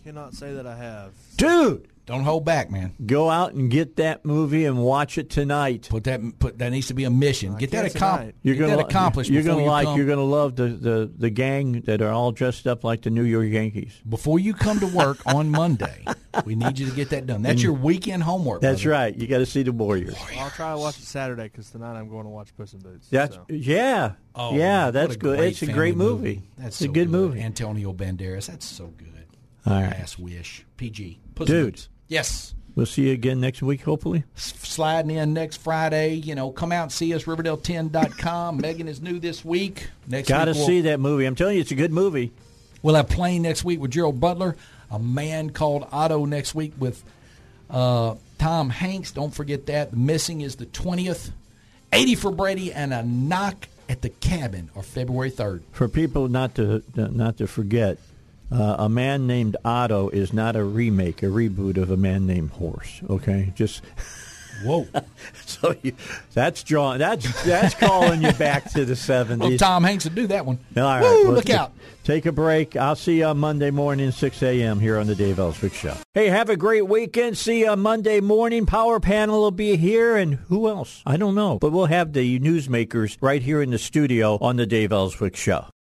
Cannot say that I have. Dude, don't hold back, man. go out and get that movie and watch it tonight. Put that put that needs to be a mission. I Get that can't accom- You're get gonna that accomplished. You're gonna you like. come, You're gonna love the, the the gang that are all dressed up like the New York Yankees. before you come to work on Monday. We need you to get that done. That's your weekend homework. That's brother. right. You got to see the Warriors. I'll try to watch it Saturday because tonight I'm going to watch Puss in Boots. That's so. yeah, Oh, yeah. That's good. It's a great movie. That's it's a so good movie. Antonio Banderas. That's so good. All right. Last wish. PG. Puss Dude. Yes. We'll see you again next week, hopefully. S- Sliding in next Friday. You know, come out and see us. Riverdale10.com. Megan is new this week. Next Got to week we'll- see that movie. I'm telling you, it's a good movie. We'll have playing next week with Gerald Butler. A man called Otto next week with uh, Tom Hanks. Don't forget that. The missing is the 20th. 80 for Brady and a knock at the cabin are February 3rd. For people not to not to forget, uh, a man named Otto is not a remake, a reboot of a man named Horse. Okay, just Whoa. so you, that's drawing. That's that's calling you back to the well, seventies. Tom Hanks would do that one. All right, Woo, well, look out. Take a break. I'll see you on Monday morning, 6 a.m. here on the Dave Elswick Show. Hey, have a great weekend. See you on Monday morning. Power Panel will be here, and who else? I don't know. But we'll have the newsmakers right here in the studio on the Dave Elswick Show.